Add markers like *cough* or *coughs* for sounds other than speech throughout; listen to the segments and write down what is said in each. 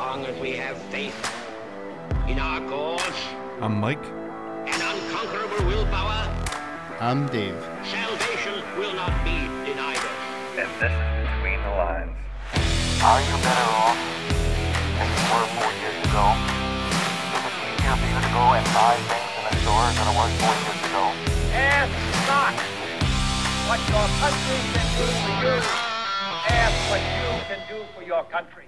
long as we have faith in our cause I'm Mike. and unconquerable willpower, I'm Dave. salvation will not be denied us. And this is Between the Lines. Are you better off than you were four years ago? Is it easier for you to go and buy things in a store than it was four years ago? Ask not what your country can do for you. Ask what you can do for your country.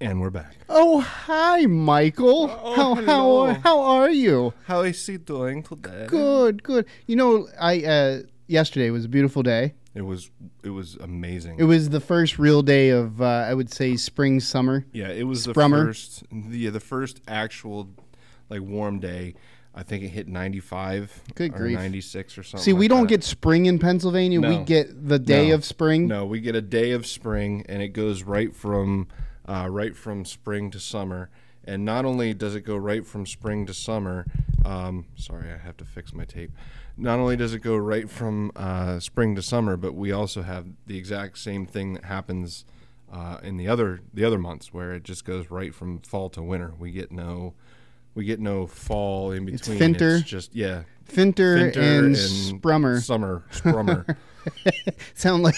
And we're back. Oh, hi, Michael. Oh, how hello. how how are you? How is he doing today? Good, good. You know, I uh yesterday was a beautiful day. It was it was amazing. It was the first real day of uh, I would say spring summer. yeah, it was the first the the first actual like warm day. I think it hit 95 Good or grief. 96 or something. See, we like don't that. get spring in Pennsylvania. We get the day No. of spring. No, we get a day of spring, and it goes right from uh, right from spring to summer. And not only does it go right from spring to summer, um, sorry, I have to fix my tape. Not only does it go right from uh, spring to summer, but we also have the exact same thing that happens uh, in the other the other months, where it just goes right from fall to winter. We get no we get no fall in between. It's winter. It's just yeah, Finter, winter and, Sprummer summer, sprummer. *laughs* sound like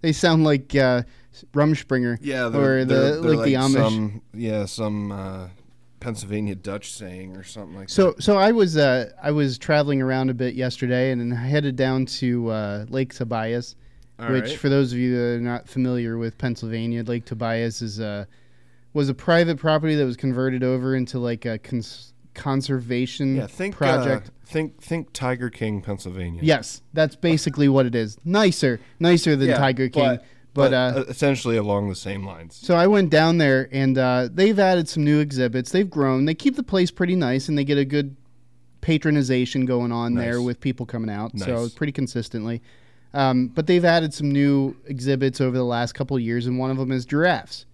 they sound like uh, Rumspringa. Yeah, or they're, the they're, they're like, the Amish. Some, yeah, some uh, Pennsylvania Dutch saying or something like So that. so so I was uh, I was traveling around a bit yesterday and then I headed down to uh, Lake Tobias, All which right. for those of you that are not familiar with Pennsylvania, Lake Tobias is a was a private property that was converted over into like a cons- conservation yeah, think project. Uh, think think Tiger King, Pennsylvania. yes, that's basically what it is. Nicer, nicer than Yeah, Tiger King, but, but, but, uh, essentially along the same lines. So I went down there, and uh, they've added some new exhibits. They've grown. They keep the place pretty nice, and they get a good patronization going on there with people coming out. So Nice. pretty consistently. Um, but they've added some new exhibits over the last couple of years, and one of them is giraffes.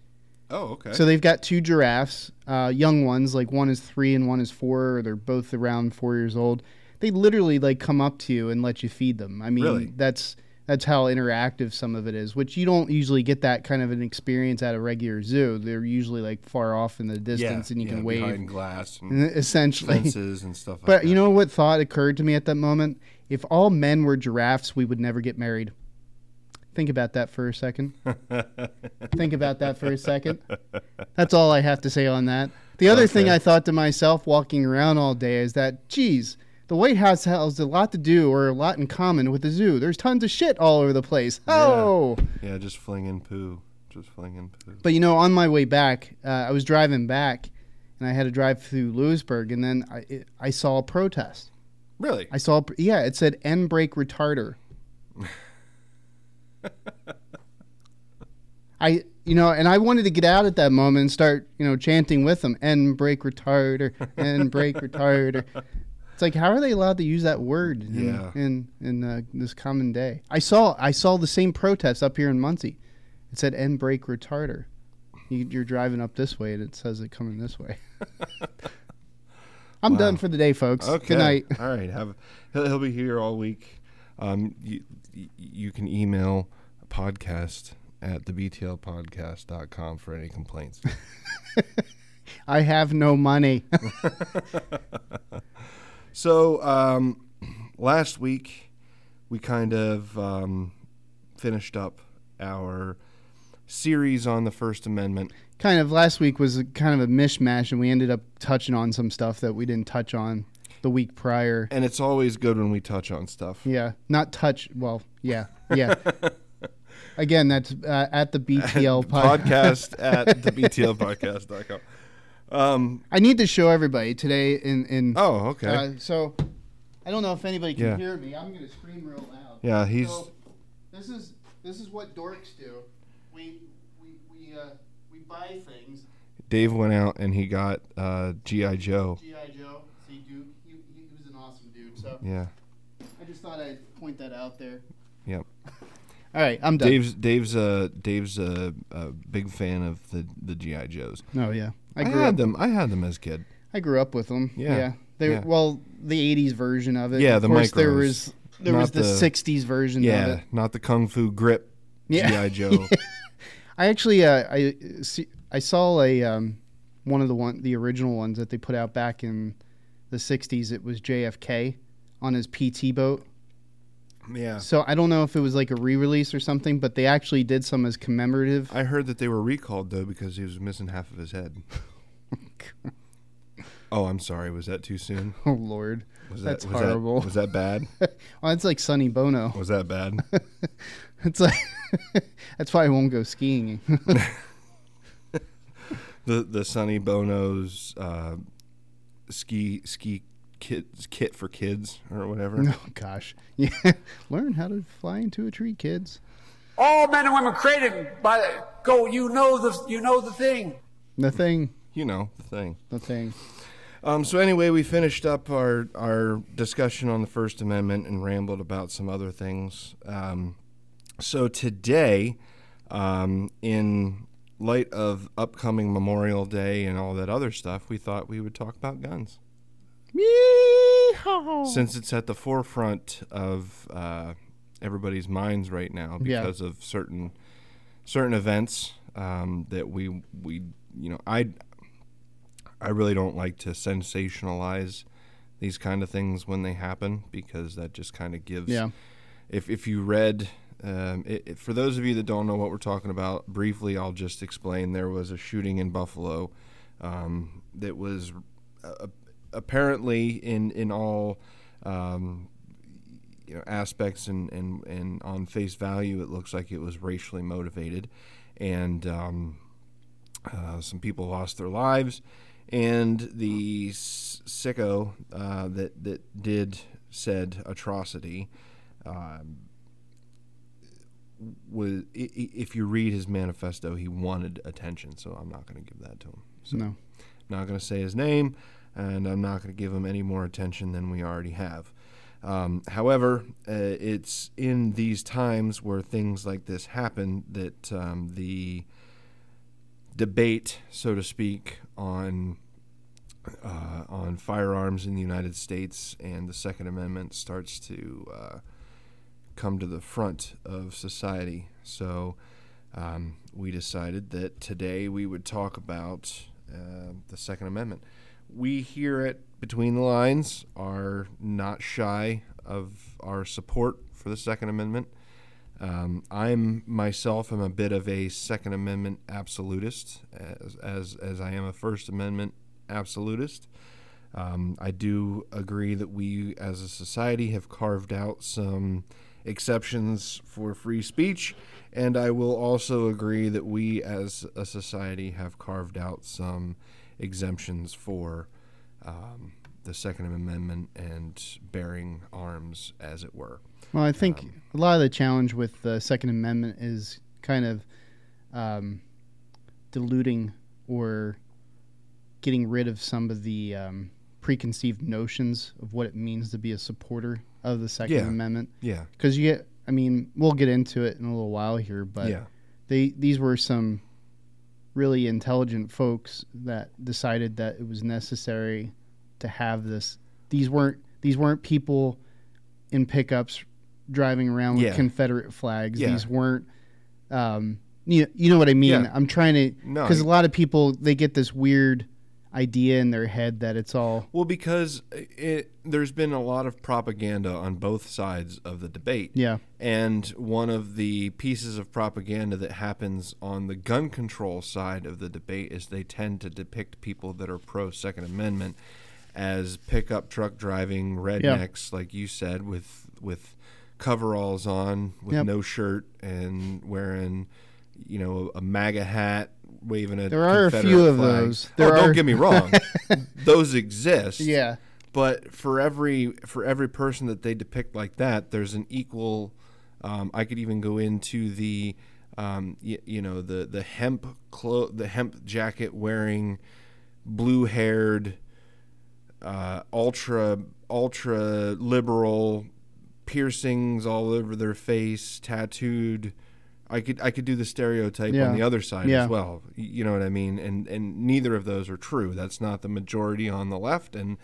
Oh, okay. So they've got two giraffes, uh, young ones. Like one is three and one is four. Or they're both around four years old. They literally like come up to you and let you feed them. I mean, Really? that's that's how interactive some of it is, which you don't usually get that kind of an experience at a regular zoo. They're usually like far off in the yeah, distance, and you yeah, can wave. behind glass and *laughs* Essentially, fences and stuff like but that. you know what thought occurred to me at that moment? If all men were giraffes, we would never get married. Think about that for a second. *laughs* Think about that for a second. That's all I have to say on that. The other thing I thought to myself walking around all day is that, geez, the White House has a lot to do or a lot in common with the zoo. There's tons of shit all over the place. Oh! yeah, just flinging poo, just flinging poo. But you know, on my way back, uh, I was driving back and I had to drive through Lewisburg and then I, it, I saw a protest. Really? I saw, yeah, it said "end brake retarder." *laughs* I, you know, and I wanted to get out at that moment and start, you know, chanting with them "end brake retarder, end brake retarder." Like, how are they allowed to use that word in Yeah. in, in uh, this common day? I saw I saw the same protest up here in Muncy. It said "end brake retarder." You, you're driving up this way and it says it coming this way. *laughs* I'm Wow. done for the day, folks. Okay. Good night. All right. Have he'll, he'll be here all week. Um, you you can email podcast at thebtlpodcast.com for any complaints. *laughs* I have no money. *laughs* so um, last week we kind of um, finished up our series on the First Amendment. kind of last week was a, kind of a mishmash, and we ended up touching on some stuff that we didn't touch on the week prior. And it's always good when we touch on stuff. Yeah, not touch. Well, yeah, yeah. *laughs* Again, that's uh, at the BTL pod. *laughs* podcast at thebtlpodcast.com. *laughs* Um, I need to show everybody today. In in oh, okay. uh, so, I don't know if anybody can Yeah. hear me. I'm gonna scream real loud. yeah, he's So, this is this is what dorks do. We we we uh, we buy things. Dave went out and he got uh, GI Joe. GI Joe, see Duke. He, he was an awesome dude. So Yeah. I just thought I'd point that out there. Yep. *laughs* All right, I'm done. Dave's Dave's a Dave's a, a big fan of the the GI Joes. Oh yeah, I I, grew had up. them. I had them as a kid. I grew up with them. Yeah, Yeah, they yeah. well the '80s version of it. Yeah, of the course there micros, was there not was the, the- '60s version of Yeah, not the Kung Fu Grip Yeah. GI *laughs* Joe. I actually uh, I see, I saw a um, one of the one the original ones that they put out back in the '60s. It was JFK on his PT boat. Yeah. So I don't know if it was like a re-release or something, but they actually did some as commemorative. I heard that they were recalled though because he was missing half of his head. *laughs* oh, I'm sorry. Was that too soon? *laughs* Oh Lord, Was That's that, was horrible. That, was that bad? *laughs* well, it's like Sonny Bono. Was that bad? It's like that's why I won't go skiing. the the Sonny Bono's uh, ski ski kit kit for kids or whatever. *laughs* oh gosh, *laughs* yeah. Learn how to fly into a tree, kids. All men and women created by go. You know the you know the thing. The thing, You know the thing. the thing. Um, so anyway, we finished up our our discussion on the First Amendment and rambled about some other things. Um, so today, um, in light of upcoming Memorial Day and all that other stuff, we thought we would talk about guns. Yeehaw! since it's at the forefront of uh, everybody's minds right now Yeah. because of certain certain events um, that we we you know I I really don't like to sensationalize these kind of things when they happen because that just kind of gives Yeah. if if you read um, it, it- for those of you that don't know what we're talking about briefly I'll just explain there was a shooting in Buffalo um, that was uh, apparently in in all um, you know aspects and, and and on face value it looks like it was racially motivated and um, uh, some people lost their lives. And the sicko uh, that that did said atrocity um, was if you read his manifesto he wanted attention so I'm not going to give that to him. So No. Not going to say his name, and I'm not going to give them any more attention than we already have. Um, however, uh, it's in these times where things like this happen that um, the debate, so to speak, on uh, on firearms in the United States and the Second Amendment starts to uh, come to the front of society. So um, we decided that today we would talk about uh, the Second Amendment. We here at Between the Lines are not shy of our support for the Second Amendment. Um, I'm myself am a bit of a Second Amendment absolutist, as as, as I am a First Amendment absolutist. Um, I do agree that we, as a society, have carved out some exceptions for free speech, and I will also agree that we, as a society, have carved out some exemptions for um, the Second Amendment and bearing arms, as it were. Well, I think a lot of the challenge with the Second Amendment is kind of um, diluting or getting rid of some of the um, preconceived notions of what it means to be a supporter of the Second Yeah. Amendment. Yeah, Because you get, I mean, we'll get into it in a little while here, but yeah, they these were some really intelligent folks that decided that it was necessary to have this. These weren't these weren't people in pickups driving around with Yeah. Confederate flags. Yeah. These weren't. Um, you know, you know what I mean? Yeah. I'm trying to because you- a lot of people they get this weird idea in their head that it's all Well, because it, there's been a lot of propaganda on both sides of the debate. yeah And one of the pieces of propaganda that happens on the gun control side of the debate is they tend to depict people that are pro Second Amendment as pickup truck driving rednecks, like you said, with with coveralls on, with Yep. no shirt, and wearing, you know, a MAGA hat, waving a. There are a few of flag. those. Oh, There don't get me wrong; *laughs* those exist yeah but for every for every person that they depict like that there's an equal um, i could even go into the um, you, you know the the hemp clo- the hemp jacket wearing blue haired uh, ultra ultra liberal piercings all over their face tattooed I could I could do the stereotype Yeah. on the other side Yeah. as well. You know what I mean? And and neither of those are true. That's not the majority on the left, and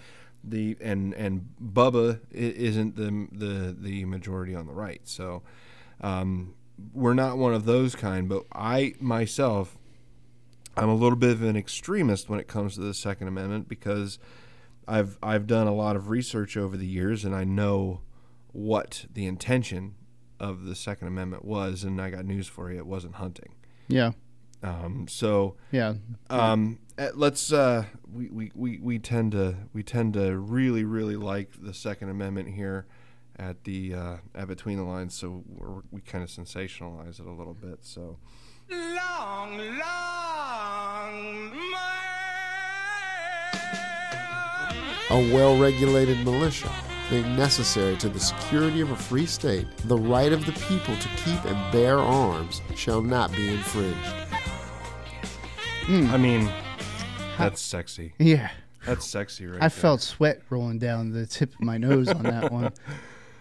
the and and Bubba isn't the the the majority on the right. So um, we're not one of those kind. But I myself, I'm a little bit of an extremist when it comes to the Second Amendment because I've I've done a lot of research over the years and I know what the intention of the Second Amendment was, and I got news for you: it wasn't hunting. Yeah. Um, so Yeah. um, eh, let's uh, we, we, we, we tend to we tend to really really like the Second Amendment here at the uh, at between the lines, so we're, we kind of sensationalize it a little bit. So Long, long Man. a well regulated militia, being necessary to the security of a free state, the right of the people to keep and bear arms shall not be infringed. Hmm. I mean, that's sexy. Yeah. That's sexy, right? I there. felt sweat rolling down the tip of my nose on that one. *laughs*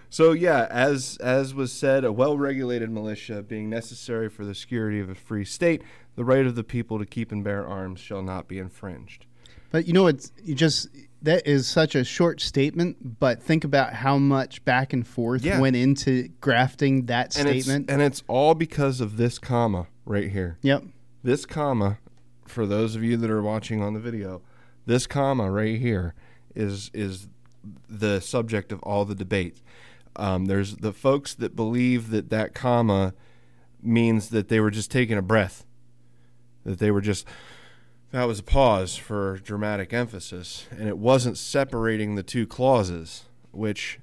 So yeah, as as was said, a well-regulated militia being necessary for the security of a free state, the right of the people to keep and bear arms shall not be infringed. But you know, it's you just that is such a short statement. But think about how much back and forth Yeah. went into grafting that And it's, statement. and it's all because of this comma right here. yep. This comma, for those of you that are watching on the video, this comma right here is is the subject of all the debate. Um, there's the folks that believe that that comma means that they were just taking a breath, that they were just that was a pause for dramatic emphasis, and it wasn't separating the two clauses. Which,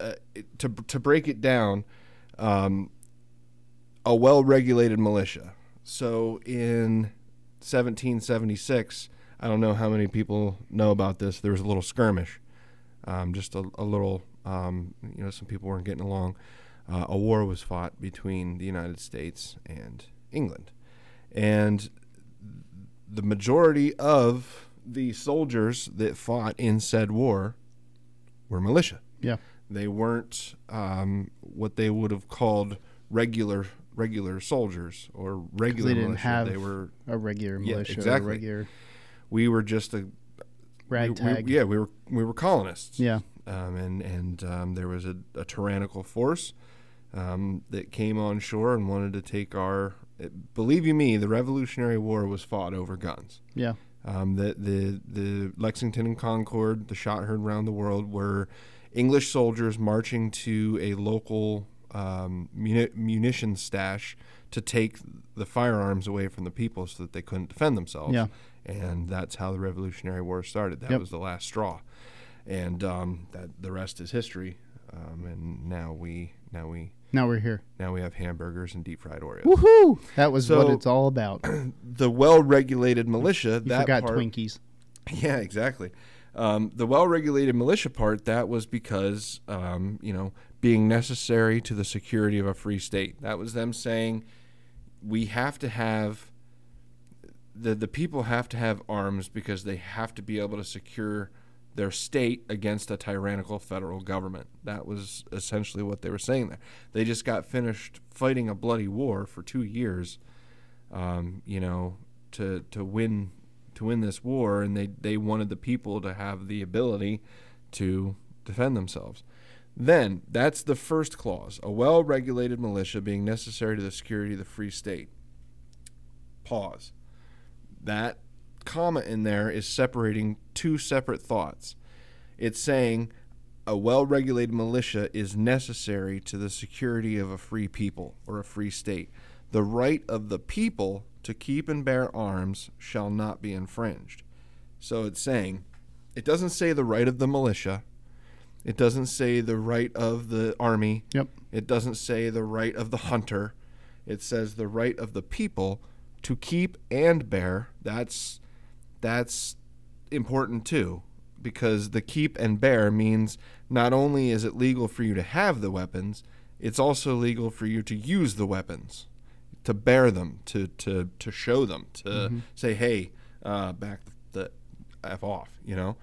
uh, to to break it down, um, a well-regulated militia. So in 1776, I don't know how many people know about this. There was a little skirmish, um, just a, a little. Um, you know, some people weren't getting along. Uh, a war was fought between the United States and England, and the majority of the soldiers that fought in said war were militia. Yeah. They weren't um, what they would have called regular regular soldiers or regular They didn't militia. have they were a regular militia. Yeah, exactly. regular we were just a we- ragtag. We, yeah, we were we were colonists. Yeah. um, and and um, there was a, a tyrannical force um, that came on shore and wanted to take our. Believe you me, the Revolutionary War was fought over guns. Yeah. Um, the, the the Lexington and Concord, the shot heard around the world, were English soldiers marching to a local um, muni- munition stash to take the firearms away from the people so that they couldn't defend themselves. Yeah. And that's how the Revolutionary War started. That Yep. was the last straw, and um, that the rest is history. Um, and now we now we Now we're here. now we have hamburgers and deep fried Oreos. Woohoo! That was what it's all about. *clears throat* The well-regulated militia. You that forgot part, Twinkies. *laughs* Yeah, exactly. Um, the well-regulated militia part that was because um, you know being necessary to the security of a free state. That was them saying we have to have the the people have to have arms because they have to be able to secure their state against a tyrannical federal government. That was essentially what they were saying there. They just got finished fighting a bloody war for two years, um, you know, to to win to win this war, and they they wanted the people to have the ability to defend themselves. Then that's the first clause: a well-regulated militia being necessary to the security of the free state. Pause. That comma in there is separating two separate thoughts. It's saying a well regulated militia is necessary to the security of a free people or a free state. The right of the people to keep and bear arms shall not be infringed. So it's saying, it doesn't say the right of the militia. It doesn't say the right of the army. Yep. It doesn't say the right of the hunter. It says the right of the people to keep and bear. That's that's important too because the keep and bear means not only is it legal for you to have the weapons, it's also legal for you to use the weapons, to bear them, to to to show them, to say, hey, uh, back the f off, you know.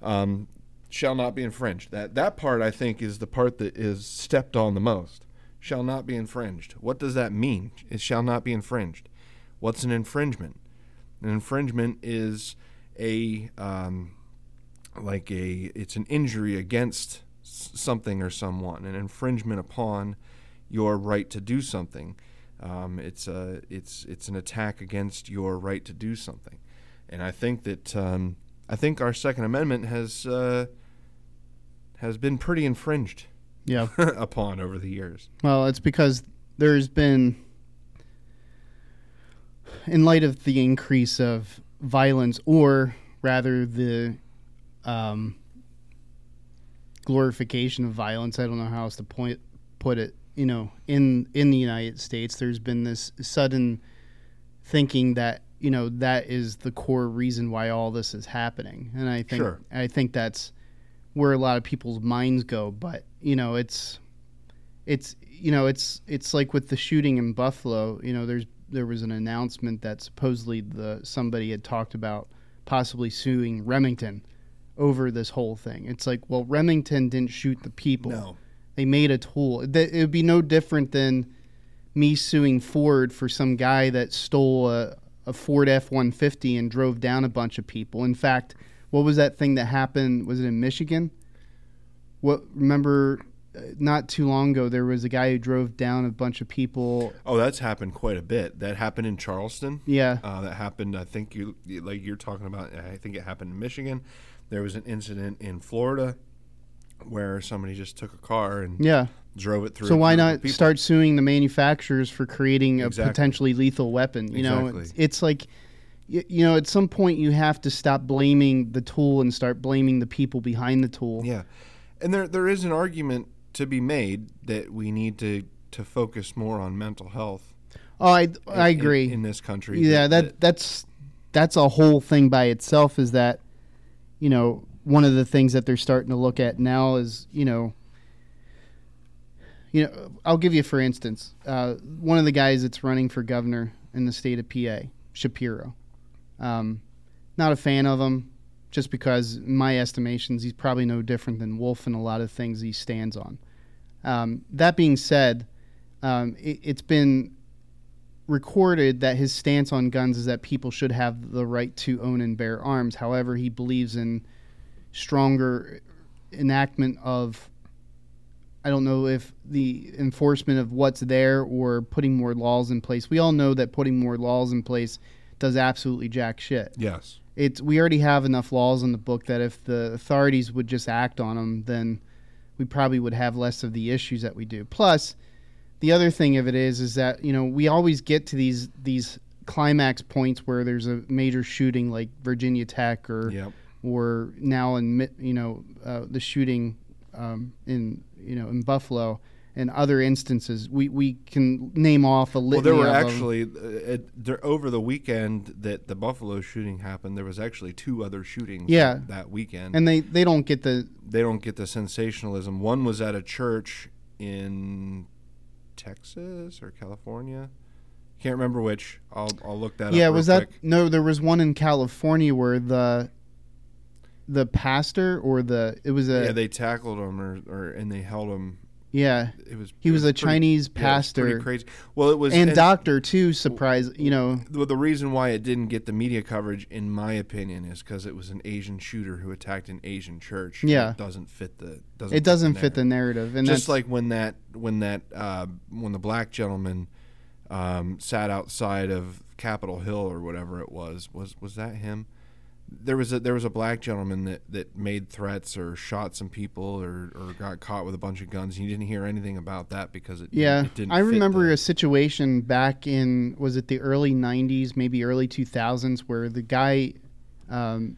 Um, shall not be infringed. That that part I think is the part that is stepped on the most. Shall not be infringed. What does that mean? It shall not be infringed. What's an infringement? An infringement is a um, like a it's an injury against something or someone, an infringement upon your right to do something. Um, it's a it's it's an attack against your right to do something, and I think that um, I think our Second Amendment has uh, has been pretty infringed Yeah. *laughs* upon over the years. Well, it's because there's been, in light of the increase of violence, or rather the um, glorification of violence. I don't know how else to point put it. You know, in in the United States, there's been this sudden thinking that you know that is the core reason why all this is happening, and I think Sure. I think that's where a lot of people's minds go. But you know, it's it's you know it's it's like with the shooting in Buffalo. You know, there's there was an announcement that supposedly the somebody had talked about possibly suing Remington over this whole thing. It's like, well, Remington didn't shoot the people. No. They made a tool. It would be no different than me suing Ford for some guy that stole a, a Ford F 150 and drove down a bunch of people. In fact, what was that thing that happened? Was it in Michigan? What remember? Not too long ago, there was a guy who drove down a bunch of people. Oh, that's happened quite a bit. That happened in Charleston. Yeah, Uh, that happened. I think you like you're talking about. I think it happened in Michigan. There was an incident in Florida where somebody just took a car and yeah. drove it through. So why not start suing the manufacturers for creating a Exactly. potentially lethal weapon? You know, it's, it's like, you know, at some point you have to stop blaming the tool and start blaming the people behind the tool. Yeah, and there there is an argument to be made that we need to to focus more on mental health. Oh, I I in- agree. in, this country. yeah, that, that's that's a whole thing by itself. Is that, you know, one of the things that they're starting to look at now is you know. You know, I'll give you for instance, uh, one of the guys that's running for governor in the state of PA, Shapiro. Um, not a fan of him, just because, my estimations, he's probably no different than Wolf in a lot of things he stands on. Um, that being said, um, it, it's been recorded that his stance on guns is that people should have the right to own and bear arms. However, he believes in stronger enactment of I don't know if the enforcement of what's there or putting more laws in place. We all know that putting more laws in place does absolutely jack shit. yes. It's we already have enough laws in the book that if the authorities would just act on them, then we probably would have less of the issues that we do. Plus, the other thing of it is is that you know we always get to these these climax points where there's a major shooting like Virginia Tech or Yep. or now in you know uh, the shooting um, in you know in Buffalo and other instances. We we can name off a Well, there were actually uh, it, there, over the weekend that the Buffalo shooting happened. There was actually two other shootings. Yeah. that weekend, and they they don't get the they don't get the sensationalism. One was at a church in Texas or California. Can't remember which. I'll I'll look that up. yeah was that quick. no there was one in california where the the pastor or the it was a yeah, they tackled him or, or and they held him. Yeah It was he it was a pretty- chinese yeah, pastor pretty crazy. Well, it was and doctor too surprise you know Well, the reason why it didn't get the media coverage, in my opinion, is because it was an Asian shooter who attacked an Asian church. Yeah. it doesn't fit the doesn't it doesn't fit fit the narrative and Just like when that when that uh, when the black gentleman um, sat outside of Capitol Hill or whatever it was was was that him? There was a there was a black gentleman that, that made threats or shot some people or, or got caught with a bunch of guns. And you didn't hear anything about that because it Yeah, it didn't I remember the- a situation back in was it the early '90s, maybe early 2000s, where the guy, um,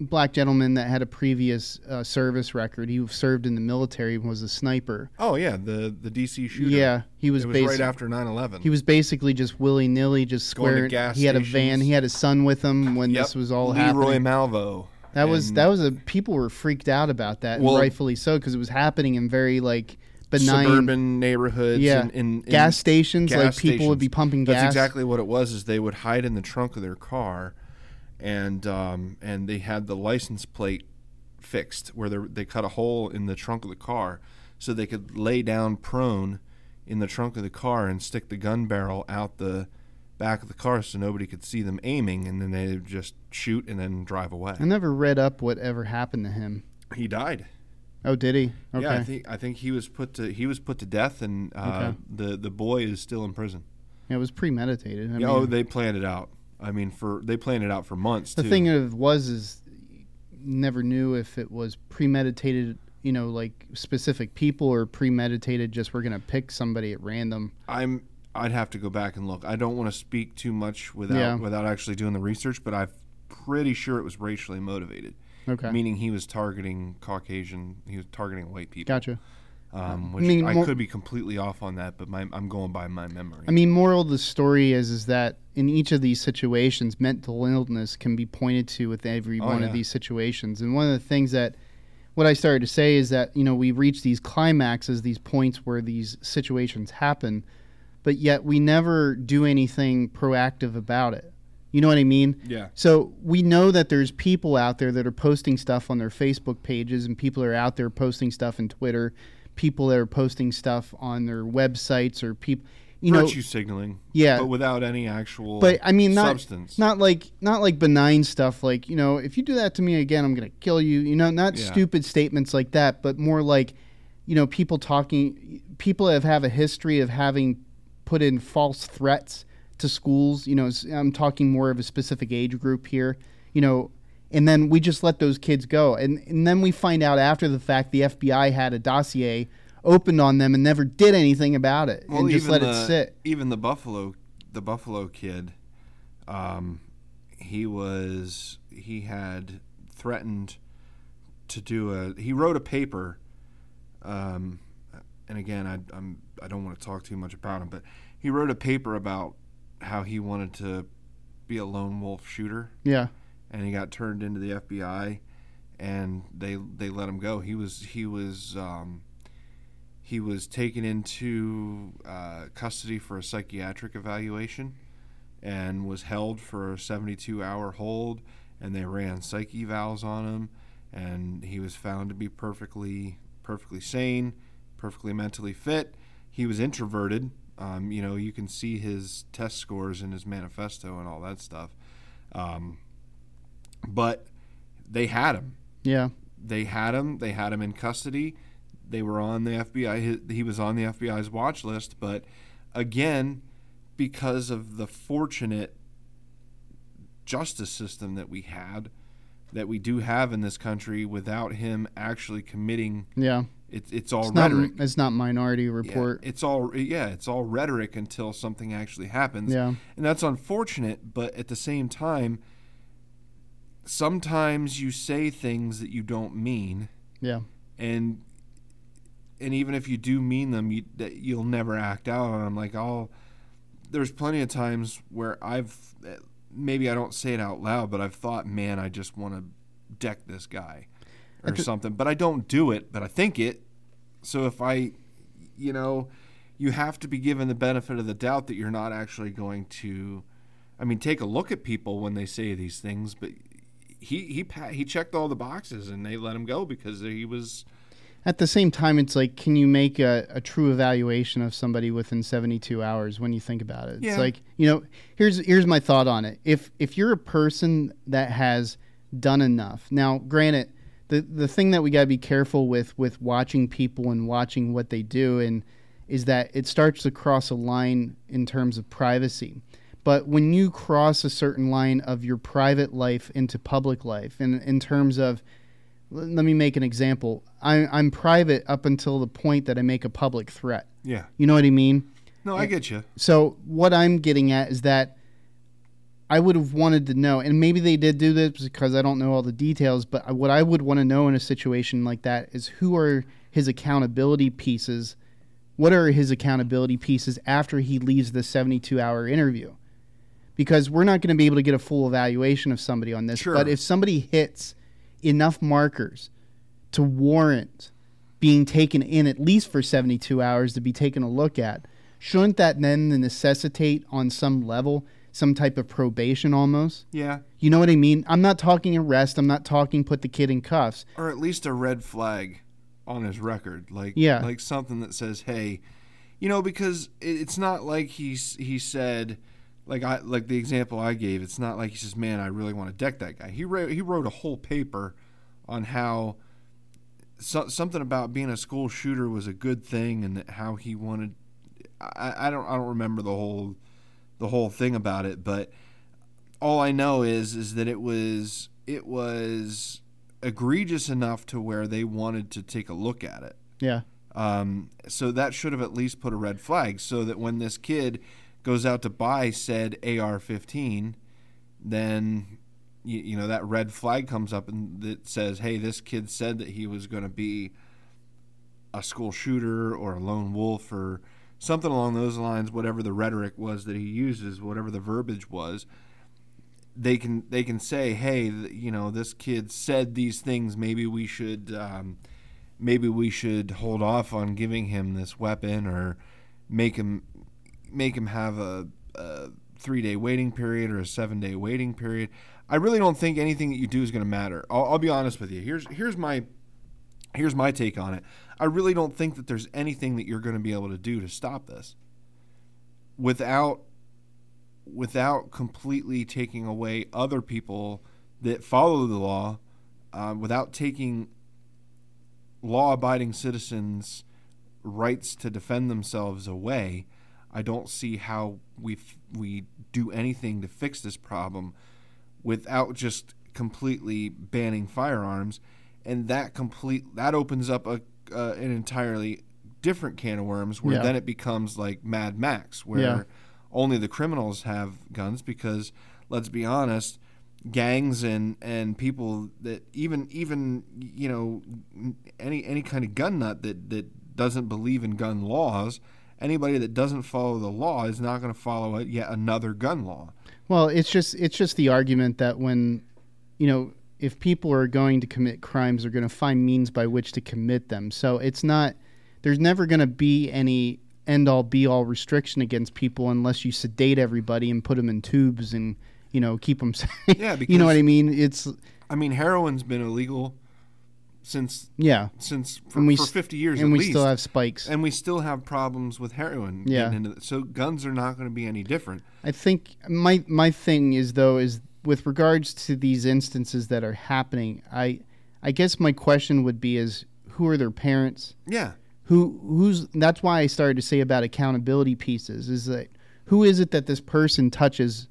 black gentleman that had a previous uh, service record, he served in the military, and was a sniper. Oh yeah, the the DC shooter. Yeah, he was, it was basi- right after 9/11. He was basically just willy nilly, just squaring. gas He had a van. He had a son with him when Yep. this was all Leroy happening. Leroy Malvo. That was that was a people were freaked out about that, Well- rightfully so, because it was happening in very like benign suburban neighborhoods. Yeah. and, and, and gas stations. gas like people would be stations. pumping That's gas. exactly what it was. Is they would hide in the trunk of their car, and um, and they had the license plate fixed where they they cut a hole in the trunk of the car so they could lay down prone in the trunk of the car and stick the gun barrel out the back of the car so nobody could see them aiming, and then they just shoot and then drive away. I never read up what ever happened to him. He died. Oh, did he? Okay. Yeah, I think I think he was put to he was put to death, and uh, Okay. the the boy is still in prison. It was premeditated. I Yeah, oh, they planned it out. I mean, for they planned it out for months. the too. thing of was is never knew if it was premeditated. You know, like specific people or premeditated. Just we're gonna pick somebody at random. I'm I'd have to go back and look. I don't want to speak too much without Yeah. without actually doing the research, but I'm pretty sure it was racially motivated. Okay, Meaning he was targeting Caucasian, he was targeting white people. gotcha. Um, which I, mean, more- could be completely off on that, but my, I'm going by my memory. I mean, moral of the story is is that in each of these situations, mental illness can be pointed to with every Oh, one yeah. of these situations. And one of the things that what I started to say is that you know we reach these climaxes, these points where these situations happen, but yet we never do anything proactive about it. You know what I mean? yeah, So we know that there's people out there that are posting stuff on their Facebook pages, and people are out there posting stuff in Twitter. People that are posting stuff on their websites, or people, you know, virtue signaling. Yeah. but without any actual. but I mean, not substance. not like not like benign stuff. Like you know, if you do that to me again, I'm gonna kill you. You know, not Yeah. stupid statements like that, but more like, you know, people talking. People have have a history of having put in false threats to schools. You know, i'm talking more of a specific age group here. You know. And then we just let those kids go, and and then we find out after the fact the FBI had a dossier opened on them and never did anything about it, and just let the, it sit. Even the Buffalo, the Buffalo kid, um, he was he had threatened to do a. He wrote a paper, um, and again, I I'm I don't want to talk too much about him, but he wrote a paper about how he wanted to be a lone wolf shooter, Yeah, and he got turned into the FBI, and they they let him go. He was he was um, he was taken into uh, custody for a psychiatric evaluation, and was held for a 72 hour hold, and they ran psych evals on him, and he was found to be perfectly perfectly sane, perfectly mentally fit. He was introverted. Um, you know, you can see his test scores in his manifesto and all that stuff. Um, but they had him. yeah. They had him. They had him in custody. They were on the FBI. He, was on the FBI's watch list. But again, because of the fortunate justice system that we had, that we do have in this country, without him actually committing, Yeah. it, it's all It's not, rhetoric. it's not Minority Yeah, Report. it's all yeah, it's all rhetoric until something actually happens. Yeah. And that's unfortunate, but at the same time sometimes you say things that you don't mean Yeah. and and even if you do mean them, you that you'll never act out on them like I'll there's plenty of times where I've maybe I don't say it out loud, but I've thought, man, I just want to deck this guy or something, but I don't do it, but I think it. So if I, you know, you have to be given the benefit of the doubt that you're not actually going to. I mean, take a look at people when they say these things, but he he he checked all the boxes and they let him go because he was. At the same time, it's like, can you make a, a true evaluation of somebody within 72 hours when you think about it? It's like, you know, here's here's my thought on it. If if you're a person that has done enough, now, granted, the the thing that we got to be careful with with watching people and watching what they do and is that it starts to cross a line in terms of privacy. But when you cross a certain line of your private life into public life, and in terms of let me make an example. I, I'm private up until the point that I make a public threat. Yeah. You know what I mean? No, I get you. So what I'm getting at is that I would have wanted to know, and maybe they did do this because I don't know all the details. But what I would want to know in a situation like that is who are his accountability pieces. What are his accountability pieces after he leaves the 72 hour interview? Because we're not going to be able to get a full evaluation of somebody on this. Sure. But if somebody hits enough markers to warrant being taken in at least for 72 hours to be taken a look at, shouldn't that then necessitate on some level some type of probation almost? Yeah. You know what I mean? I'm not talking arrest. I'm not talking put the kid in cuffs. Or at least a red flag on his record, like Yeah. like something that says, "Hey, you know," because it's not like he's he said, like I like the example I gave. It's not like he says, "Man, I really want to deck that guy." He wrote he wrote a whole paper on how so, something about being a school shooter was a good thing, and that how he wanted. I, I don't I don't remember the whole the whole thing about it, but all I know is is that it was it was egregious enough to where they wanted to take a look at it. Yeah. Um, so that should have at least put a red flag so that when this kid goes out to buy said AR-15, then you, you know that red flag comes up and that says, "Hey, this kid said that he was going to be a school shooter or a lone wolf or something along those lines, whatever the rhetoric was that he uses, whatever the verbiage was." They can they can say, "Hey, you know, this kid said these things. Maybe we should." Um, maybe we should hold off on giving him this weapon or make him make him have a, a three day waiting period or a seven day waiting period. I really don't think anything that you do is going to matter. I'll, I'll be honest with you. Here's here's my here's my take on it. I really don't think that there's anything that you're going to be able to do to stop this without without completely taking away other people that follow the law, uh, without taking law-abiding citizens' rights to defend themselves away, I don't see how we we do anything to fix this problem without just completely banning firearms, and that complete that opens up a uh, an entirely different can of worms where Yeah. then it becomes like Mad Max, where Yeah. only the criminals have guns because let's be honest gangs and and people that even even you know any any kind of gun nut that that doesn't believe in gun laws anybody that doesn't follow the law is not going to follow it yet another gun law Well, it's just it's just the argument that when you know if people are going to commit crimes, they're going to find means by which to commit them. So it's not there's never going to be any end all be all restriction against people unless you sedate everybody and put them in tubes and you know keep them *laughs* safe. Yeah, you know what I mean. It's i mean heroin's been illegal since yeah, since for, and we for s- 50 years and we least still have spikes. and we still have problems with heroin Yeah. so guns are not going to be any different I think my my thing is though is with regards to these instances that are happening. I I guess my question would be is who are their parents? yeah who who's that's why I started to say about accountability pieces is that who is it that this person touches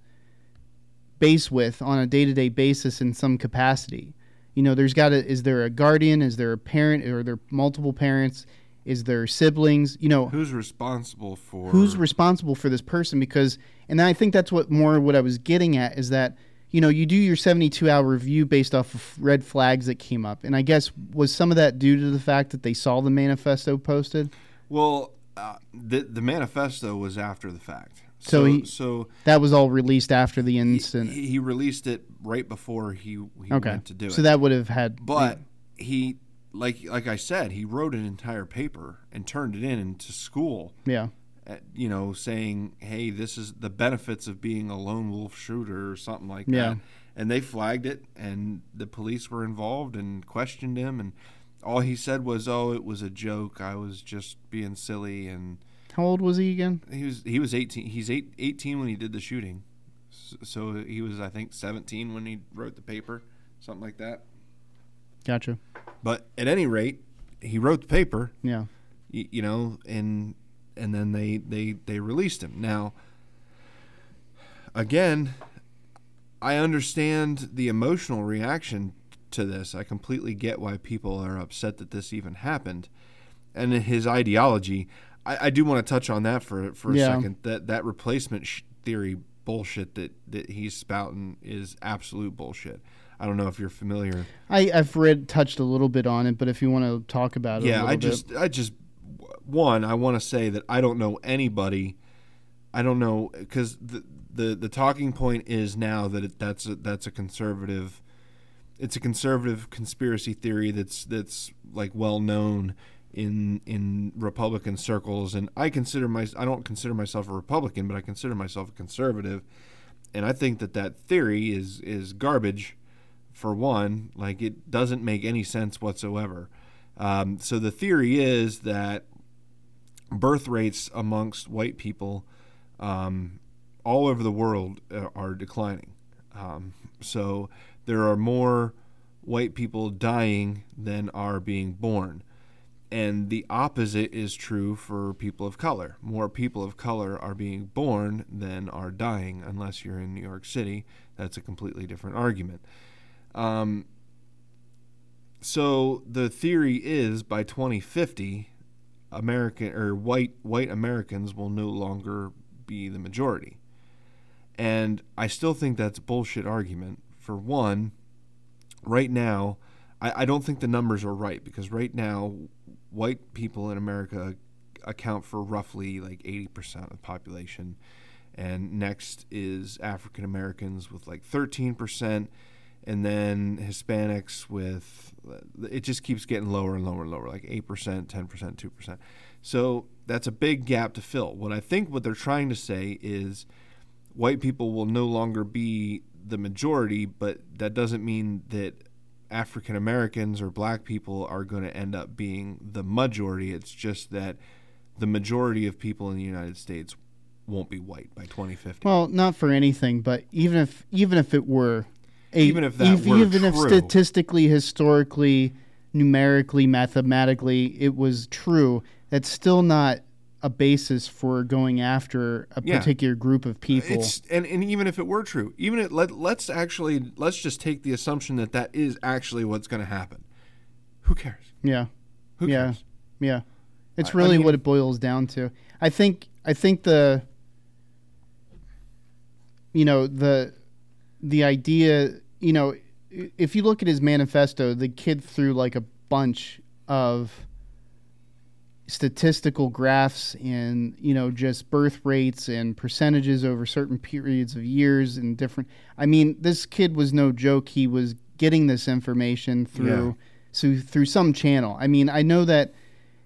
base with on a day-to-day basis in some capacity you know there's got to is there a guardian? Is there a parent? Or are there multiple parents? Is there siblings? You know who's responsible for who's responsible for this person? Because and i think that's what more what i was getting at is that you know you do your 72 hour review based off of red flags that came up. And i guess was some of that due to the fact that they saw the manifesto posted? Well, uh, the the manifesto was after the fact. So So he- so that was all released after the incident he, he released it right before he he okay went to do so it. So that would have had but he like like I said, he wrote an entire paper and turned it in to school. yeah uh, You know, saying, "Hey, this is the benefits of being a lone wolf shooter" or something like Yeah. that. And they flagged it, and the police were involved and questioned him, and all he said was, "Oh, it was a joke. I was just being silly." And how old was he again? He was he was 18 he's eight, 18 when he did the shooting. So he was i think 17 when he wrote the paper something like that. Gotcha. But at any rate he wrote the paper. Yeah. You, you know and and then they they they released him. Now again i understand the emotional reaction to this. I completely get why people are upset that this even happened. And his ideology i, I do want to touch on that for for a Yeah. second that that replacement sh- theory bullshit that that he's spouting is absolute bullshit i don't know if you're familiar I, I've read touched a little bit on it, but if you want to talk about it, a yeah i bit. just i just one i want to say that i don't know anybody i don't know because the, the the talking point is now that it, that's a, that's a conservative it's a conservative conspiracy theory that's that's like well known in in republican circles and i consider my i don't consider myself a republican but i consider myself a conservative and i think that that theory is is garbage for one like it doesn't make any sense whatsoever um, so the theory is that birth rates amongst white people um, all over the world uh, are declining. Um, so there are more white people dying than are being born. And the opposite is true for people of color. More people of color are being born than are dying, unless you're in New York City. That's a completely different argument. Um, so the theory is by 2050, American or white white Americans will no longer be the majority. And I still think that's bullshit argument. For one, right now, I, I don't think the numbers are right because right now, white people in America account for roughly like 80% of the population. And next is African Americans with like 13%. And then Hispanics with, it just keeps getting lower and lower and lower, like 8%, 10%, 2%. So that's a big gap to fill. What I think what they're trying to say is white people will no longer be the majority, but that doesn't mean that African Americans or black people are going to end up being the majority. It's just that the majority of people in the United States won't be white by 2050. Well, not for anything, but even if even if it were, a, Even if that ev- were even if statistically, historically, numerically, mathematically, it was true, that's still not a basis for going after a Yeah. particular group of people. It's and, and even if it were true, even it, let let's actually let's just take the assumption that that is actually what's going to happen. Who cares? yeah, Who Yeah. cares? yeah. It's I- I really mean- what it boils down to. I think. I think the. You know the, the idea. You know, if you look at his manifesto, the kid threw like a bunch of statistical graphs and you know just birth rates and percentages over certain periods of years and different i mean this kid was no joke. He was getting this information through so through some channel. I mean i know that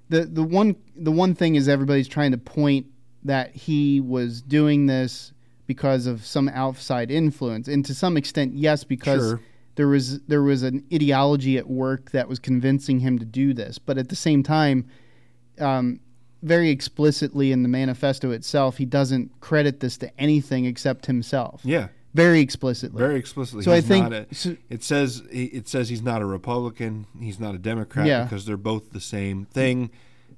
the the one the one thing is everybody's trying to point that he was doing this because of some outside influence. And to some extent yes because Sure. there was there was an ideology at work that was convincing him to do this. But at the same time um, very explicitly in the manifesto itself, he doesn't credit this to anything except himself. Yeah, Very explicitly. very explicitly. So I think- not a- so- it says it says he's not a Republican. He's not a Democrat Yeah. because they're both the same thing,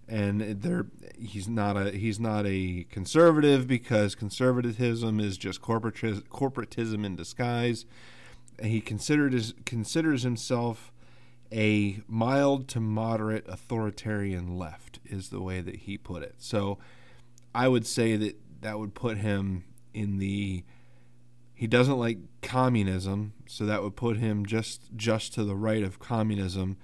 and they're he's not a he's not a conservative because conservatism is just corporatism, corporatism in disguise. And he considered his, considers himself a mild to moderate authoritarian left is the way that he put it. So I would say that that would put him in the he doesn't like communism, so that would put him just just to the right of communism,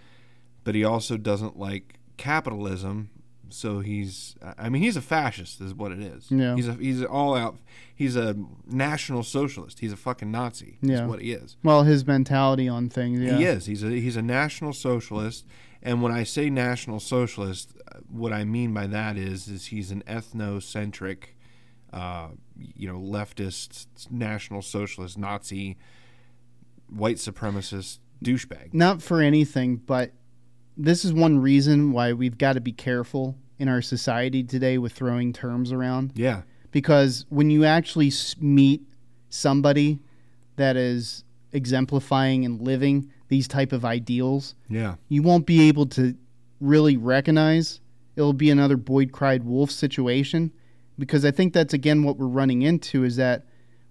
but he also doesn't like capitalism, so he's I mean he's a fascist is what it is. Yeah. He's a he's all out he's a national socialist. He's a fucking Nazi. Yeah. Is what he is. well, his mentality on things. Yeah. He is. He's a he's a national socialist, and when I say national socialist, uh, what I mean by that is is he's an ethnocentric, uh, you know, leftist, national socialist, Nazi, white supremacist douchebag. Not for anything, but this is one reason why we've got to be careful in our society today with throwing terms around. Yeah, because when you actually meet somebody that is exemplifying and living these type of ideals yeah, you won't be able to really recognize it'll be another boyd cried wolf situation. Because i think that's again what we're running into is that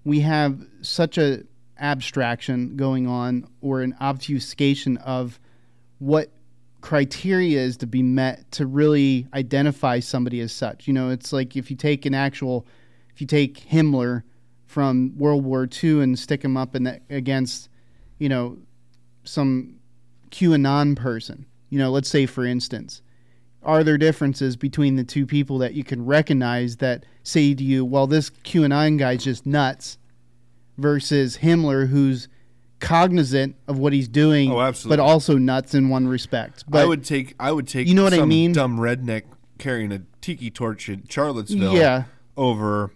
we have such a abstraction going on or an obfuscation of what criteria is to be met to really identify somebody as such. You know it's like if you take an actual if you take himmler from world war ii and stick him up in against you know some QAnon person, you know, let's say for instance, are there differences between the two people that you can recognize that say to you, well, this QAnon guy's just nuts versus Himmler who's cognizant of what he's doing, Oh, absolutely. but also nuts in one respect. But I would take I would take You know what I mean? dumb redneck carrying a tiki torch in Charlottesville yeah, over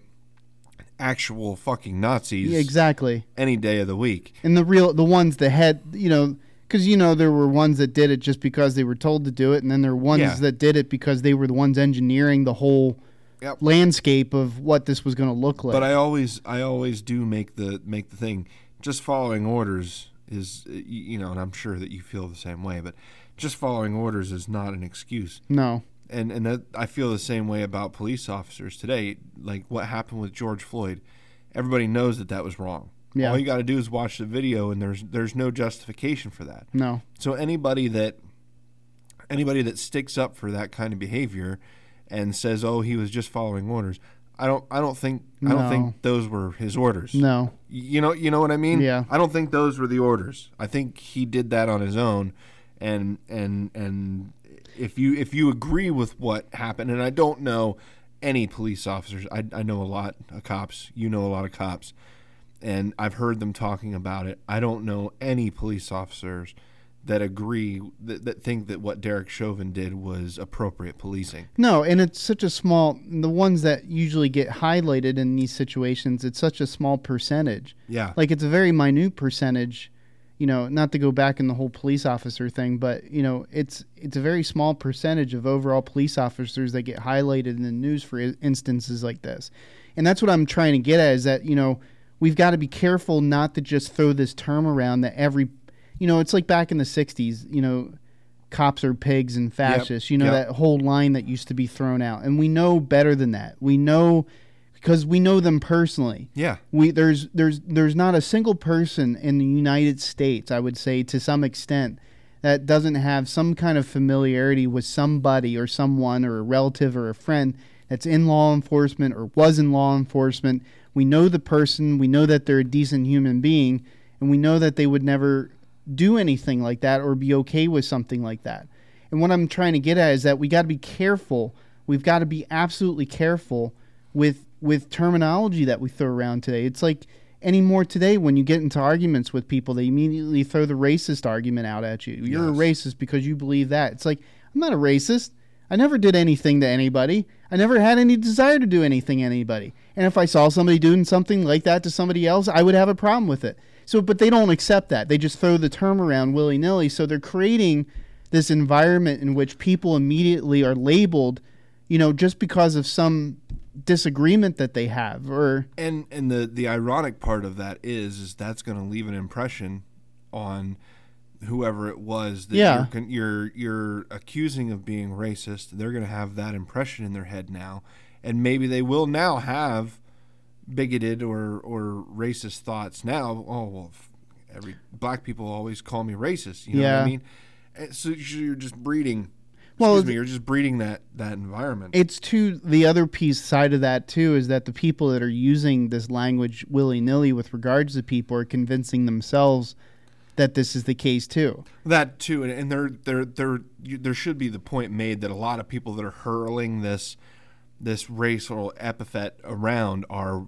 actual fucking Nazis yeah, exactly. any day of the week. And the real the ones that had, you know, because you know there were ones that did it just because they were told to do it, and then there were ones Yeah. that did it because they were the ones engineering the whole Yep. landscape of what this was going to look like. But I always I always do make the make the thing just following orders is you know, and I'm sure that you feel the same way, but just following orders is not an excuse. No. And and that I feel the same way about police officers today. Like what happened with George Floyd, everybody knows that that was wrong. Yeah. All you got to do is watch the video, and there's there's no justification for that. No. So anybody that anybody that sticks up for that kind of behavior and says, "Oh, he was just following orders," I don't I don't think I don't think those were his orders. No. You know you know what I mean? Yeah. I don't think those were the orders. I think he did that on his own, and and and if you if you agree with what happened, and I don't know any police officers. I, I know a lot of cops. You know a lot of cops, and I've heard them talking about it. I don't know any police officers that agree that, that think that what Derek Chauvin did was appropriate policing. No, and it's such a small. The ones that usually get highlighted in these situations, it's such a small percentage. Yeah. Like it's a very minute percentage. You know, not to go back in the whole police officer thing, but you know, it's it's a very small percentage of overall police officers that get highlighted in the news for instances like this. And that's what I'm trying to get at is that you know we've got to be careful not to just throw this term around that every, you know, it's like back in the '60s. You know, cops are pigs and fascists. You know Yep. that whole line that used to be thrown out, and we know better than that. We know because we know them personally. Yeah. We there's there's there's not a single person in the United States, I would say to some extent, that doesn't have some kind of familiarity with somebody or someone or a relative or a friend that's in law enforcement or was in law enforcement. We know the person, we know that they're a decent human being, and we know that they would never do anything like that or be okay with something like that. And what I'm trying to get at is that we got to be careful. We've got to be absolutely careful with with terminology that we throw around today. It's like anymore today when you get into arguments with people, they immediately throw the racist argument out at you. You're a racist because you believe that. It's like I'm not a racist. I never did anything to anybody. I never had any desire to do anything to anybody. And if I saw somebody doing something like that to somebody else, I would have a problem with it. So, but they don't accept that. They just throw the term around willy nilly. So they're creating this environment in which people immediately are labeled, you know, just because of some disagreement that they have or and and the the ironic part of that is is that's going to leave an impression on whoever it was that Yeah. you're, you're you're accusing of being racist they're going to have that impression in their head now and maybe they will now have bigoted or or racist thoughts now oh well every black people always call me racist you know what i mean? And so you're just breeding Well, excuse me you're just breeding that that environment. It's to the other piece side of that too is that the people that are using this language willy nilly with regards to people are convincing themselves that this is the case too. That too, and, and there, there, there, you, there should be the point made that a lot of people that are hurling this, this racial epithet around are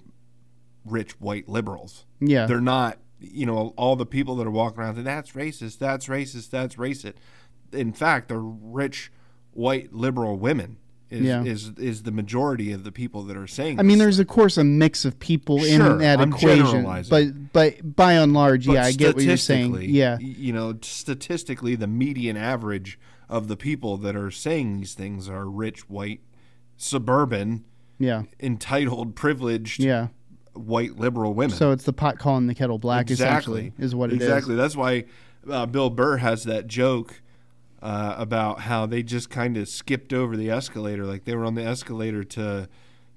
rich white liberals. Yeah. they're not. You know, all the people that are walking around saying that's racist, that's racist, that's racist. In fact, they're rich white liberal women. Is, Yeah. is is the majority of the people that are saying. I mean, there's of course a mix of people Sure, in that I'm equation, but but by and large, But yeah, I get what you're saying. Yeah, you know, statistically, the median average of the people that are saying these things are rich, white, suburban, yeah, entitled, privileged, yeah. White liberal women. So it's the pot calling the kettle black, exactly, is what it is. exactly. That's why uh, Bill Burr has that joke uh, about how they just kind of skipped over the escalator, like they were on the escalator to.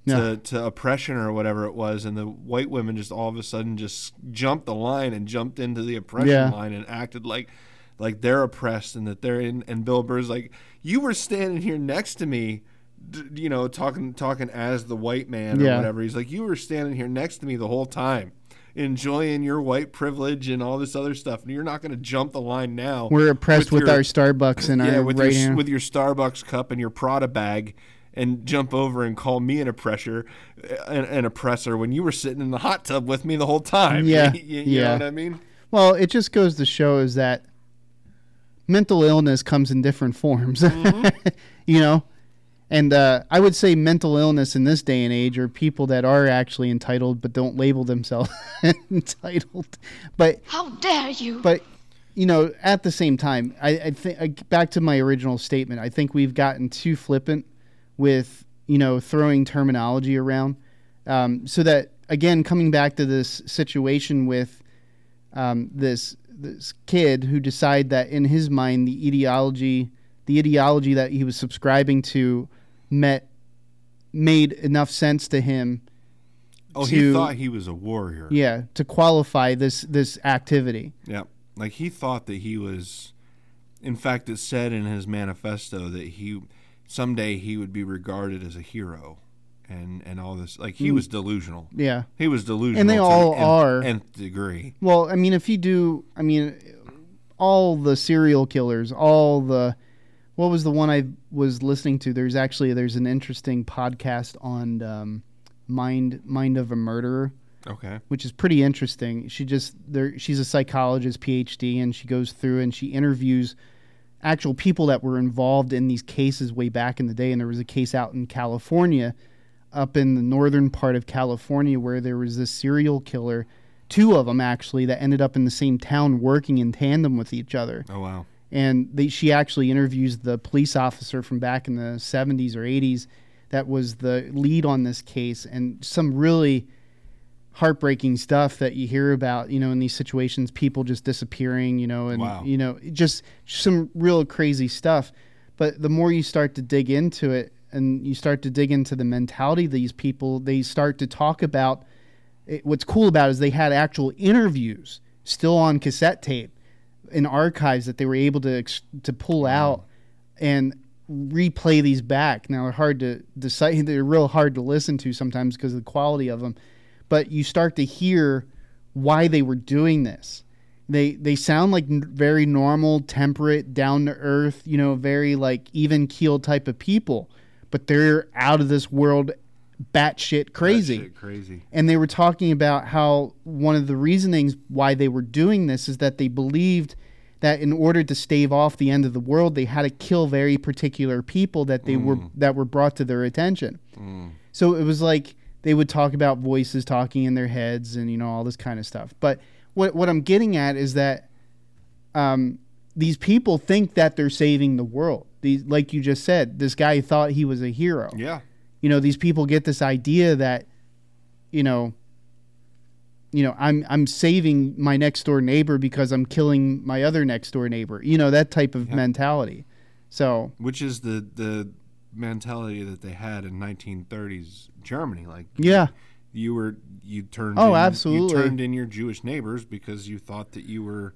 To, Yeah. to oppression or whatever it was, and the white women just all of a sudden just jumped the line and jumped into the oppression Yeah. line and acted like like they're oppressed and that they're in. And Bill Burr's like, you were standing here next to me, you know, talking talking as the white man or Yeah. whatever. He's like, you were standing here next to me the whole time, enjoying your white privilege and all this other stuff, and you're not going to jump the line now. We're oppressed with, your- our Starbucks and yeah, our with right your hand. with your Starbucks cup and your Prada bag, and jump over and call me an oppressor, an, an oppressor when you were sitting in the hot tub with me the whole time. *laughs* Yeah, you, you know yeah. what I mean. Well, it just goes to show is that mental illness comes in different forms. Mm-hmm. *laughs* you know? And uh, I would say mental illness in this day and age are people that are actually entitled but don't label themselves *laughs* entitled. But How dare you? but you know, at the same time, I, I think back to my original statement. I think we've gotten too flippant with you know throwing terminology around, um, so that again, coming back to this situation with um, this this kid who decided that in his mind the ideology the ideology that he was subscribing to met made enough sense to him Oh, to- he thought he was a warrior. yeah to qualify this this activity Yeah. Like he thought that he was in fact it said in his manifesto that he someday he would be regarded as a hero and and all this like he was delusional. yeah He was delusional. Mm. And they to all nth- are. nth degree. Well, I mean, if you do, I mean, all the serial killers, all the, what was the one I was listening to? There's actually there's an interesting podcast on um, mind mind of a murderer, Okay. which is pretty interesting. She just there, she's a psychologist, PhD, and she goes through and she interviews actual people that were involved in these cases way back in the day. And there was a case out in California, up in the northern part of California, where there was this serial killer, two of them actually, that ended up in the same town working in tandem with each other Oh wow. And they, she actually interviews the police officer from back in the 70s or 80s that was the lead on this case. And some really heartbreaking stuff that you hear about you know in these situations people just disappearing you know and Wow. you know just some real crazy stuff. But the more you start to dig into it and you start to dig into the mentality of these people they start to talk about it, what's cool about it is they had actual interviews still on cassette tape in archives that they were able to to pull out and replay these back. Now they're hard to decide; *laughs* they're real hard to listen to sometimes because of the quality of them. But you start to hear why they were doing this. They they sound like n- very normal, temperate, down to earth, you know, very like even keel type of people, but they're out of this world, batshit crazy. shit crazy. and they were talking about how one of the reasonings why they were doing this is that they believed that in order to stave off the end of the world they had to kill very particular people that they were that were brought to their attention. So it was like they would talk about voices talking in their heads and you know all this kind of stuff. But what what I'm getting at is that um, these people think that they're saving the world. These like you just said this guy thought he was a hero. Yeah. You know these people get this idea that you know you know i'm i'm saving my next door neighbor because i'm killing my other next door neighbor you know that type of mentality so Which is the the mentality that they had in 1930s Germany. Like yeah you were you turned Oh, in, absolutely. you turned in your Jewish neighbors because you thought that you were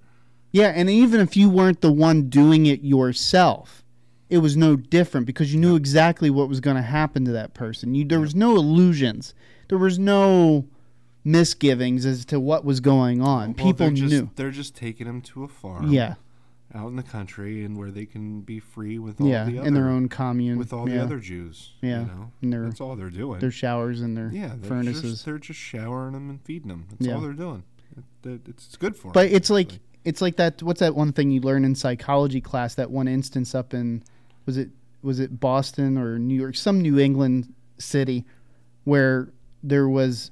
yeah and even if you weren't the one doing it yourself it was no different because you knew exactly what was going to happen to that person you there was no illusions there was no misgivings as to what was going on well, people they're just, knew they're just taking them to a farm yeah out in the country and where they can be free with all yeah the other in their own commune with all yeah. the other Jews. Yeah. You know? And their- That's all they're doing. their showers and their yeah, they're furnaces. Just, they're just showering them and feeding them. That's Yeah. all they're doing. It, it- it's, it's good for but them. it's like it's like that. What's that one thing you learn in psychology class? That one instance up in was it was it Boston or New York, some New England city, where there was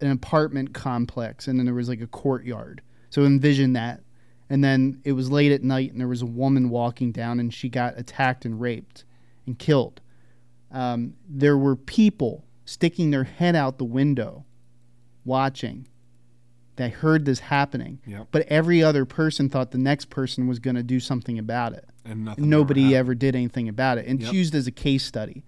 an apartment complex and then there was like a courtyard. So envision that. And then it was late at night and there was a woman walking down and she got attacked and raped and killed. Um, there were people sticking their head out the window watching that heard this happening. Yep. But every other person thought the next person was going to do something about it. and nothing nobody happened. ever did anything about it. And it's used as a case study.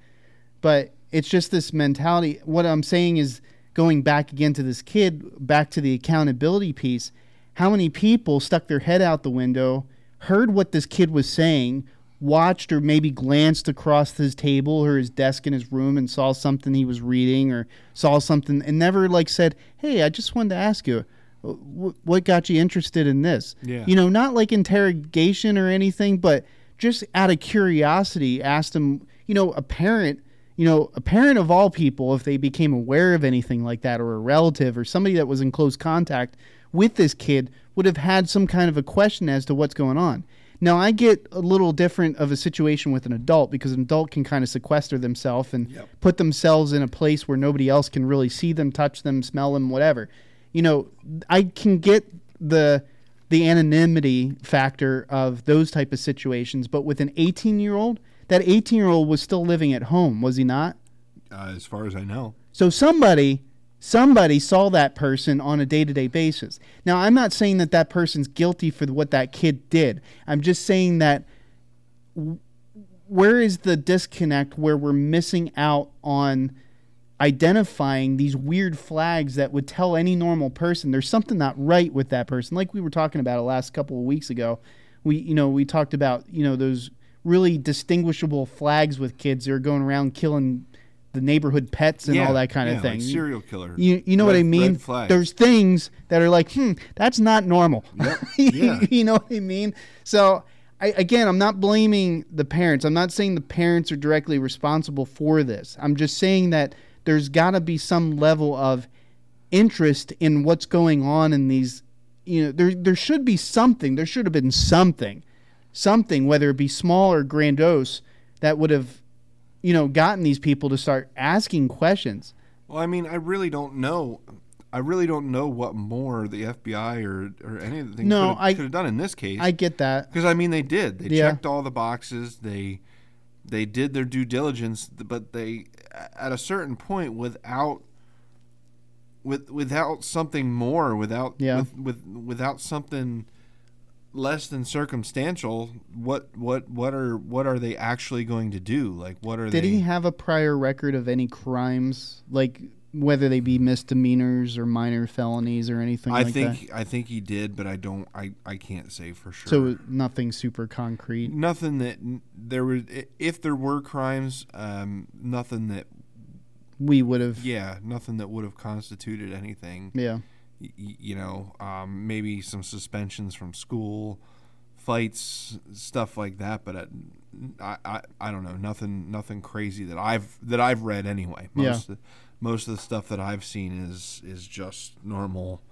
But it's just this mentality. What I'm saying is going back again to this kid, back to the accountability piece. How many people stuck their head out the window, heard what this kid was saying, watched or maybe glanced across his table or his desk in his room and saw something he was reading or saw something and never like said, "Hey, I just wanted to ask you, what got you interested in this?" Yeah. You know, not like interrogation or anything, but just out of curiosity, asked him. You know, a parent. You know, a parent of all people, if they became aware of anything like that, or a relative, or somebody that was in close contact with this kid, would have had some kind of a question as to what's going on. Now, I get a little different of a situation with an adult because an adult can kind of sequester themselves and put themselves in a place where nobody else can really see them, touch them, smell them, whatever. You know, I can get the the anonymity factor of those type of situations, but with an 18 year old, that 18 year old was still living at home, was he not? Uh, as far as I know. So somebody somebody saw that person on a day-to-day basis. Now, I'm not saying that that person's guilty for what that kid did. I'm just saying that w- where is the disconnect where we're missing out on identifying these weird flags that would tell any normal person there's something not right with that person like we were talking about it last couple of weeks ago we you know we talked about you know those really distinguishable flags with kids that are going around killing the neighborhood pets and all that kind yeah, of thing Like serial killer. you, you know what I mean? red. There's things that are like, hmm, that's not normal. *laughs* Yeah. *laughs* you know what I mean? So, I, again, I'm not blaming the parents. I'm not saying the parents are directly responsible for this. I'm just saying that there's got to be some level of interest in what's going on in these. You know, there there should be something. There should have been something, something, whether it be small or grandiose, that would have, you know, gotten these people to start asking questions. Well, I mean, I really don't know. I really don't know what more the FBI or or anything No, could I- could have done in this case. I get that. Because I mean, they did. They Yeah. checked all the boxes. They they did their due diligence, but they at a certain point, without with without something more, without Yeah. with, with without something less than circumstantial, what what what are what are they actually going to do? Like, what are Did they? he have a prior record of any crimes, like whether they be misdemeanors or minor felonies or anything I like think that? I think he did, but I don't. I I can't say for sure. So nothing super concrete. nothing that there was. If there were crimes, um, nothing that We would have. Yeah, nothing that would have constituted anything. Yeah. Y- you know, um, maybe some suspensions from school, fights, stuff like that. But uh, I, I, I don't know, nothing, nothing crazy that I've that I've read anyway. Yeah. Most, of, most of the stuff that I've seen is is just normal,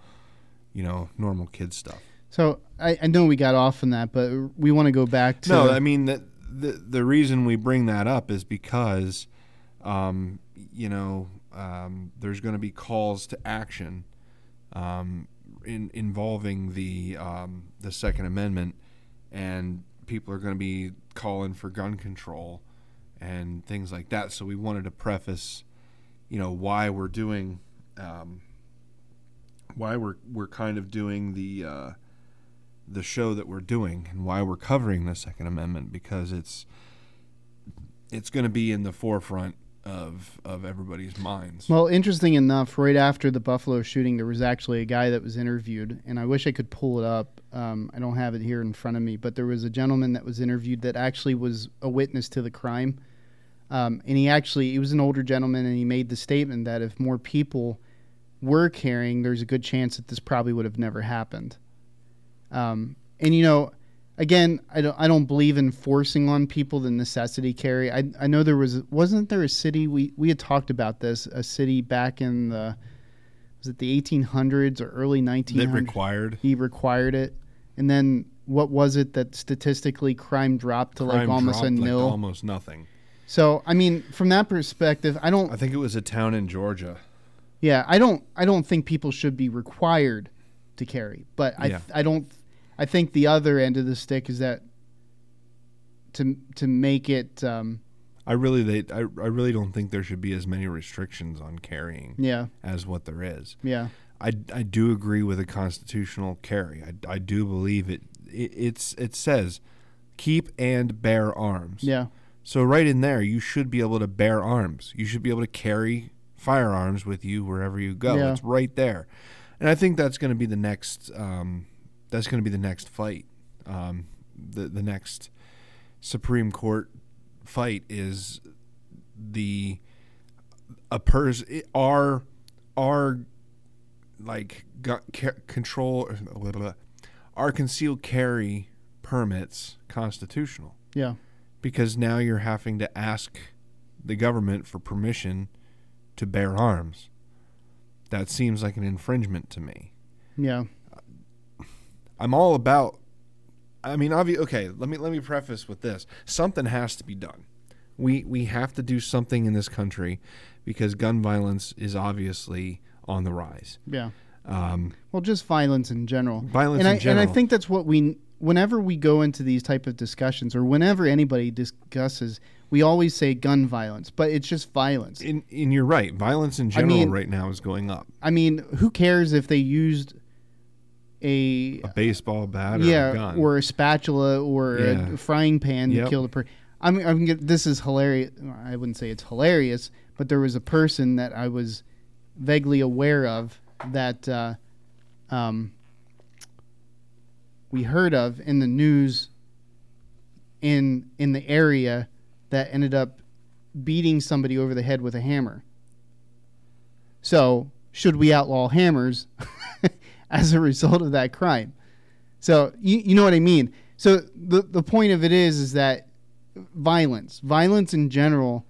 you know, normal kid stuff. So I, I know we got off on that, but we want to go back to. No, I mean that the the reason we bring that up is because, um, you know, um, there's going to be calls to action, um, in involving the um, the Second Amendment, and people are going to be calling for gun control, and things like that. So we wanted to preface, you know, why we're doing, um, why we're we're kind of doing the. Uh, the show that we're doing and why we're covering the Second Amendment because it's it's going to be in the forefront of of everybody's minds. Well, interesting enough, right after the Buffalo shooting, there was actually a guy that was interviewed, and I wish I could pull it up. Um, I don't have it here in front of me, but there was a gentleman that was interviewed that actually was a witness to the crime. Um, and he actually, he was an older gentleman, and he made the statement that if more people were carrying, there's a good chance that this probably would have never happened. Um, and you know, again, I don't I don't believe in forcing on people the necessity carry. I I know there was wasn't there a city we we had talked about this a city back in the was it the 1800s or early 1900s that required he required it, and then what was it that statistically crime dropped to like crime almost a dropped, like, nil? almost nothing. So I mean, from that perspective, I don't I think it was a town in Georgia. yeah, I don't I don't think people should be required to carry, but I Yeah. I don't I think the other end of the stick is that to to make it um, I really they I, I really don't think there should be as many restrictions on carrying yeah as what there is. yeah I, I do agree with a constitutional carry. I, I do believe it, it it's it says keep and bear arms. yeah So right in there, you should be able to bear arms. You should be able to carry firearms with you wherever you go. Yeah. It's right there, and I think that's going to be the next. Um, that's going to be the next fight. Um, the the next Supreme Court fight is the a pers our our like gun ca- control blah, blah, blah, our concealed carry permits constitutional yeah because now you're having to ask the government for permission to bear arms. That seems like an infringement to me. yeah I'm all about I mean obvi- okay, let me let me preface with this. Something has to be done. We we have to do something in this country because gun violence is obviously on the rise. yeah. Um, Well, just violence in general. Violence and in I, And I think that's what we whenever we go into these type of discussions or whenever anybody discusses, we always say gun violence, but it's just violence. And, and you're right. Violence in general mean- right now is going up. I mean, who cares if they used a A baseball bat or yeah a gun. or a spatula or Yeah. a frying pan Yep. to kill the person? I mean, I'm this is hilarious. I wouldn't say it's hilarious, but there was a person that I was vaguely aware of that uh, um, we heard of in the news in in the area that ended up beating somebody over the head with a hammer. So, should we outlaw hammers *laughs* as a result of that crime? So, you, you know what I mean? So, the, the point of it is is that violence, violence in general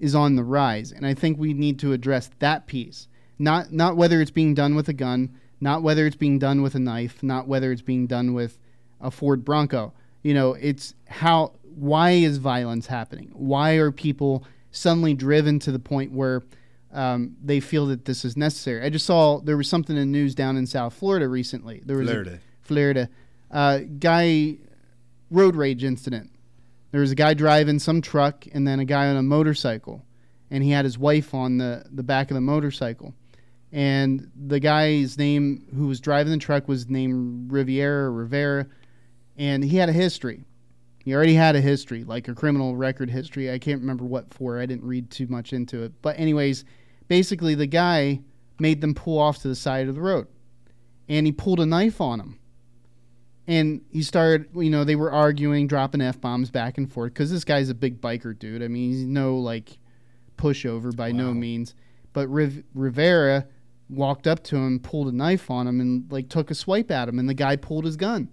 is on the rise, and I think we need to address that piece. Not not whether it's being done with a gun, not whether it's being done with a knife, not whether it's being done with a Ford Bronco. You know, it's how why is violence happening? Why are people suddenly driven to the point where um, they feel that this is necessary? I just saw there was something in the news down in South Florida recently. There was Florida. a Florida uh, guy road rage incident. There was a guy driving some truck and then a guy on a motorcycle, and he had his wife on the the back of the motorcycle. And the guy's name who was driving the truck was named Riviera Rivera, and he had a history. He already had a history, like a criminal record history. I can't remember what for. I didn't read too much into it. But anyways, basically the guy made them pull off to the side of the road. And he pulled a knife on him. And he started, you know, they were arguing, dropping F bombs back and forth because this guy's a big biker dude. I mean, he's no like pushover by no means. But Riv- Rivera walked up to him, pulled a knife on him, and like took a swipe at him. And the guy pulled his gun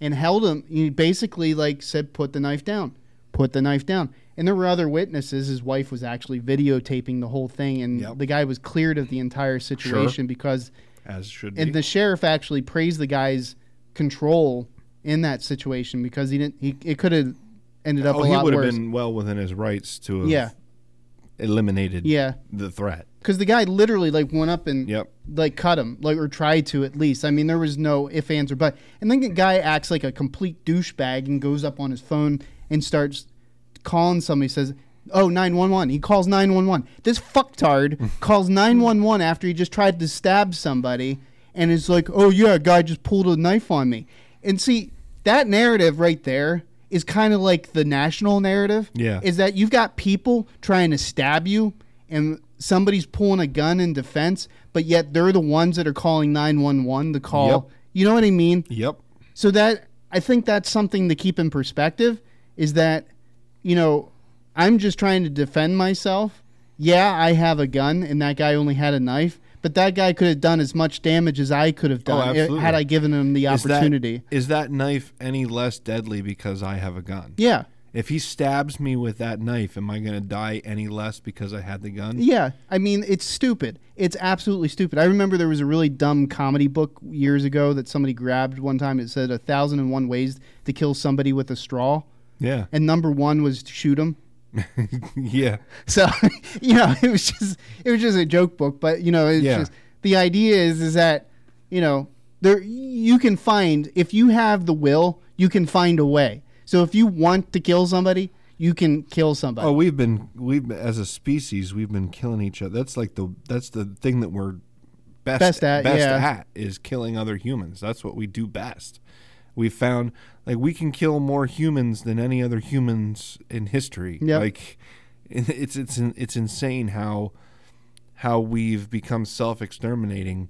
and held him. He basically like said, "Put the knife down. Put the knife down." And there were other witnesses. His wife was actually videotaping the whole thing, and Yep. the guy was cleared of the entire situation because as should be. and the sheriff actually praised the guy's control in that situation because he didn't. He it could have ended up oh, a he lot would have been well within his rights to have Yeah. eliminated Yeah, the threat. Because the guy literally like went up and Yep. like cut him, like or tried to at least. I mean, there was no if, ands, or but. And then the guy acts like a complete douchebag and goes up on his phone and starts calling somebody. Says, "Oh, 911." He calls 911. This fucktard *laughs* calls 911 after he just tried to stab somebody, and is like, "Oh yeah, a guy just pulled a knife on me." And see that narrative right there is kind of like the national narrative. Yeah. Is that you've got people trying to stab you and somebody's pulling a gun in defense, but yet they're the ones that are calling 911 to call. Yep. You know what I mean? Yep. So that I think that's something to keep in perspective is that you know, I'm just trying to defend myself. Yeah, I have a gun and that guy only had a knife, but that guy could have done as much damage as I could have Oh, done eh, absolutely. had I given him the opportunity. Is that knife any less deadly because I have a gun? yeah. If he stabs me with that knife, am I going to die any less because I had the gun? Yeah, I mean it's stupid. It's absolutely stupid. I remember there was a really dumb comedy book years ago that somebody grabbed one time. It said a thousand and one ways to kill somebody with a straw, Yeah. and number one was to shoot him. *laughs* yeah. So *laughs* you know it was just it was just a joke book, but you know it's Yeah. just the idea is is that you know there you can find if you have the will, you can find a way. So if you want to kill somebody, you can kill somebody. Oh, we've been we've as a species we've been killing each other. That's like the that's the thing that we're best Best at, yeah. at is killing other humans. That's what we do best. We found like we can kill more humans than any other humans in history. Yep. Like *laughs* it's it's it's insane how how we've become self-exterminating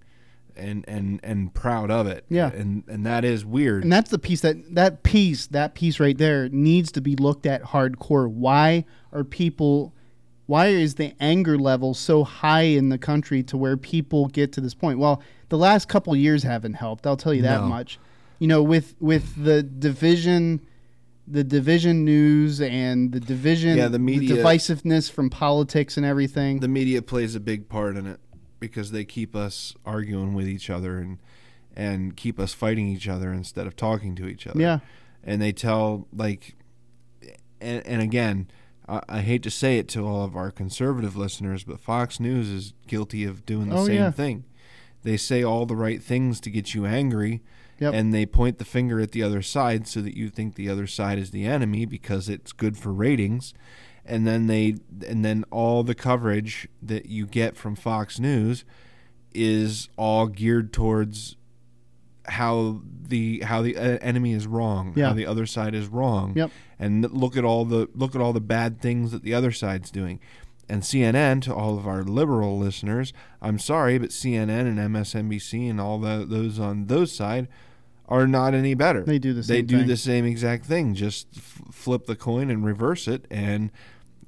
and and and proud of it. Yeah. And and that is weird. And that's the piece that that piece that piece right there needs to be looked at hardcore. Why are people? Why is the anger level so high in the country to where people get to this point? Well, the last couple years haven't helped. I'll tell you that No. much. You know, with with the division, the division news and the division, Yeah, the media- divisiveness from politics and everything. the media plays a big part in it because they keep us arguing with each other and and keep us fighting each other instead of talking to each other. Yeah. And they tell like and, and again, I, I hate to say it to all of our conservative listeners, but Fox News is guilty of doing the Oh, same yeah. thing. They say all the right things to get you angry Yep. and they point the finger at the other side so that you think the other side is the enemy because it's good for ratings and then they and then all the coverage that you get from Fox News is all geared towards how the how the uh, enemy is wrong, Yeah. how the other side is wrong, Yep. and look at all the look at all the bad things that the other side's doing. And CNN, to all of our liberal listeners, I'm sorry, but CNN and MSNBC and all the, those on those side are not any better. They do the They same do thing. the same exact thing. Just f- flip the coin and reverse it, and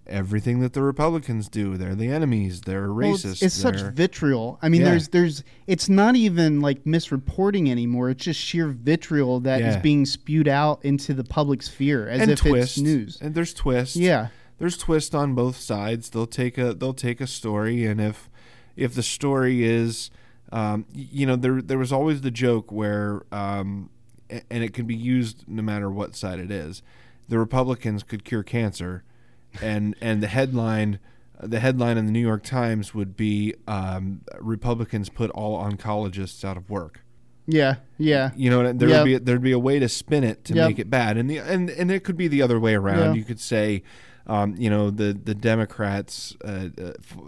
everything that the Republicans do, they're the enemies. They're Well, racist. it's, it's such they're- vitriol. I mean, Yeah. there's there's it's not even like misreporting anymore. It's just sheer vitriol that is Yeah. being spewed out into the public sphere as and if twist it's news. And there's twist. Yeah. there's twist on both sides. They'll take a they'll take a story, and if if the story is, um, you know, there there was always the joke where, um, and it can be used no matter what side it is. The Republicans could cure cancer, and and the headline. The headline in the New York Times would be um, Republicans put all oncologists out of work. Yeah, yeah. You know, there Yep. would be there'd be a way to spin it to Yep. make it bad, and the and and it could be the other way around. Yeah. You could say, um, you know, the the Democrats uh, uh, f-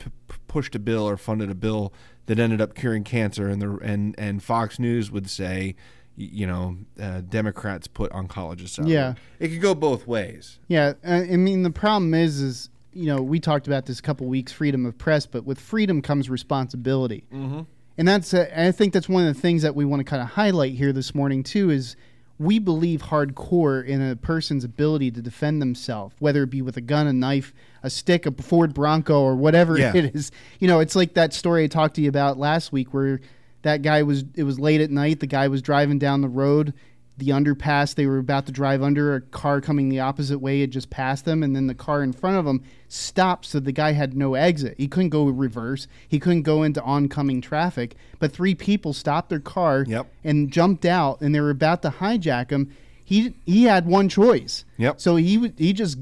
f- pushed a bill or funded a bill that ended up curing cancer, and the and and Fox News would say, you know, uh, Democrats put oncologists out. Yeah. it could go both ways. Yeah, I mean the problem is, is you know we talked about this a couple weeks, freedom of press, but with freedom comes responsibility, mm-hmm. and that's uh, I think that's one of the things that we want to kind of highlight here this morning too is we believe hardcore in a person's ability to defend themselves, whether it be with a gun, a knife, a stick, a Ford Bronco, or whatever Yeah. it is. You know, it's like that story I talked to you about last week where that guy was it was late at night the guy was driving down the road the underpass they were about to drive under a car coming the opposite way had just passed them and then the car in front of them stopped so the guy had no exit. He couldn't go reverse. He couldn't go into oncoming traffic. But three people stopped their car Yep. and jumped out and they were about to hijack him. He he had one choice. Yep. so he he just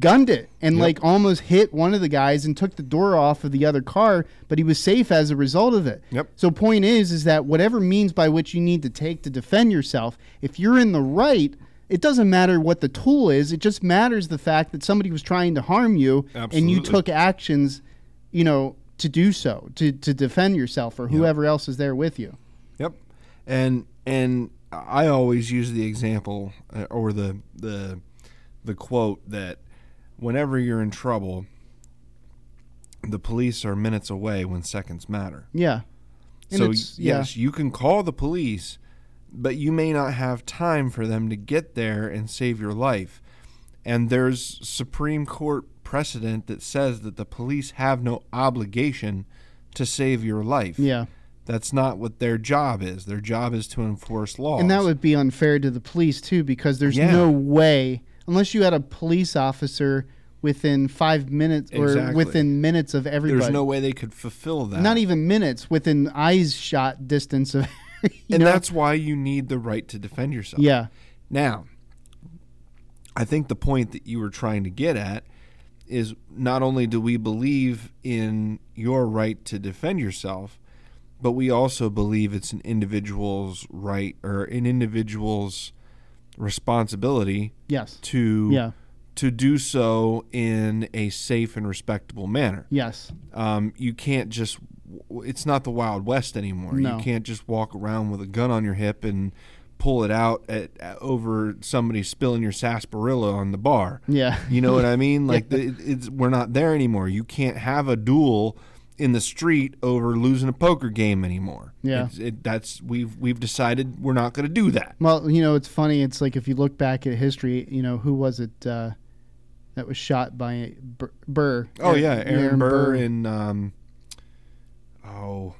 gunned it and Yep. like almost hit one of the guys and took the door off of the other car but he was safe as a result of it. Yep. so point is is that whatever means by which you need to take to defend yourself if you're in the right it doesn't matter what the tool is. It just matters the fact that somebody was trying to harm you and you took actions you know to do so to to defend yourself or whoever else is there with you. Yep, and and I always use the example uh, or the the the quote that whenever you're in trouble, the police are minutes away when seconds matter. yeah And so it's- yeah. yes, you can call the police, but you may not have time for them to get there and save your life. And there's Supreme Court precedent that says that the police have no obligation to save your life. yeah That's not what their job is. Their job is to enforce law. And that would be unfair to the police too, because there's Yeah. no way, unless you had a police officer within five minutes or Exactly. within minutes of everybody. There's no way they could fulfill that. not even minutes, within eyes shot distance of. *laughs* and know? that's why you need the right to defend yourself. yeah, Now, I think the point that you were trying to get at is not only do we believe in your right to defend yourself, but we also believe it's an individual's right or an individual's responsibility yes, to yeah, to do so in a safe and respectable manner. yes, Um, you can't just it's not the wild west anymore. No. you can't just walk around with a gun on your hip and pull it out at, at- over somebody spilling your sarsaparilla on the bar. Yeah, you know what i mean? *laughs* Like the, it- it's we're not there anymore. You can't have a duel in the street over losing a poker game anymore Yeah. It, that's we've we've decided we're not going to do that Well, you know, it's funny. It's like if you look back at history, you know, who was it uh, that was shot by Bur- Burr? oh yeah aaron, burr, and um, oh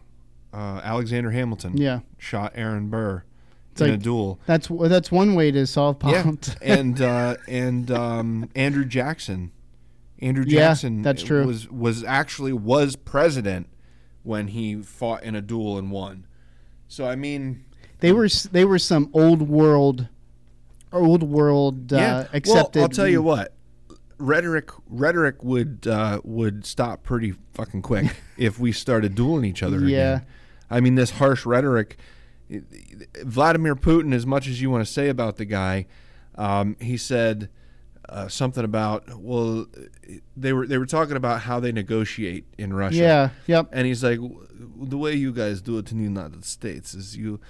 uh, alexander hamilton yeah, shot aaron burr It's in a duel that's that's one way to solve problems. Yeah, and *laughs* uh, and um, Andrew Jackson, Andrew Yeah, Jackson, that's true. Was was actually was president when he fought in a duel and won. So I mean, They were they were some old world, old world uh, yeah. accepted. Well, I'll tell you what, rhetoric rhetoric would uh, would stop pretty fucking quick *laughs* if we started dueling each other. Yeah. again. I mean this harsh rhetoric. Vladimir Putin, as much as you want to say about the guy, um, he said uh, something about well, they were they were talking about how they negotiate in Russia. Yeah. Yep. and he's like, the way you guys do it in the United States is you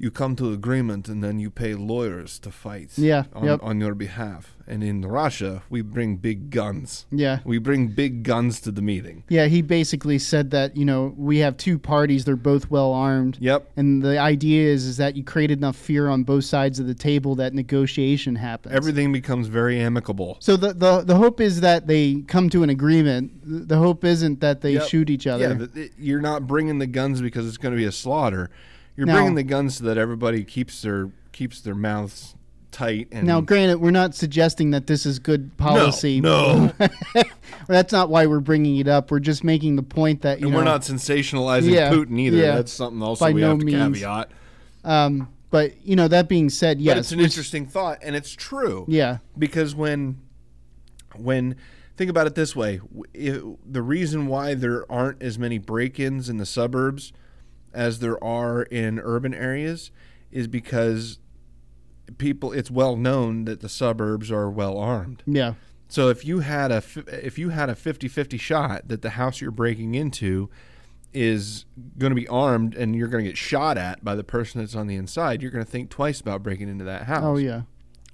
you come to agreement and then you pay lawyers to fight Yeah, on, yep. on your behalf. And in Russia, we bring big guns. Yeah. We bring big guns to the meeting. Yeah, he basically said that you know we have two parties; they're both well armed. Yep. And the idea is is that you create enough fear on both sides of the table that negotiation happens. Everything becomes very amicable. So the, the the hope is that they come to an agreement. The hope isn't that they Yep. shoot each other. Yeah, you're not bringing the guns because it's going to be a slaughter. You're Now- bringing the guns so that everybody keeps their keeps their mouths tight and now, granted, we're not suggesting that this is good policy. No, *laughs* That's not why we're bringing it up. We're just making the point that you and know. we're not sensationalizing Yeah, Putin either. yeah. That's something also By we no have to means. caveat. Um, but you know that being said, yes, but it's an interesting thought, and it's true. Yeah. because when when think about it this way it, the reason why there aren't as many break-ins in the suburbs as there are in urban areas is because people it's well known that the suburbs are well armed Yeah. so if you had a if you had a 50-50 shot that the house you're breaking into is going to be armed and you're going to get shot at by the person that's on the inside you're going to think twice about breaking into that oh, house Oh yeah.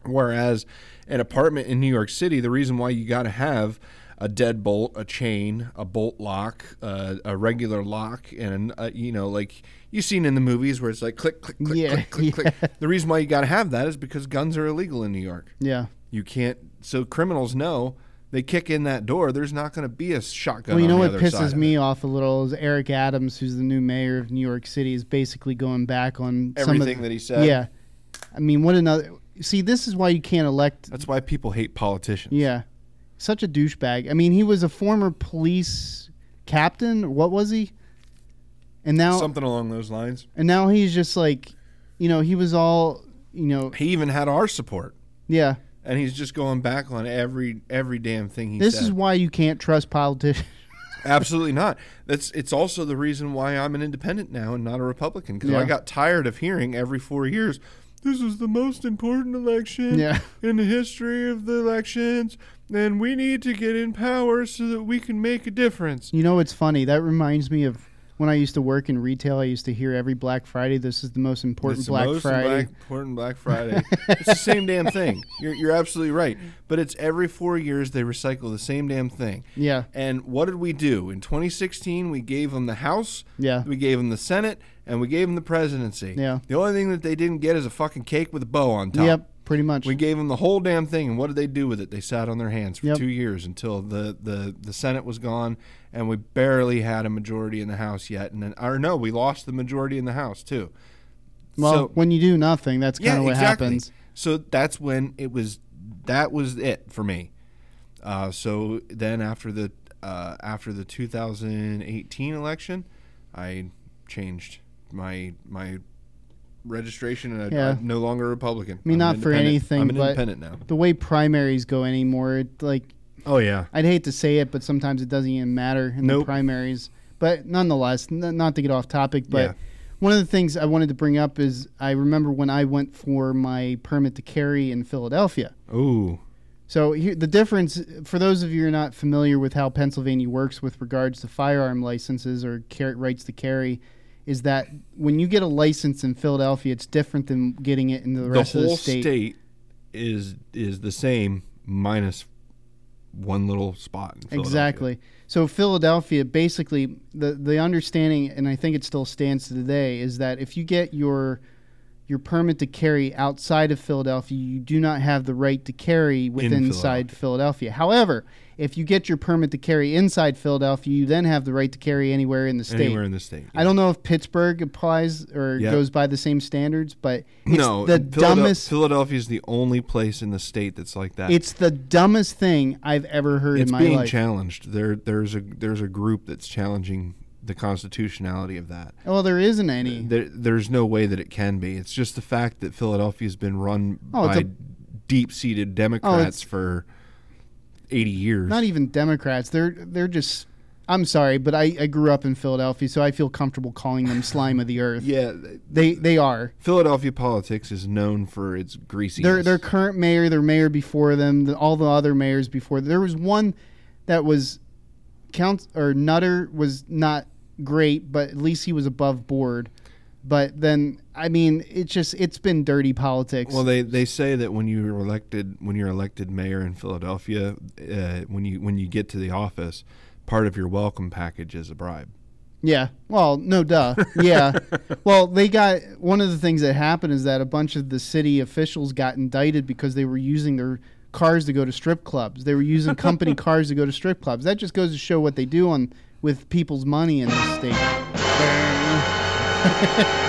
Whereas an apartment in New York City, the reason why you got to have a deadbolt, a chain, a bolt lock, uh, a regular lock, and uh, you know, like you've seen in the movies where it's like click, click, click, Yeah, click, click, click. The reason why you got to have that is because guns are illegal in New York. Yeah. You can't. So criminals know they kick in that door. There's not going to be a shotgun. Well, you know what pisses me off a little is Eric Adams, who's the new mayor of New York City, is basically going back on some of Everything the- that he said. Yeah, I mean, what another? See, this is why you can't elect. That's why people hate politicians. Yeah, such a douchebag. I mean, he was a former police captain. What was he? And now, Something along those lines. and now he's just like, you know, he was all, you know, He even had our support. yeah. and he's just going back on every every damn thing he said. This said. is why you can't trust politicians. *laughs* Absolutely not. That's it's also the reason why I'm an independent now and not a Republican because Yeah. I got tired of hearing every four years. This is the most important election Yeah. in the history of the elections, and we need to get in power so that we can make a difference. You know, it's funny. That reminds me of when I used to work in retail. I used to hear every Black Friday, "This is the most important It's the Black most Friday." Black, important Black Friday. it's the same damn thing. *laughs* You're, you're absolutely right. But it's every four years they recycle the same damn thing. Yeah, And what did we do? In 2016, we gave them the House, Yeah. we gave them the Senate, and we gave them the presidency. Yeah. The only thing that they didn't get is a fucking cake with a bow on top. yep, pretty much. We gave them the whole damn thing, and what did they do with it? They sat on their hands for Yep. two years until the, the, the Senate was gone, and we barely had a majority in the House yet. And then, or no, we lost the majority in the House too. well, so, when you do nothing, that's kind of what exactly. happens. So that's when it was. That was it for me. Uh, so then after the uh, after the 2018 election, I changed my my registration, and I, Yeah. I'm no longer a Republican. I mean, I'm not for anything, I'm an but- independent now. The way primaries go anymore, it, like Oh yeah. I'd hate to say it, but sometimes it doesn't even matter in the primaries. But nonetheless, n- not to get off topic, but Yeah. one of the things I wanted to bring up is I remember when I went for my permit to carry in Philadelphia. Ooh. So here, the difference, for those of you who are not familiar with how Pennsylvania works with regards to firearm licenses or car- rights to carry, is that when you get a license in Philadelphia, it's different than getting it in the The rest whole of the state. The whole state is is the same minus one little spot. In Philadelphia. Exactly. So Philadelphia, basically, the the understanding, and I think it still stands today, is that if you get your your permit to carry outside of Philadelphia, you do not have the right to carry within inside Philadelphia. However, if you get your permit to carry inside Philadelphia, you then have the right to carry anywhere in the state. Anywhere in the state. I don't know if Pittsburgh applies or Yeah. goes by the same standards, but it's no, the dumbest. Philadelphia is the only place in the state that's like that. It's the dumbest thing I've ever heard it's in my life. being challenged. There, there's a there's a group that's challenging the constitutionality of that. well, there isn't any. There, there's no way that it can be. It's just the fact that Philadelphia's been run Oh, by a- deep-seated Democrats oh, for 80 years. not even Democrats. They're they're just I'm sorry, but I, I grew up in Philadelphia, so I feel comfortable calling them slime of the earth. Yeah, They they are. Philadelphia politics is known for its greasy. Their their current mayor, their mayor before them, the, all the other mayors before. There was one that was count or Nutter was not great, but at least he was above board. But then I mean, it's just it's been dirty politics. Well, they, they say that when you're elected when you're elected mayor in Philadelphia, uh, when you when you get to the office, part of your welcome package is a bribe. Yeah. Well, no duh. Yeah. *laughs* well, they got one of the things that happened is that a bunch of the city officials got indicted because they were using their cars to go to strip clubs. They were using company *laughs* cars to go to strip clubs. That just goes to show what they do on with people's money in this state. *laughs*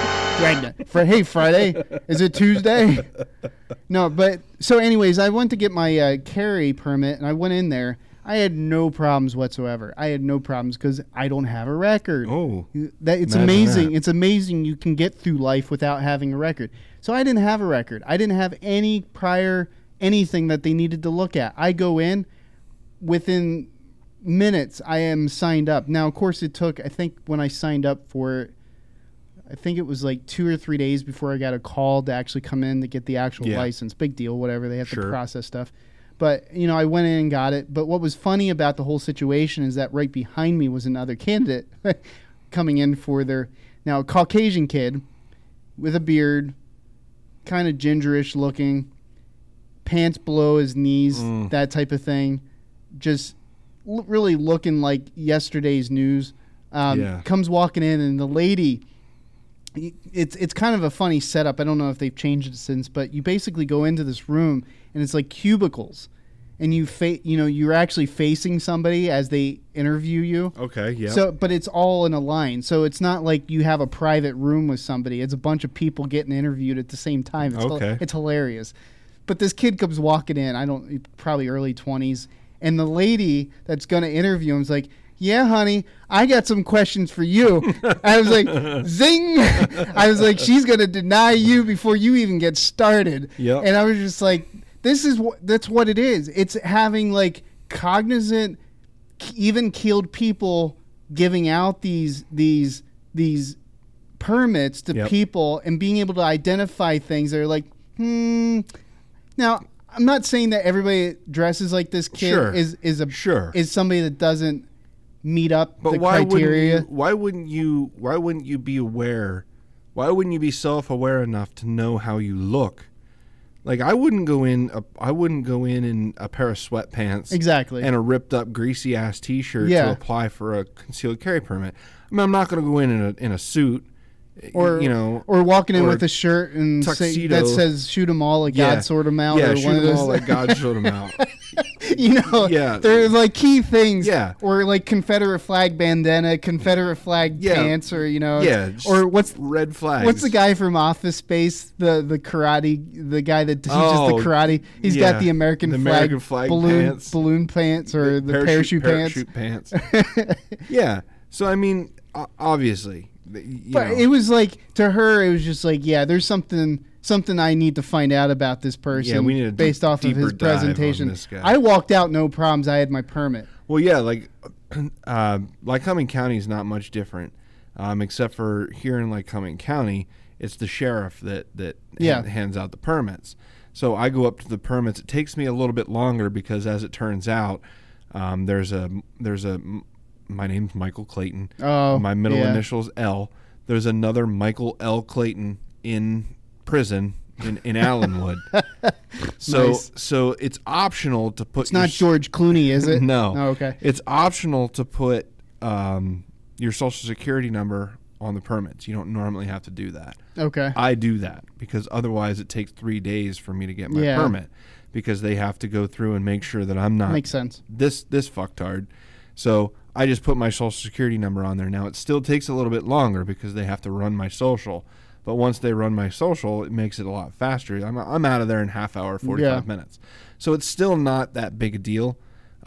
For hey Friday, is it Tuesday? No, but so anyways, I went to get my uh, carry permit and I went in there. I had no problems whatsoever. I had no problems because I don't have a record. Oh, That it's amazing. that. It's amazing you can get through life without having a record. So I didn't have a record. I didn't have any prior anything that they needed to look at. I go in within minutes I am signed up. Now of course it took I think when I signed up for it I think it was like 2 or 3 days before I got a call to actually come in to get the actual Yeah. license. Big deal, whatever. They have to process stuff. But you know, I went in and got it. But what was funny about the whole situation is that right behind me was another candidate *laughs* coming in for their now a Caucasian kid with a beard, kind of gingerish looking, pants below his knees, Mm. that type of thing. Just l- really looking like yesterday's news. Um, Yeah. Comes walking in, and the lady. It's it's kind of a funny setup. I don't know if they've changed it since, but you basically go into this room and it's like cubicles, and you fa- you know you're actually facing somebody as they interview you. okay, yeah. So, but it's all in a line. So it's not like you have a private room with somebody. It's a bunch of people getting interviewed at the same time. It's, Okay. it's hilarious. But this kid comes walking in. I don't probably early twenties, and the lady that's going to interview him is like. Yeah, honey, I got some questions for you. *laughs* I was like, zing. *laughs* I was like, she's going to deny you before you even get started. Yep. And I was just like, this is what that's what it is. It's having like cognizant even keeled people giving out these these these permits to Yep. people and being able to identify things that are like, hmm. Now, I'm not saying that everybody that dresses like this kid Sure. is is a Sure. is somebody that doesn't meet up But the why criteria. wouldn't you, why wouldn't you why wouldn't you be aware? Why wouldn't you be self-aware enough to know how you look? Like I wouldn't go in a, I wouldn't go in in a pair of sweatpants Exactly. and a ripped up greasy ass t-shirt Yeah. to apply for a concealed carry permit. I mean, I'm not going to go in in a in a suit or you know or walking in or with a shirt and say, tuxedo. that says "shoot 'em all," like Yeah. God sort 'em out, yeah, or shoot one of them those. all like God showed them out. *laughs* you know, Yeah. they're like key things. Yeah. Or like Confederate flag bandana, Confederate flag Yeah. pants, or you know, Yeah, just Or what's red flags? what's the guy from Office Space, the the karate, the guy that teaches Oh, the karate? He's yeah. got the American The flag, American flag balloon pants. balloon pants or the, parachute, parachute pants. *laughs* yeah. So I mean, o- obviously, But know, it was like to her, it was just like, yeah, there's something something I need to find out about this person. Yeah, we need a d- based off of his presentation. I walked out no problems. I had my permit. Well, yeah, like *clears throat* uh, Lycoming County is not much different, um, except for here in Lycoming County, it's the sheriff that that Yeah. ha- hands out the permits. So I go up to the permits. It takes me a little bit longer because, as it turns out, um, there's a there's a my name's Michael Clayton. Oh, my middle yeah. initials L. There's another Michael L. Clayton in prison in, in Allenwood. *laughs* so Nice. so it's optional to put It's not your George Clooney, is it? *laughs* no. Oh, okay. It's optional to put um, your social security number on the permits. You don't normally have to do that. Okay. I do that because otherwise it takes three days for me to get my Yeah. permit because they have to go through and make sure that I'm not Makes sense. this this fucktard. So I just put my social security number on there. Now it still takes a little bit longer because they have to run my social. But once they run my social, it makes it a lot faster. I'm, I'm out of there in half hour, 45 Yeah. minutes. So it's still not that big a deal.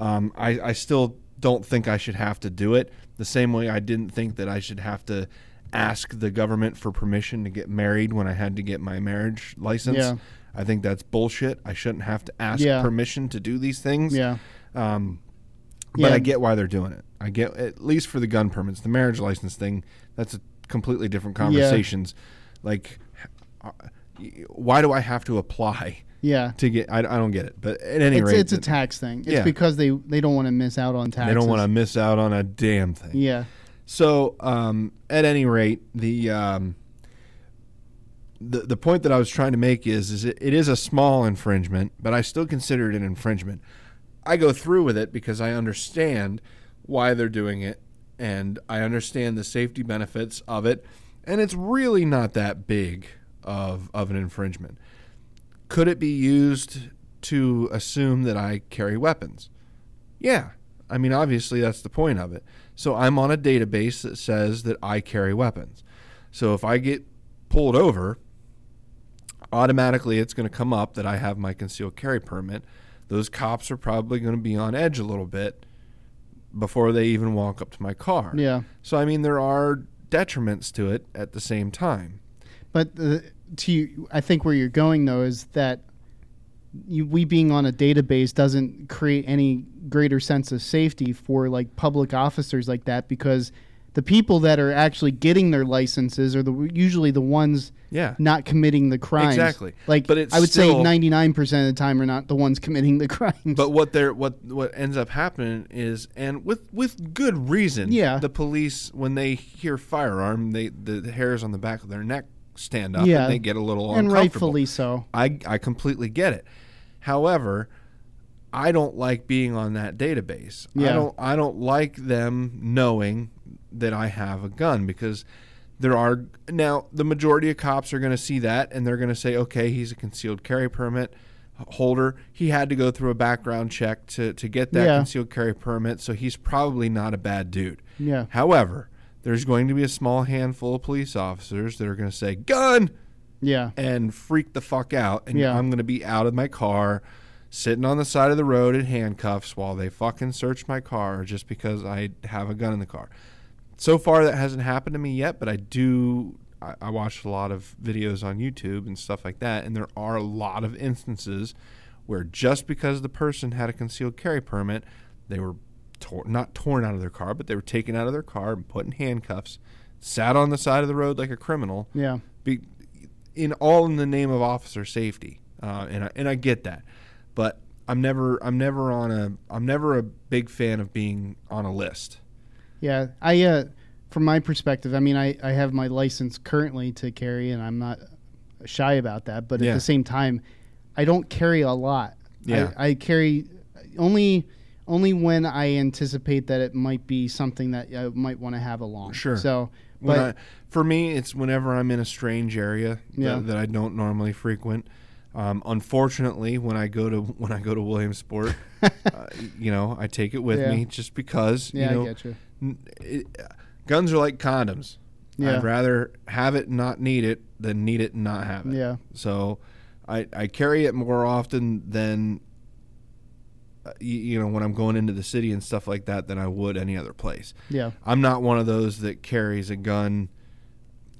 Um, I, I still don't think I should have to do it the same way I didn't think that I should have to ask the government for permission to get married when I had to get my marriage license. Yeah. I think that's bullshit. I shouldn't have to ask Yeah. permission to do these things. Yeah. Um, but Yeah. I get why they're doing it. I get at least for the gun permits, the marriage license thing. That's a completely different conversations. Like, uh, why do I have to apply Yeah. to get? I, I don't get it. But at any It's, rate, it's a tax thing. It's Yeah. because they they don't want to miss out on taxes. they don't want to miss out on a damn thing. Yeah. So, um, at any rate, the um, the the point that I was trying to make is is it, it is a small infringement, but I still consider it an infringement. I go through with it because I understand why they're doing it, and I understand the safety benefits of it, and it's really not that big of of an infringement. Could it be used to assume that I carry weapons? Yeah. I mean, obviously, that's the point of it. So I'm on a database that says that I carry weapons. So if I get pulled over, automatically it's going to come up that I have my concealed carry permit. Those cops are probably going to be on edge a little bit before they even walk up to my car. Yeah. So, I mean, there are detriments to it at the same time. But uh, to you, I think where you're going though is that you, we being on a database doesn't create any greater sense of safety for like public officers like that because the people that are actually getting their licenses are the usually the ones Yeah. not committing the crimes. Exactly. Like, But it's I would still- say 99% of the time are not the ones committing the *laughs* crimes. But what they're what what ends up happening is, and with with good reason, Yeah. the police when they hear firearm, they the, the hairs on the back of their neck stand up, Yeah. and they get a little and uncomfortable. rightfully so. I I completely get it. However, I don't like being on that database. Yeah. I don't I don't like them knowing that I have a gun because there are now the majority of cops are going to see that and they're going to say, okay, he's a concealed carry permit holder. He had to go through a background check to to get that Yeah. concealed carry permit, so he's probably not a bad dude. Yeah. However, there's going to be a small handful of police officers that are going to say, "Gun!" Yeah. and freak the fuck out. And Yeah. I'm going to be out of my car, sitting on the side of the road in handcuffs while they fucking search my car just because I have a gun in the car. So far, that hasn't happened to me yet, but I do. I, I watched a lot of videos on YouTube and stuff like that, and there are a lot of instances where just because the person had a concealed carry permit, they were tor- not torn out of their car, but they were taken out of their car and put in handcuffs, sat on the side of the road like a criminal, Yeah. be, in all in the name of officer safety, uh, and I, and I get that, but I'm never I'm never on a I'm never a big fan of being on a list. Yeah, I uh, from my perspective, I mean, I, I have my license currently to carry, and I'm not shy about that. But Yeah. at the same time, I don't carry a lot. Yeah. I, I carry only only when I anticipate that it might be something that I might want to have along. Sure. So, but I, for me, it's whenever I'm in a strange area Yeah. that, that I don't normally frequent. Um, unfortunately, when I go to *laughs* when I go to Williamsport, *laughs* uh, you know, I take it with Yeah. me just because yeah, you know I get you. It, guns are like condoms. Yeah. I'd rather have it and not need it than need it and not have it. Yeah. So I, I carry it more often than uh, you, you know when I'm going into the city and stuff like that than I would any other place. Yeah. I'm not one of those that carries a gun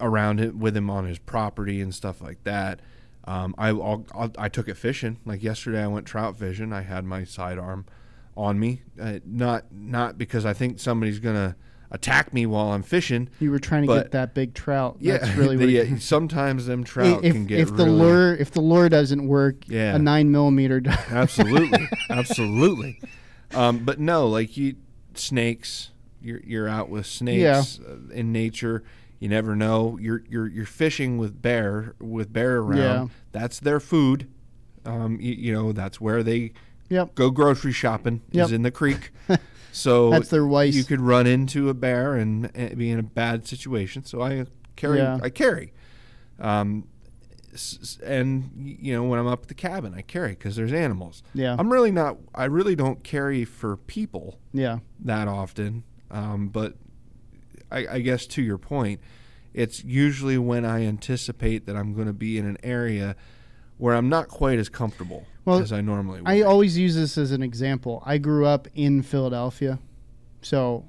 around it with him on his property and stuff like that. Um, I I'll, I'll, I took it fishing. Like yesterday, I went trout fishing. I had my sidearm on me, uh, not not because I think somebody's gonna attack me while I'm fishing. You were trying to But- get that big trout. Yeah, That's really *laughs* the- what yeah, sometimes them *laughs* trout if, can get if the really, lure if the lure doesn't work, Yeah. a nine millimeter. *laughs* does. absolutely, absolutely. Um, but no, like you snakes, you're you're out with snakes uh, in nature. You never know. You're you're you're fishing with bear with bear around. Yeah. That's their food. Um, you, you know that's where they Yep. go grocery shopping Yep. is in the creek. *laughs* So That's their vice. You could run into a bear and, and be in a bad situation. So I carry. Yeah. I carry. Um, and you know when I'm up at the cabin, I carry because there's animals. Yeah. I'm really not. I really don't carry for people Yeah. that often. Um, but I, I guess to your point, it's usually when I anticipate that I'm going to be in an area where I'm not quite as comfortable Well, as I normally would. I always use this as an example. I grew up in Philadelphia, so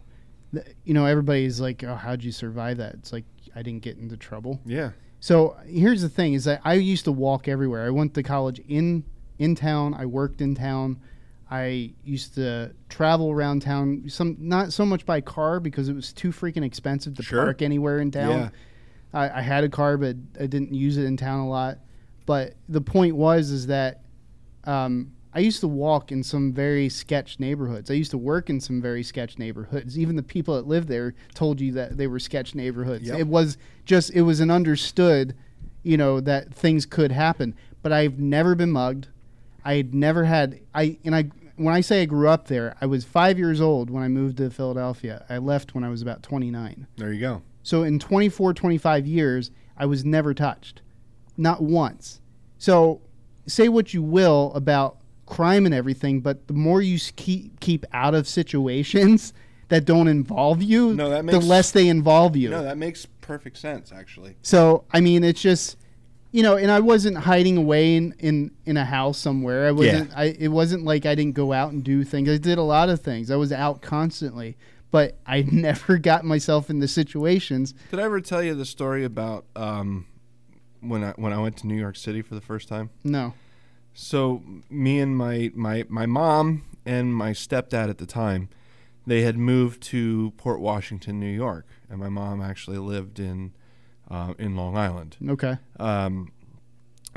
you know everybody's like, "Oh, how'd you survive that?" It's like I didn't get into trouble. yeah. So here's the thing: is that I used to walk everywhere. I went to college in in town. I worked in town. I used to travel around town, some not so much by car because it was too freaking expensive to Sure. park anywhere in town. Yeah. I, I had a car, but I didn't use it in town a lot. But the point was is that um, I used to walk in some very sketch neighborhoods. I used to work in some very sketch neighborhoods. Even the people that lived there told you that they were sketch neighborhoods. Yep. It was just it was an understood, you know, that things could happen. But I've never been mugged. I had never had I and I when I say I grew up there, I was five years old when I moved to Philadelphia. I left when I was about twenty nine. There you go. So in 24, 25 years, I was never touched. Not once. So say what you will about crime and everything, but the more you keep keep out of situations *laughs* that don't involve you, No, that the less they involve you. No, that makes perfect sense, actually. So I mean, it's just you know, and I wasn't hiding away in in, in a house somewhere. I wasn't. I it wasn't like I didn't go out and do things. I did a lot of things. I was out constantly, but I *laughs* never got myself into situations. Did I ever tell you the story about um, when I when I went to New York City for the first time? No. So me and my my my mom and my stepdad at the time, they had moved to Port Washington, New York, and my mom actually lived in uh, in Long Island. Okay. Um,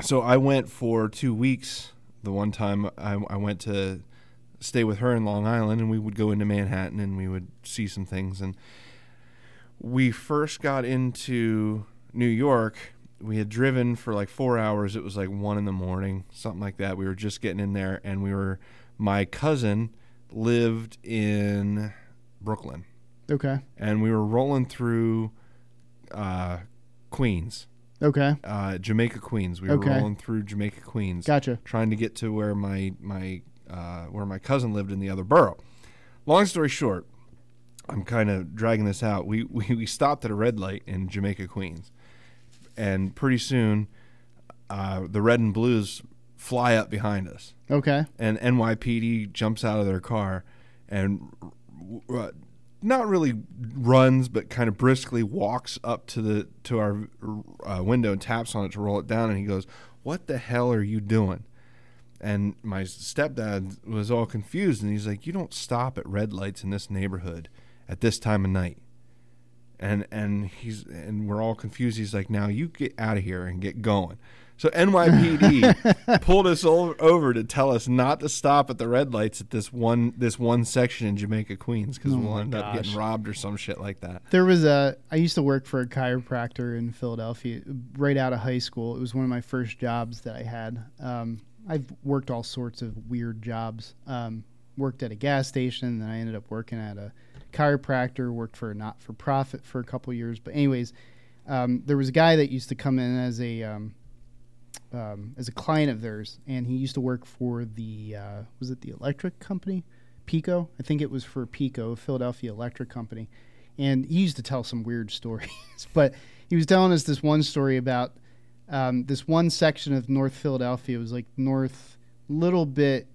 so I went for two weeks. The one time I, I went to stay with her in Long Island, and we would go into Manhattan and we would see some things. And we first got into New York. We had driven for like four hours. It was like one in the morning, something like that. We were just getting in there, and we were. My cousin lived in Brooklyn, Okay. and we were rolling through uh, Queens Okay. uh, Jamaica Queens. We Okay. were rolling through Jamaica Queens, Gotcha. trying to get to where my my uh, where my cousin lived in the other borough. Long story short, I'm kind of dragging this out. We, *laughs* we we stopped at a red light in Jamaica Queens, and pretty soon, uh, the red and blues fly up behind us Okay. and NYPD jumps out of their car and uh, not really runs, but kind of briskly walks up to the to our uh, window and taps on it to roll it down. And he goes, "What the hell are you doing?" And my stepdad was all confused, and he's like, "You don't stop at red lights in this neighborhood at this time of night." And and he's and we're all confused. He's like, "Now you get out of here and get going." So NYPD *laughs* pulled us all over to tell us not to stop at the red lights at this one this one section in Jamaica Queens because we'll end up getting robbed or some shit like that. There was a. I used to work for a chiropractor in Philadelphia right out of high school. It was one of my first jobs that I had. Um, I've worked all sorts of weird jobs. Um, worked at a gas station, then I ended up working at a chiropractor. Worked for a not for profit for a couple years. But anyways, um, there was a guy that used to come in as a um, um, as a client of theirs, and he used to work for the uh, was it the electric company, PECO? I think it was for PECO, Philadelphia Electric Company, and he used to tell some weird *laughs* stories. but he was telling us this one story about um, this one section of North Philadelphia. It was like north, little bit,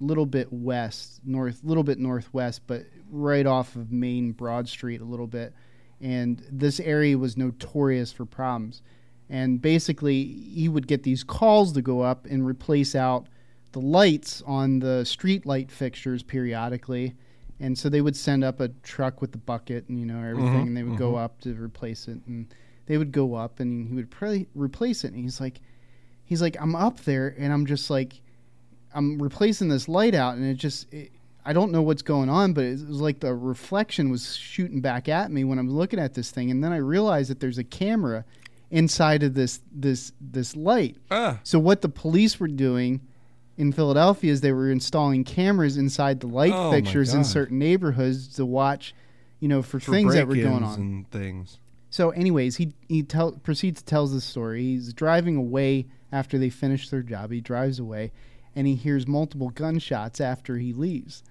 little bit west, north, little bit northwest, but right off of Main Broad Street a little bit. And this area was notorious for problems. And basically, he would get these calls to go up and replace out the lights on the street light fixtures periodically. And so they would send up a truck with the bucket and you know everything, mm-hmm. and they would go mm-hmm. up to replace it. And they would go up, and he would pre- replace it. And he's like, he's like, I'm up there, and I'm just like, I'm replacing this light out, and it just, it, I don't know what's going on, but it was like the reflection was shooting back at me when I'm looking at this thing, and then I realized that there's a camera inside of this this this light. Ah. So what the police were doing in Philadelphia is they were installing cameras inside the light Oh, fixtures in certain neighborhoods to watch, you know, for, For things that were going on. and things. So, anyways, he he tell, proceeds to tells this story. He's driving away after they finish their job. He drives away, and he hears multiple gunshots after he leaves.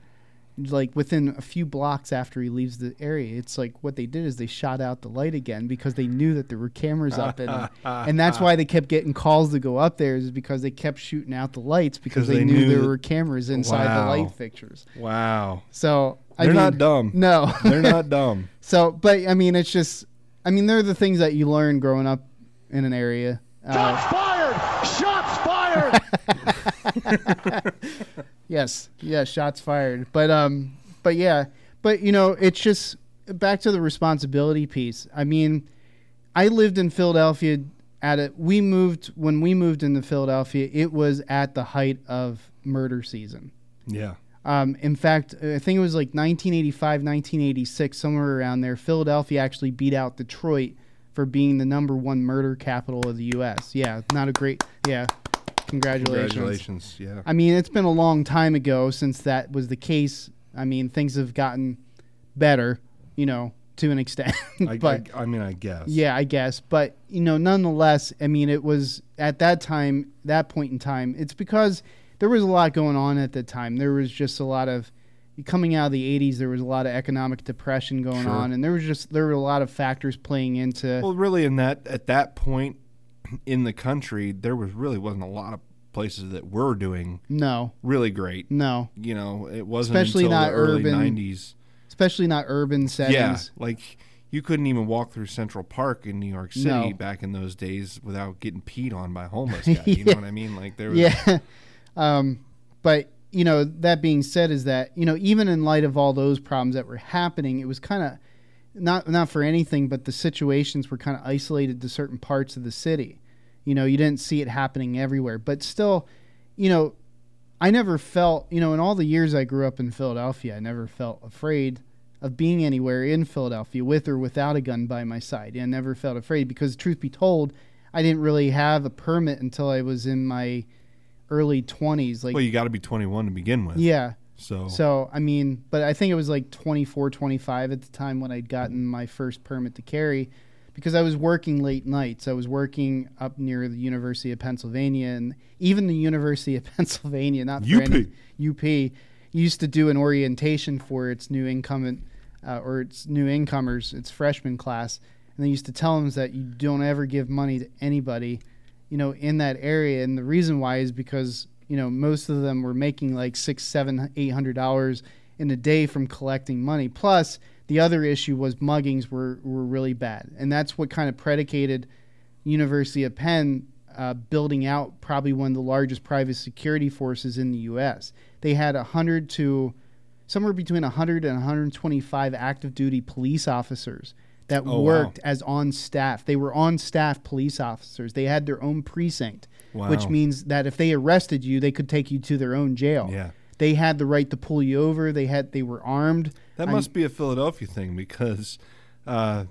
Like within a few blocks after he leaves the area, it's like what they did is they shot out the light again because they knew that there were cameras up in it, *laughs* and that's why they kept getting calls to go up there is because they kept shooting out the lights because they, they knew, knew there were cameras inside the light fixtures. Wow. So I They're not mean- dumb. No, They're not *laughs* dumb. so, but I mean, it's just, I mean, they're the things that you learn growing up in an area. Uh, fired! Shots fired! *laughs* Yes, yeah, shots fired. But um, but yeah, but you know, it's just back to the responsibility piece. I mean, I lived in Philadelphia at it. We moved when we moved into Philadelphia. It was at the height of murder season. Yeah. Um, in fact, I think it was like 1985, 1986, somewhere around there. Philadelphia actually beat out Detroit for being the number one murder capital of the U.S. Yeah, not a great. Yeah, congratulations. Congratulations. Yeah. I mean, it's been a long time ago since that was the case. I mean, things have gotten better, you know, to an extent. *laughs* I, but I, I mean, I guess. yeah, I guess. But, you know, nonetheless, I mean, it was at that time, that point in time, it's because there was a lot going on at the time. There was just a lot of coming out of the 80s, there was a lot of economic depression going Sure. on and there was just there were a lot of factors playing into Well, really, in that at that point in the country, there was really wasn't a lot of places that were doing no, really great. no, You know, it wasn't Especially until not urban '90s. especially not urban settings. Yeah, like you couldn't even walk through Central Park in New York City No. back in those days without getting peed on by a homeless *laughs* guy. You know what I mean? Like there was Yeah. *laughs* um, but you know, that being said, is that you know, even in light of all those problems that were happening, it was kind of not not for anything, but the situations were kind of isolated to certain parts of the city. You know, you didn't see it happening everywhere, but still, you know, I never felt, you know, in all the years I grew up in Philadelphia, I never felt afraid of being anywhere in Philadelphia with or without a gun by my side. I never felt afraid because, truth be told, I didn't really have a permit until I was in my early 20s. Like, well, you got to be 21 to begin with. yeah. So, So, I mean, but I think it was like 24, 25 at the time when I'd gotten my first permit to carry because I was working late nights. I was working up near the University of Pennsylvania and even the University of *laughs* Pennsylvania, not UP. any UP, used to do an orientation for its new incumbent uh, or its new incomers, its freshman class. And they used to tell them that you don't ever give money to anybody, you know, in that area. And the reason why is because, you know, most of them were making like six, seven, eight hundred dollars in a day from collecting money. Plus, the other issue was muggings were, were really bad. And that's what kind of predicated University of Penn uh, building out probably one of the largest private security forces in the U.S. They had 100 to somewhere between 100 and 125 active duty police officers that Oh, wow. worked as on staff. They were on staff police officers. They had their own precinct, which means that if they arrested you, they could take you to their own jail. Yeah. They had the right to pull you over. They had they were armed. that I'm- must be a Philadelphia thing because uh,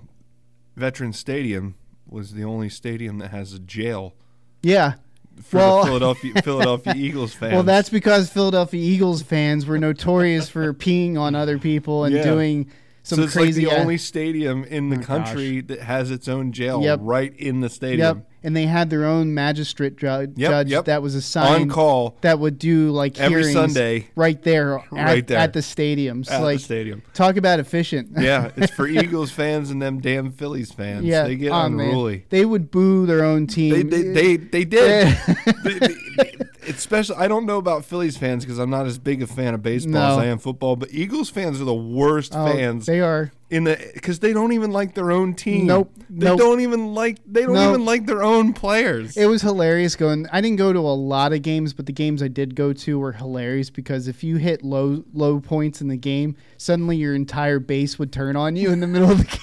Veterans Stadium was the only stadium that has a jail Yeah. for Well- the Philadelphia *laughs* Philadelphia Eagles fans. Well, that's because Philadelphia Eagles fans were notorious for peeing on other people and Yeah. doing some so it's crazy. like the only stadium in the Oh, country that has its own jail Yep. right in the stadium. Yep, and they had their own magistrate ju- Yep, judge yep. that was assigned On call that would do like every hearings Sunday right there at, Right there. at the stadium. So at like the stadium. talk about efficient. Yeah, it's *laughs* for Eagles fans and them damn Phillies fans. yeah, they get oh, man. unruly. They would boo their own team. they, they, they did. *laughs* They- they- it's special. I don't know about Phillies fans because I'm not as big a fan of baseball as I am football. But Eagles fans are the worst Oh, fans They are. in the because they don't even like their own team. Nope, They nope. don't even like. They don't Nope. even like their own players. It was hilarious going. I didn't go to a lot of games, but the games I did go to were hilarious because if you hit low low points in the game, suddenly your entire base would turn on you in the middle of the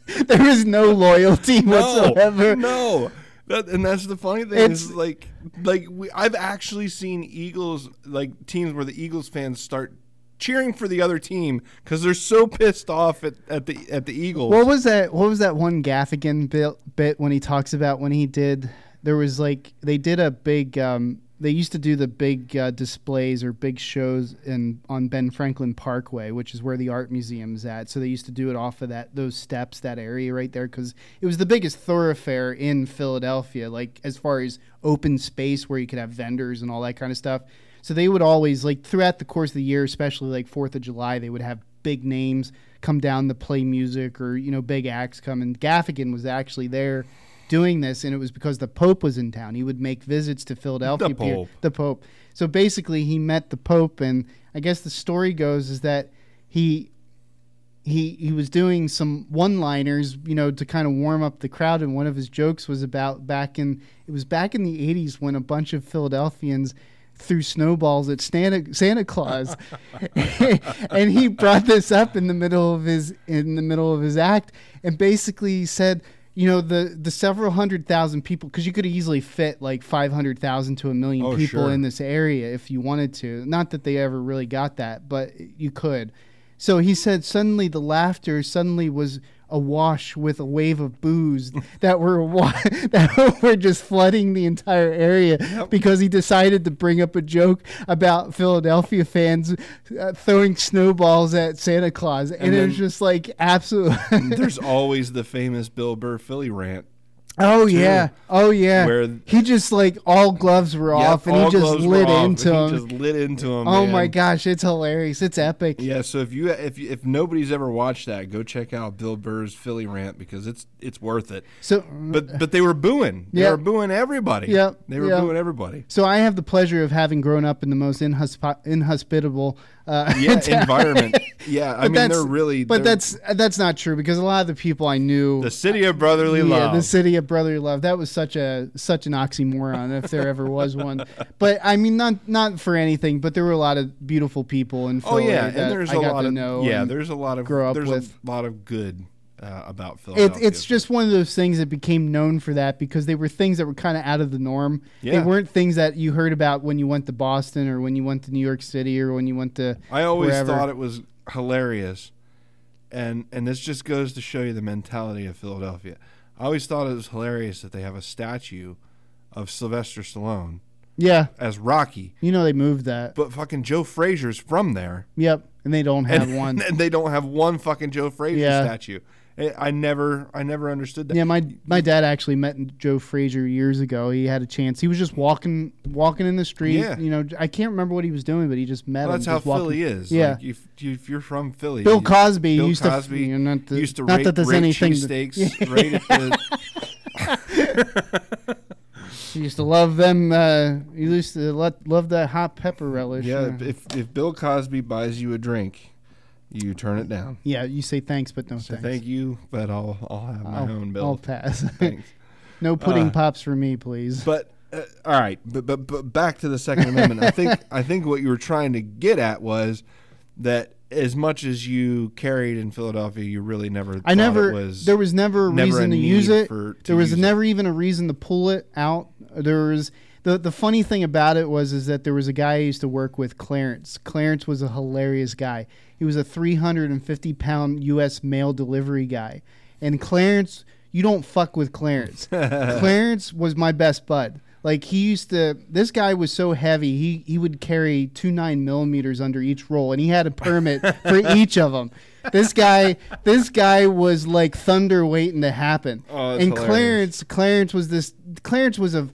*laughs* game. *laughs* there was no loyalty whatsoever. No, that, and that's the funny thing It's- is like like we, I've actually seen Eagles like teams where the Eagles fans start cheering for the other team because they're so pissed off at, at the at the Eagles. What was that? What was that one Gaffigan bit, bit when he talks about when he did? There was like they did a big. Um, they used to do the big uh, displays or big shows in on Ben Franklin Parkway, which is where the art museum's at. So they used to do it off of that those steps, that area right there, because it was the biggest thoroughfare in Philadelphia. Like as far as open space where you could have vendors and all that kind of stuff. So they would always like throughout the course of the year, especially like Fourth of July, they would have big names come down to play music or you know big acts come. And Gaffigan was actually there doing this, and it was because the Pope was in town. He would make visits to Philadelphia. The Pope. the Pope. So basically, he met the Pope, and I guess the story goes is that he he he was doing some one-liners, you know, to kind of warm up the crowd. And one of his jokes was about back in it was back in the '80s when a bunch of Philadelphians threw snowballs at Santa Santa Claus, *laughs* and he brought this up in the middle of his in the middle of his act, and basically said, you know, the the several hundred thousand people, because you could easily fit like five hundred thousand to a million Oh, people sure. in this area if you wanted to. Not that they ever really got that, but you could. So he said suddenly the laughter suddenly was awash with a wave of booze that were wa- *laughs* that were just flooding the entire area because he decided to bring up a joke about Philadelphia fans uh, throwing snowballs at Santa Claus and, And it was just like absolute *laughs* There's always the famous Bill Burr Philly rant. Oh yeah. Oh yeah. Where- he just like all gloves were off and he just lit into him. He just lit into him. oh man. my gosh, it's hilarious. It's epic. Yeah, so if you if if nobody's ever watched that, go check out Bill Burr's Philly rant because it's it's worth it. So But but they were booing. They Yeah. were booing everybody. Yeah, They were yeah. booing everybody. So I have the pleasure of having grown up in the most inhospi- inhospitable uh, Yeah, *laughs* environment. Yeah, I mean they're really But they're that's that's not true because a lot of the people I knew, the city of brotherly Love. yeah, love. the city of brotherly love. That was such a such an oxymoron if there ever was one. But I mean, not not for anything, but there were a lot of beautiful people in oh yeah, that and there's I a lot of know. yeah, there's a lot of grow up there's with. a lot of good uh, about it, Philadelphia. it's just one of those things that became known for that because they were things that were kind of out of the norm. They weren't things that you heard about when you went to Boston or when you went to New York City or when you went to. I always wherever. thought it was hilarious, and and this just goes to show you the mentality of Philadelphia. I always thought it was hilarious that they have a statue of Sylvester Stallone Yeah, as Rocky, you know they moved that. but fucking Joe Frazier's from there, Yep, and they don't have and, *laughs* one. and they don't have one fucking Joe Frazier Yeah. statue. I I never, I never understood that. Yeah, my my dad actually met Joe Frazier years ago. He had a chance. He was just walking walking in the street. Yeah. You know, I can't remember what he was doing, but he just met Well, him. that's how just walking- Philly is. Yeah. like if, if you're from Philly, Bill you- Cosby Bill used Cosby to, you know, not, to, used to not rate, that there's anything. to- *laughs* right the *laughs* he used to love them. Uh, he used to let, love that hot pepper relish. Yeah, uh, if if Bill Cosby buys you a drink, you turn it down. yeah. You say thanks, but no So thanks. thank you, but I'll I'll have my I'll, own bill. I'll pass. *laughs* Thanks. *laughs* no pudding Uh, pops for me, please. But uh, all right, but, but but back to the Second Amendment. I think *laughs* I think what you were trying to get at was that as much as you carried in Philadelphia, you really never. I never. It was there was never a never reason a to use it. for- to there was use it. never even a reason to pull it out. There was the the funny thing about it was is that there was a guy I used to work with, Clarence. Clarence was a hilarious guy. He was a 350 pound U.S. mail delivery guy, and Clarence, you don't fuck with Clarence. *laughs* Clarence was my best bud. Like he used to. This guy was so heavy. He he would carry two nine millimeters under each roll, and he had a permit for *laughs* each of them. This guy, this guy was like thunder waiting to happen. Oh, and hilarious. Clarence, Clarence was this. Clarence was a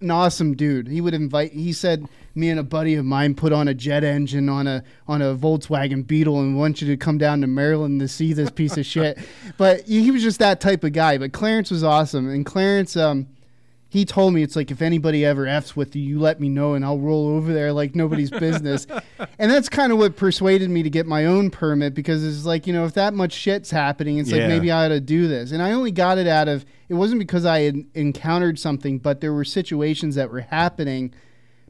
an awesome dude. He would invite. He said, "Me and a buddy of mine put on a jet engine on a on a Volkswagen Beetle and want you to come down to Maryland to see this piece of shit." *laughs* But he was just that type of guy. But Clarence was awesome, and Clarence, um, he told me it's like if anybody ever f's with you, you let me know and I'll roll over there like nobody's business. *laughs* and that's kind of what persuaded me to get my own permit because it's like you know if that much shit's happening, it's like maybe I ought to do this. And I only got it out of it wasn't because I had encountered something, but there were situations that were happening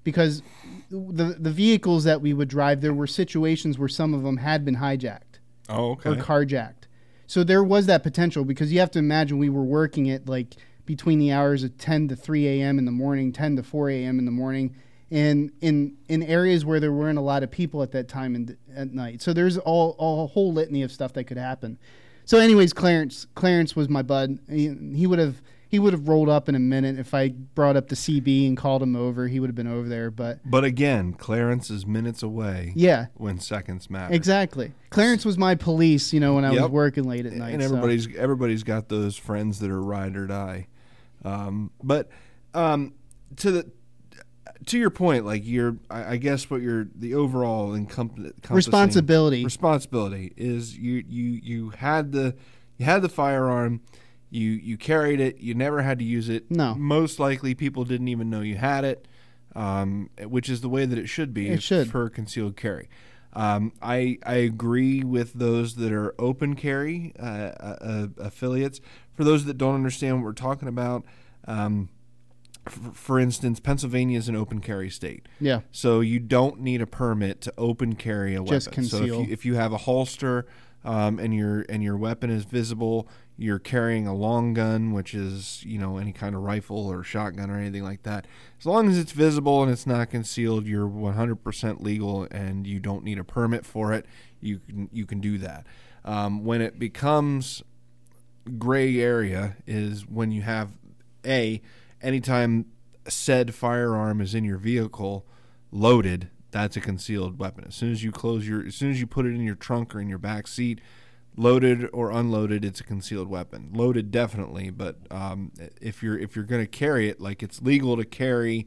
because the the vehicles that we would drive, there were situations where some of them had been hijacked Oh, okay. or carjacked. So there was that potential because you have to imagine we were working at like between the hours of 10 to 3 a.m. in the morning, 10 to 4 a.m. in the morning, and in in areas where there weren't a lot of people at that time in, at night. So there's all, all a whole litany of stuff that could happen. So, anyways, Clarence Clarence was my bud. He, he would have he would have rolled up in a minute if I brought up the CB and called him over. He would have been over there, but But again, Clarence is minutes away. yeah. When seconds matter. Exactly. Clarence was my police, you know, when I was working late at night. and so- everybody's everybody's got those friends that are ride or die. Um, but um, to the to your point, like you're, I, I guess what you're the overall encompassing Responsibility. responsibility is you you you had the you had the firearm. You you carried it. You never had to use it. No. Most likely, people didn't even know you had it, um, which is the way that it should be It should. for concealed carry. Um, I I agree with those that are open carry uh, uh, uh, affiliates. For those that don't understand what we're talking about, um, f- for instance, Pennsylvania is an open carry state. Yeah. So you don't need a permit to open carry a Just weapon. So if conceal. you, if you have a holster um, and your and your weapon is visible, you're carrying a long gun, which is you know any kind of rifle or shotgun or anything like that. As long as it's visible and it's not concealed, you're 100% legal, and you don't need a permit for it. You can you can do that. Um, when it becomes gray area is when you have a anytime said firearm is in your vehicle loaded that's a concealed weapon as soon as you close your as soon as you put it in your trunk or in your back seat loaded or unloaded it's a concealed weapon loaded definitely but um, if you're if you're going to carry it like it's legal to carry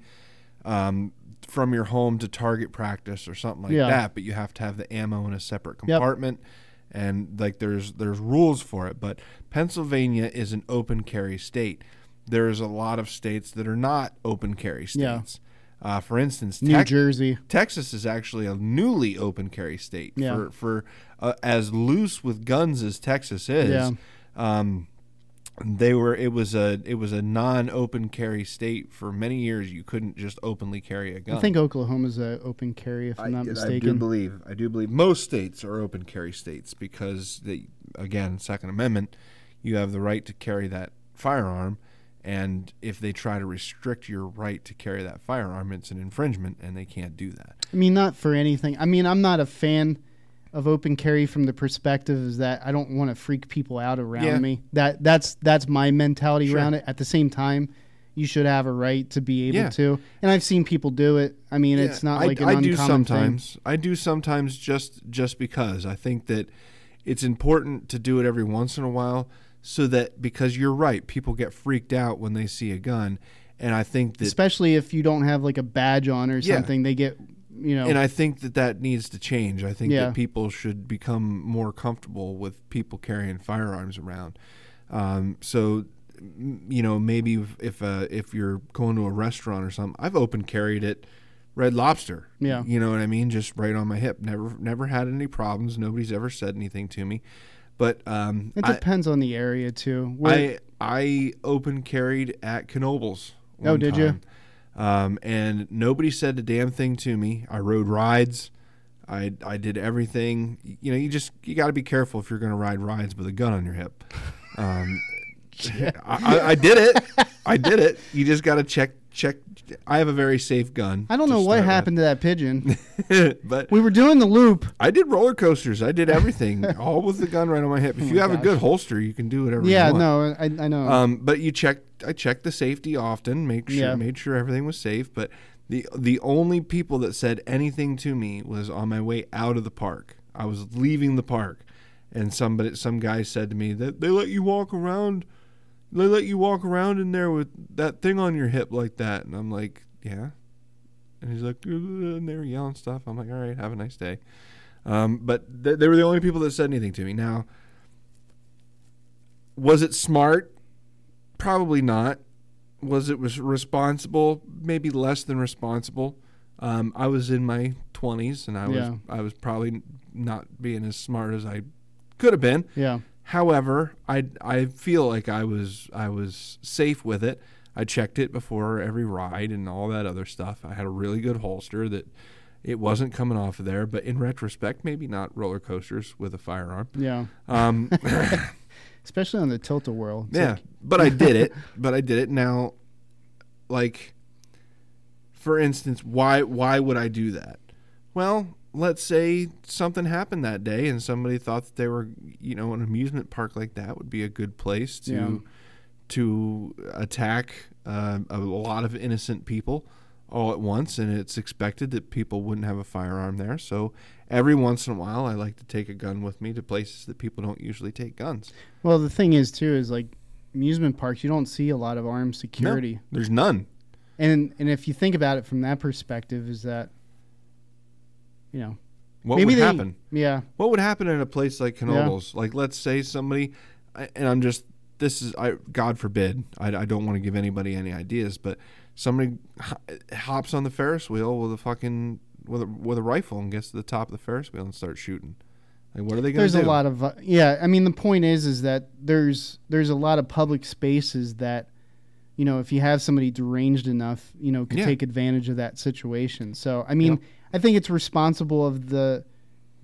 um, from your home to target practice or something like Yeah. that but you have to have the ammo in a separate Yep. compartment and like there's there's rules for it but Pennsylvania is an open carry state there's a lot of states that are not open carry Yeah. States uh, for instance New Tex- Jersey. Texas is actually a newly open carry state Yeah. for for uh, as loose with guns as Texas is. Yeah. Um, they were it was a it was a non-open carry state for many years. You couldn't just openly carry a gun. I think Oklahoma's a open carry, if I'm not mistaken. I do believe I do believe most states are open carry states because they again Second Amendment, you have the right to carry that firearm, and if they try to restrict your right to carry that firearm, it's an infringement, and they can't do that. I mean, not for anything. I mean, I'm not a fan of open carry from the perspective is that I don't want to freak people out around Yeah. me. That that's that's my mentality Sure. around it. At the same time, you should have a right to be able Yeah. to. And I've seen people do it. I mean, it's not I, like an I uncommon do thing. sometimes. I do sometimes just just because I think that it's important to do it every once in a while, so that because you're right, people get freaked out when they see a gun, and I think that Especially if you don't have like a badge on or Yeah. something, they get you know. and I think that that needs to change. I think Yeah. that people should become more comfortable with people carrying firearms around. Um, so, you know, maybe if if, uh, if you're going to a restaurant or something, I've open carried it. Red Lobster. Yeah. you know what I mean, just right on my hip. Never never had any problems. Nobody's ever said anything to me. But um, it I, depends on the area too. Where- I I open carried at Knoebels. Oh, did you? Um, and nobody said a damn thing to me. I rode rides. I I did everything. You know, you just you got to be careful if you're going to ride rides with a gun on your hip. Um, *laughs* I, I, I did it. I did it. You just got to check check. I have a very safe gun. I don't know what happened to that pigeon. *laughs* but we were doing the loop. I did roller coasters. I did everything, *laughs* all with the gun right on my hip. If you have a Oh good holster, you can do whatever. Yeah, you want. no, I, I know. Um, but you checked. I checked the safety often. Make sure Yeah. made sure everything was safe. But the the only people that said anything to me was on my way out of the park. I was leaving the park, and somebody some guy said to me that they let you walk around. They let you walk around in there with that thing on your hip like that, and I'm like, yeah. And he's like, and they were yelling stuff. I'm like, all right, have a nice day. Um, but th- they were the only people that said anything to me. Now, was it smart? Probably not. Was it was responsible? Maybe less than responsible. Um, I was in my twenties, and I was Yeah. I was probably not being as smart as I could have been. yeah. However, I I feel like I was I was safe with it. I checked it before every ride and all that other stuff. I had a really good holster that it wasn't coming off of there. But in retrospect, maybe not roller coasters with a firearm. Yeah. Um, *laughs* *laughs* Especially on the tilt a whirl. Yeah, like- but I did it. *laughs* But I did it. Now, like, for instance, why why would I do that? Well, let's say something happened that day, and somebody thought that they were, you know, an amusement park like that would be a good place to Yeah. to attack uh, a lot of innocent people all at once, and it's expected that people wouldn't have a firearm there. So every once in a while, I like to take a gun with me to places that people don't usually take guns. Well, the thing is too is like amusement parks. You don't see a lot of armed security, No, there's none. and and if you think about it from that perspective, is that you know What maybe would they, happen? Yeah. What would happen in a place like Knoebels? Like, let's say somebody, and I'm just this is I God forbid I, I don't want to give anybody any ideas, but somebody hops on the Ferris wheel with a fucking with a with a rifle and gets to the top of the Ferris wheel and starts shooting. Like, what are they going to There's a lot of uh, yeah. I mean, the point is, is that there's there's a lot of public spaces that you know, if you have somebody deranged enough, you know, could Yeah. take advantage of that situation. So, I mean, I think it's responsible of the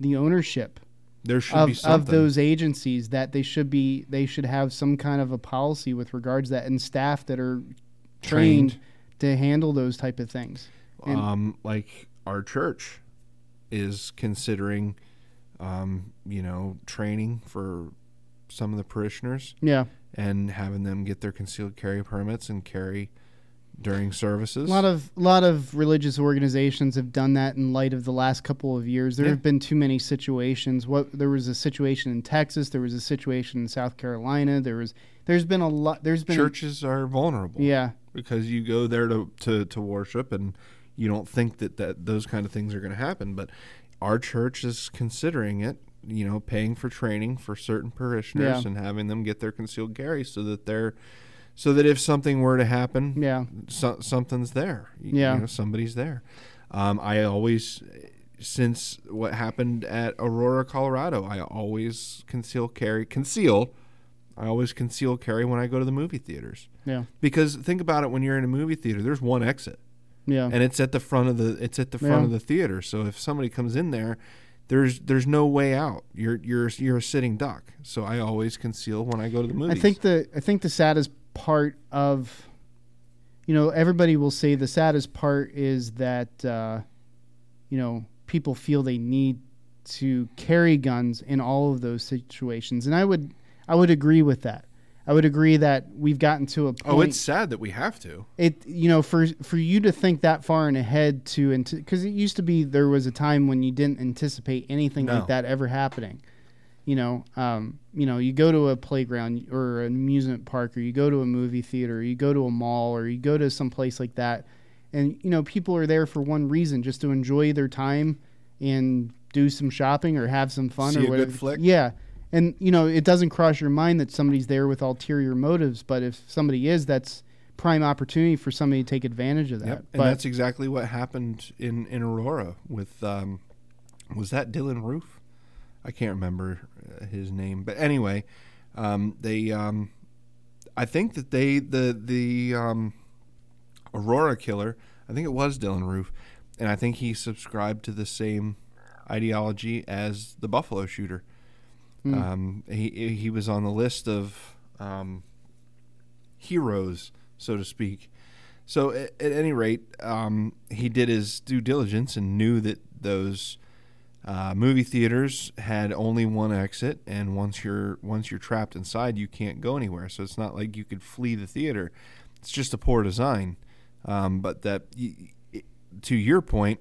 the ownership There should be of, something. of those agencies that they should be they should have some kind of a policy with regards to that and staff that are trained, Trained. to handle those type of things. And- um, like our church is considering, um, you know, training for some of the parishioners yeah. and having them get their concealed carry permits and carry during services. A lot of a lot of religious organizations have done that in light of the last couple of years. There Yeah. have been too many situations. What there was a situation in Texas, there was a situation in South Carolina. There was there's been a lot. There's been churches are vulnerable. yeah, because you go there to, to, to worship and you don't think that, that those kind of things are going to happen. But our church is considering it, you know, paying for training for certain parishioners Yeah. and having them get their concealed carry so that they're so that if something were to happen, yeah, so, something's there. You- Yeah. you know, somebody's there. Um, I always, since what happened at Aurora, Colorado, I always conceal carry conceal. I always conceal carry when I go to the movie theaters yeah, because think about it when you're in a movie theater there's one exit yeah, and it's at the front of the it's at the front Yeah. of the theater so if somebody comes in there there's there's no way out you're you're you're a sitting duck so i always conceal when i go to the movies. I think the I think the saddest part of, you know, everybody will say the saddest part is that, uh, you know, people feel they need to carry guns in all of those situations, and I would I would agree with that. I would agree that we've gotten to a point. oh it's sad that we have to it you know for for you to think that far in ahead to and because it used to be there was a time when you didn't anticipate anything No. like that ever happening you know um you know you go to a playground or an amusement park or you go to a movie theater or you go to a mall or you go to some place like that and you know people are there for one reason just to enjoy their time and do some shopping or have some fun See or a good whatever flick? yeah and you know it doesn't cross your mind that somebody's there with ulterior motives but if somebody is that's prime opportunity for somebody to take advantage of that Yep. And but that's exactly what happened in, in Aurora with, um, was that Dylann Roof? I can't remember uh, his name, but anyway, um, they, um, I think that they, the, the, um, Aurora killer, I think it was Dylann Roof, and I think he subscribed to the same ideology as the Buffalo shooter. Um, he, he was on the list of, um, heroes, so to speak. So at, at any rate, um, he did his due diligence and knew that those uh, movie theaters had only one exit, and once you're once you're trapped inside, you can't go anywhere. So it's not like you could flee the theater. It's just a poor design. Um, but that, to your point,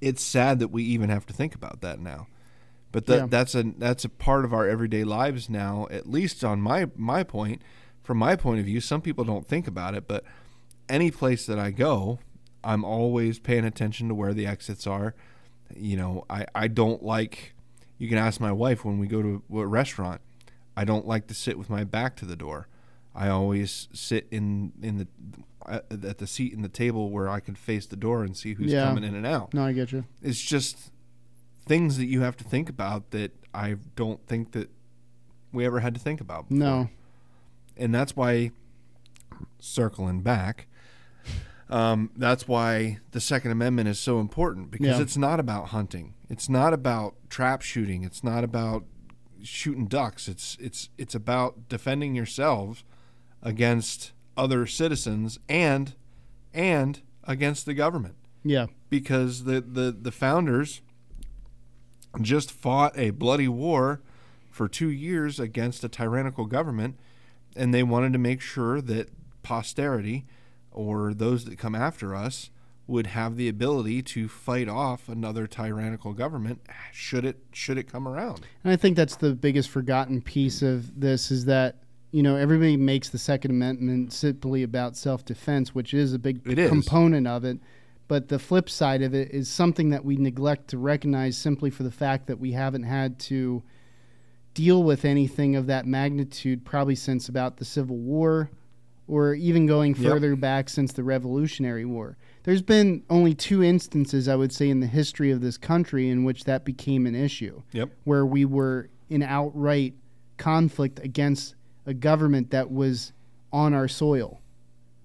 it's sad that we even have to think about that now. But that Yeah. that's a that's a part of our everyday lives now. At least on my my point, from my point of view, some people don't think about it, but any place that I go, I'm always paying attention to where the exits are. You know, I, I don't like. You can ask my wife when we go to a restaurant. I don't like to sit with my back to the door. I always sit in in the uh, at the seat in the table where I can face the door and see who's Yeah. coming in and out no i get you it's just things that you have to think about that I don't think that we ever had to think about. Before. no and that's why circling back. Um, that's why the Second Amendment is so important because Yeah. it's not about hunting. It's not about trap shooting. It's not about shooting ducks. It's it's it's about defending yourselves against other citizens and and against the government yeah because the, the, the founders just fought a bloody war for two years against a tyrannical government, and they wanted to make sure that posterity or those that come after us would have the ability to fight off another tyrannical government should it should it come around. And I think that's the biggest forgotten piece of this is that you know everybody makes the Second Amendment simply about self-defense, which is a big is. component of it. But the flip side of it is something that we neglect to recognize simply for the fact that we haven't had to deal with anything of that magnitude probably since about the Civil War or even going Yep. further back since the Revolutionary War. There's been only two instances, I would say, in the history of this country in which that became an issue Yep. where we were in outright conflict against a government that was on our soil.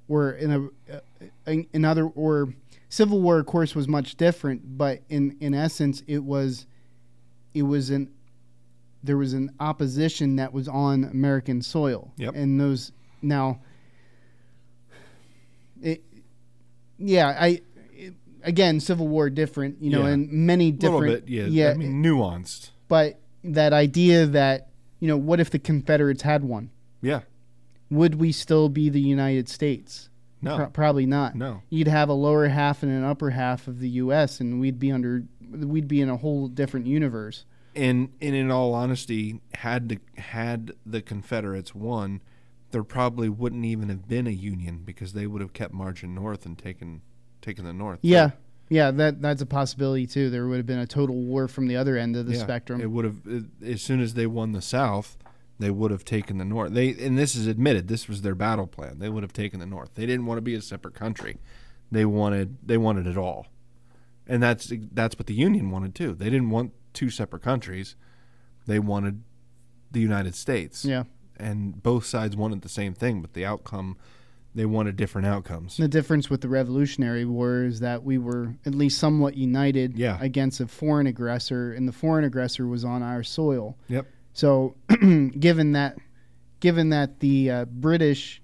or in a uh, in, in other or Civil War, of course, was much different, but in in essence, it was it was an there was an opposition that was on American soil, Yep. and those now. It, yeah, I. It, again, Civil War different, you know, Yeah. and many A little different. bit, yeah. yeah I mean, nuanced. but that idea that you know, what if the Confederates had one? Yeah. Would we still be the United States? No. Pro- probably not. No. You'd have a lower half and an upper half of the U.S., and we'd be under, we'd be in a whole different universe. and and in all honesty, had the had the Confederates won, there probably wouldn't even have been a union because they would have kept marching north and taken taken the north. Yeah, yeah, that that's a possibility too. There would have been a total war from the other end of the Yeah, spectrum. It would have it, as soon as they won the South, they would have taken the North. They and this is admitted. This was their battle plan. They would have taken the North. They didn't want to be a separate country. They wanted they wanted it all, and that's that's what the Union wanted too. They didn't want two separate countries. They wanted the United States. yeah. And both sides wanted the same thing, but the outcome they wanted different outcomes. The difference with the Revolutionary War is that we were at least somewhat united Yeah. against a foreign aggressor, and the foreign aggressor was on our soil. Yep. So, *clears throat* given that, given that the uh, British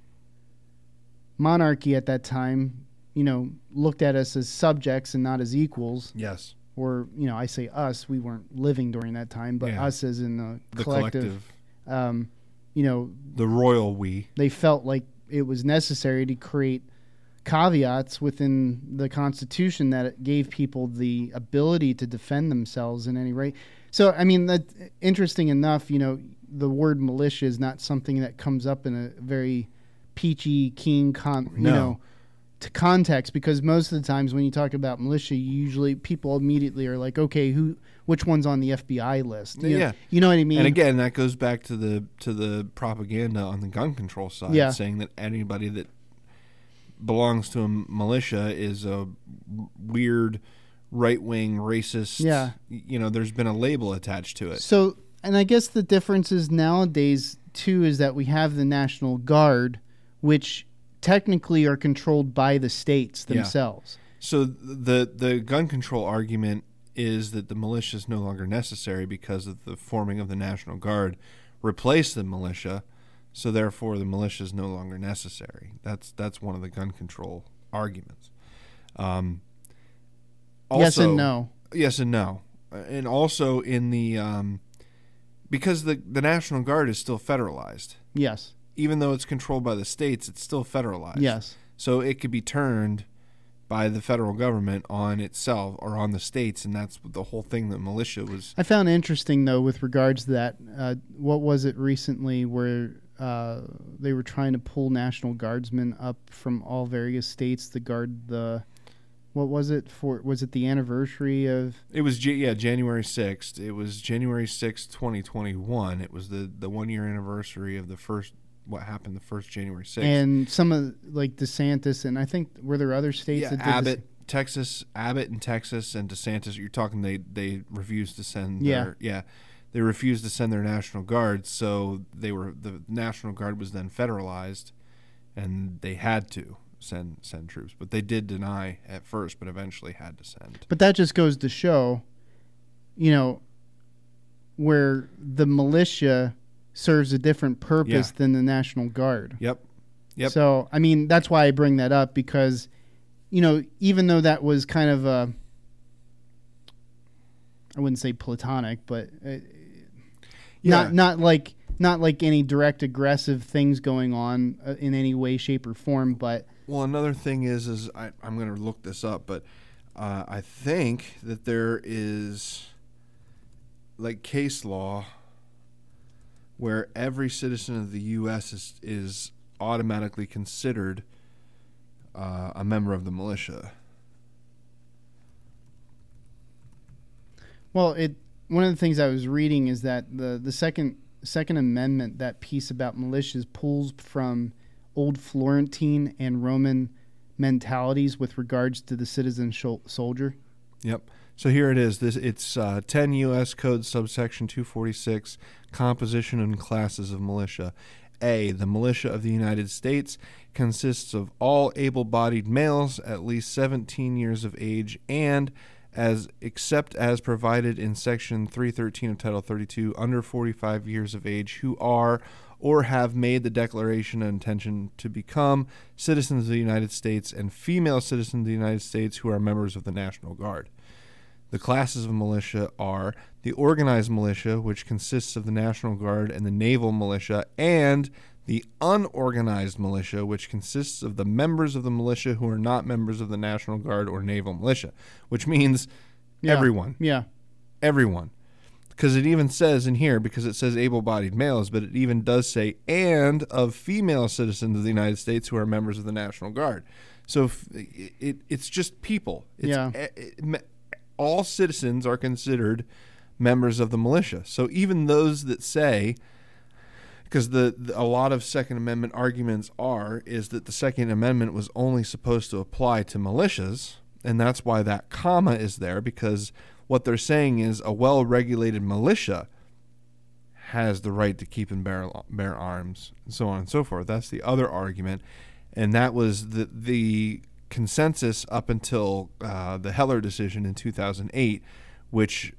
monarchy at that time, you know, looked at us as subjects and not as equals, Yes. or you know, I say us, we weren't living during that time, but Yeah. us as in the, The collective, collective, Um, you know, the royal we. they felt like it was necessary to create caveats within the Constitution that it gave people the ability to defend themselves in any way. So, I mean, that interesting enough. You know, the word militia is not something that comes up in a very peachy, keen, con- you No. know, to context because most of the times when you talk about militia, you usually people immediately are like, okay, who, which one's on the FBI list? You know- Yeah. you know what I mean. And again, that goes back to the to the propaganda on the gun control side, Yeah. saying that anybody that belongs to a militia is a weird right wing racist. Yeah. You know, there's been a label attached to it. So, and I guess the difference is nowadays too is that we have the National Guard, which technically are controlled by the states Yeah. themselves. So the the gun control argument is that the militia is no longer necessary because of the forming of the National Guard replaced the militia, so therefore the militia is no longer necessary. That's that's one of the gun control arguments. Um, yes and no. Yes and no, Uh, and also in the um, because the the National Guard is still federalized, Yes. even though it's controlled by the states, it's still federalized. Yes. So it could be turned by the federal government on itself or on the states, and that's the whole thing that militia was. I found interesting though with regards to that. Uh, what was it recently where uh, they were trying to pull National Guardsmen up from all various states to guard the. What was it for? Was it the anniversary of? It was yeah January sixth. It was January sixth, twenty twenty one. It was the the one year anniversary of the first what happened the first January sixth. And some of like DeSantis and I think were there other states yeah, that did this- Abbott, Texas, Abbott and Texas and DeSantis. You're talking they they refused to send. Yeah. Their, yeah. They refused to send their national guard, so they were the national guard was then federalized, and they had to send send troops. But they did deny at first, but eventually had to send. But that just goes to show, you know, where the militia serves a different purpose Yeah. than the National Guard. Yep. Yep. So, I mean, that's why I bring that up because, you know, even though that was kind of a, I wouldn't say platonic, but uh, not not like not like any direct aggressive things going on uh, in any way, shape, or form. But Well, another thing is, is I, I'm going to look this up, but uh, I think that there is like case law where every citizen of the U.S. is is automatically considered uh, a member of the militia. Well, it one of the things I was reading is that the the second Second Amendment, that piece about militias, pulls from old Florentine and Roman mentalities with regards to the citizen shol- soldier. Yep. So here it is. This it's uh, 10 U.S. Code subsection 246, composition and classes of militia. A. The militia of the United States consists of all able bodied males at least 17 years of age and as except as provided in section 313 of title 32 under 45 years of age who are or have made the declaration of intention to become citizens of the United States and female citizens of the United States who are members of the National Guard. The classes of militia are the organized militia, which consists of the National Guard and the naval militia, and the unorganized militia, which consists of the members of the militia who are not members of the National Guard or naval militia, which means Yeah. everyone Yeah. everyone because it even says in here because it says able-bodied males but it even does say and of female citizens of the united states who are members of the national guard so it, it, it's just people it's, Yeah. eh, it- all citizens are considered members of the militia. So even those that say because the, the a lot of second amendment arguments are is that the second amendment was only supposed to apply to militias and that's why that comma is there because what they're saying is a well-regulated militia has the right to keep and bear bear arms and so on and so forth. That's the other argument and that was the the consensus up until uh, the Heller decision in 2008 which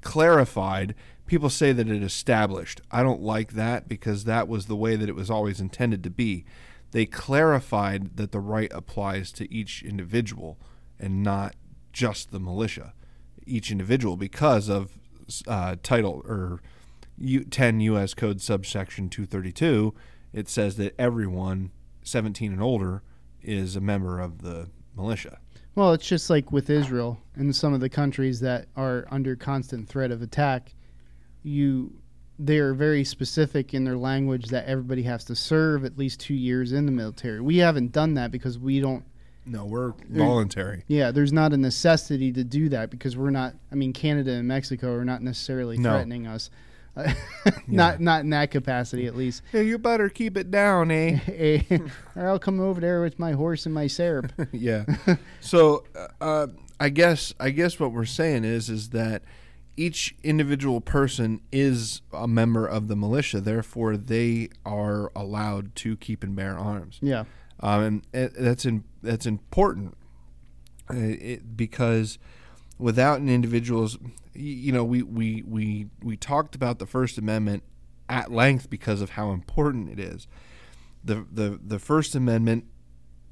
clarified. People say that it established. I don't like that because that was the way that it was always intended to be. They clarified that the right applies to each individual and not just the militia, each individual, because of uh, title or U- 10 U.S. Code subsection 232. It says that everyone 17 and older is a member of the militia. Well, it's just like with Israel and some of the countries that are under constant threat of attack. You, they are very specific in their language that everybody has to serve at least two years in the military. We haven't done that because we don't. No, we're voluntary. Yeah, there's not a necessity to do that because we're not. I mean, Canada and Mexico are not necessarily No. threatening us. *laughs* not not in that capacity, at least. Hey, you better keep it down, eh? *laughs* Eh, or I'll come over there with my horse and my syrup. *laughs* yeah. So, uh, I guess I guess what we're saying is is that each individual person is a member of the militia. Therefore, they are allowed to keep and bear arms. Yeah. Um, and that's in, that's important uh, it, because without an individual's, you know, we, we, we, we talked about the First Amendment at length because of how important it is. The, the, the First Amendment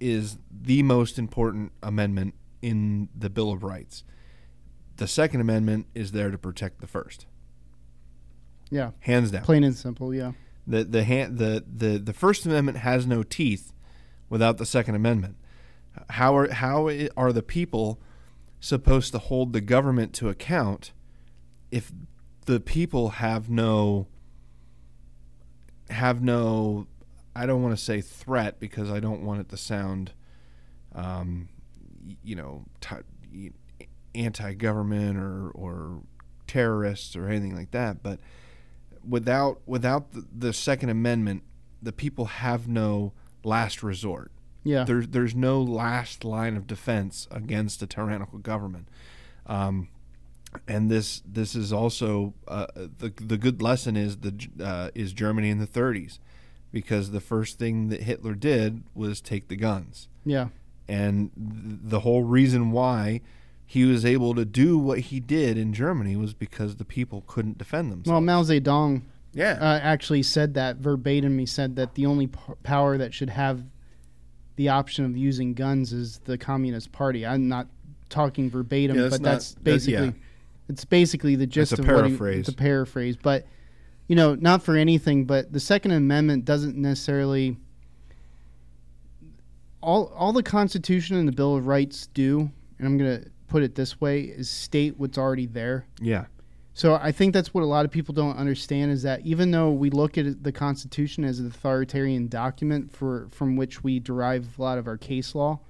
is the most important amendment in the Bill of Rights. The Second Amendment is there to protect the First, Yeah. hands down. Plain and simple. Yeah. The the hand the, the the First Amendment has no teeth without the Second Amendment. How are how are the people supposed to hold the government to account if the people have no have no I don't want to say threat because I don't want it to sound um, you know t- anti-government or or terrorists or anything like that but without without the, the Second Amendment, the people have no last resort. Yeah. There's there's no last line of defense against a tyrannical government. Um, and this this is also uh, the the good lesson is the uh, is Germany in the 30s, because the first thing that Hitler did was take the guns Yeah. and th- the whole reason why he was able to do what he did in Germany was because the people couldn't defend themselves. Well, Mao Zedong yeah, uh, actually said that verbatim. He said that the only p- power that should have the option of using guns is the Communist Party. I'm not talking verbatim, Yeah, that's but not- that's that- basically yeah. it's basically the gist of what he, paraphrase. it's a paraphrase. But you know, not for anything, but the Second Amendment doesn't necessarily all all the Constitution and the Bill of Rights do, and I'm gonna put it this way, is state what's already there. yeah, So I think that's what a lot of people don't understand is that even though we look at the Constitution as an authoritarian document for from which we derive a lot of our case law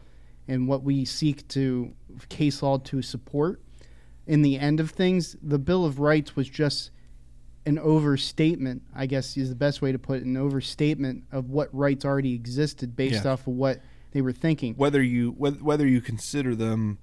and what we seek to case law to support, in the end of things, the Bill of Rights was just an overstatement, I guess is the best way to put it, an overstatement of what rights already existed based Yeah. off of what they were thinking. whether you whether, whether you consider them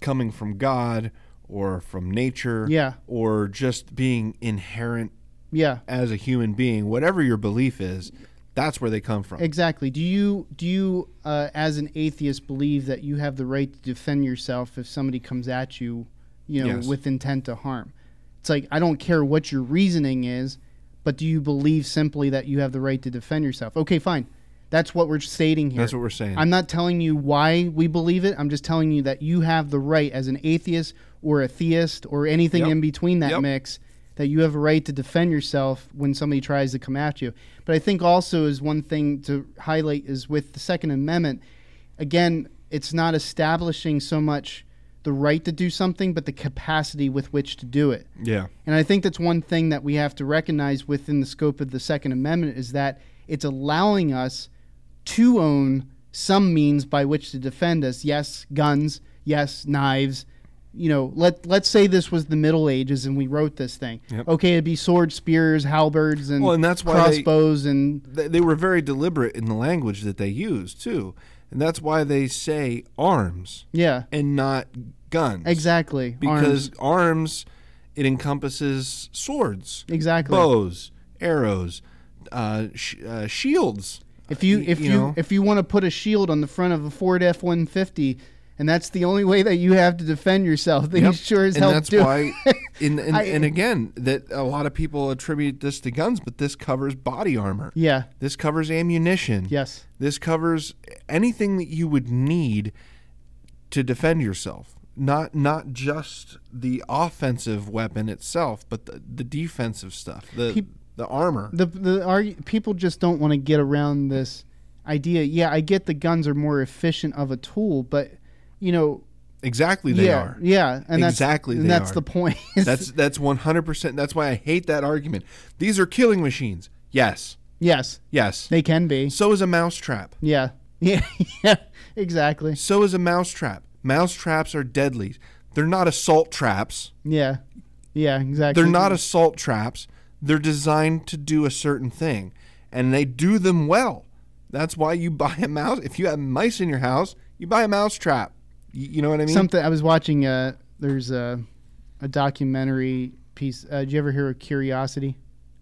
coming from God or from nature, Yeah. or just being inherent Yeah. as a human being, whatever your belief is, that's where they come from. Exactly. Do you do you uh, as an atheist believe that you have the right to defend yourself if somebody comes at you, you know, Yes. with intent to harm? It's like I don't care what your reasoning is, but do you believe simply that you have the right to defend yourself? Okay, fine. That's what we're stating here. That's what we're saying. I'm not telling you why we believe it. I'm just telling you that you have the right as an atheist or a theist or anything Yep. in between that Yep. mix that you have a right to defend yourself when somebody tries to come at you. But I think also is one thing to highlight is with the Second Amendment, again, it's not establishing so much the right to do something, but the capacity with which to do it. yeah. And I think that's one thing that we have to recognize within the scope of the Second Amendment is that it's allowing us to own some means by which to defend us. Yes, guns. Yes, knives. You know, let let's say this was the Middle Ages and we wrote this thing. Yep. Okay, it'd be swords, spears, halberds, and, Well, and that's why they- crossbows and They, they were very deliberate in the language that they used too, and that's why they say arms yeah, and not guns. exactly. Because Arms. arms, it encompasses swords, exactly. bows, arrows, uh, sh- uh, shields. If you if you you, know? if you want to put a shield on the front of a Ford F one fifty, and that's the only way that you have to defend yourself, *laughs* then Yep. sure as and hell that's do. why *laughs* in, and, *laughs* I- and again that a lot of people attribute this to guns but this covers body armor yeah. this covers ammunition Yes. this covers anything that you would need to defend yourself not not just the offensive weapon itself but the, the defensive stuff the the armor The the argu- people just don't want to get around this idea. Yeah, I get the guns are more efficient of a tool, but you know, exactly they yeah, are yeah, and Exactly that's and that's are. the point. *laughs* that's that's 100% that's why i hate that argument these are killing machines yes yes, yes they can be. so is a mousetrap Yeah, *laughs* yeah, yeah, exactly. So is a mousetrap. Mousetraps are deadly. They're not assault traps. Yeah, yeah, exactly. They're not assault traps. They're designed to do a certain thing, and they do them well. That's why you buy a mouse. If you have mice in your house, you buy a mousetrap. You, know what I mean? something. I was watching. Uh, there's a a documentary piece. Uh, did you ever hear of Curiosity?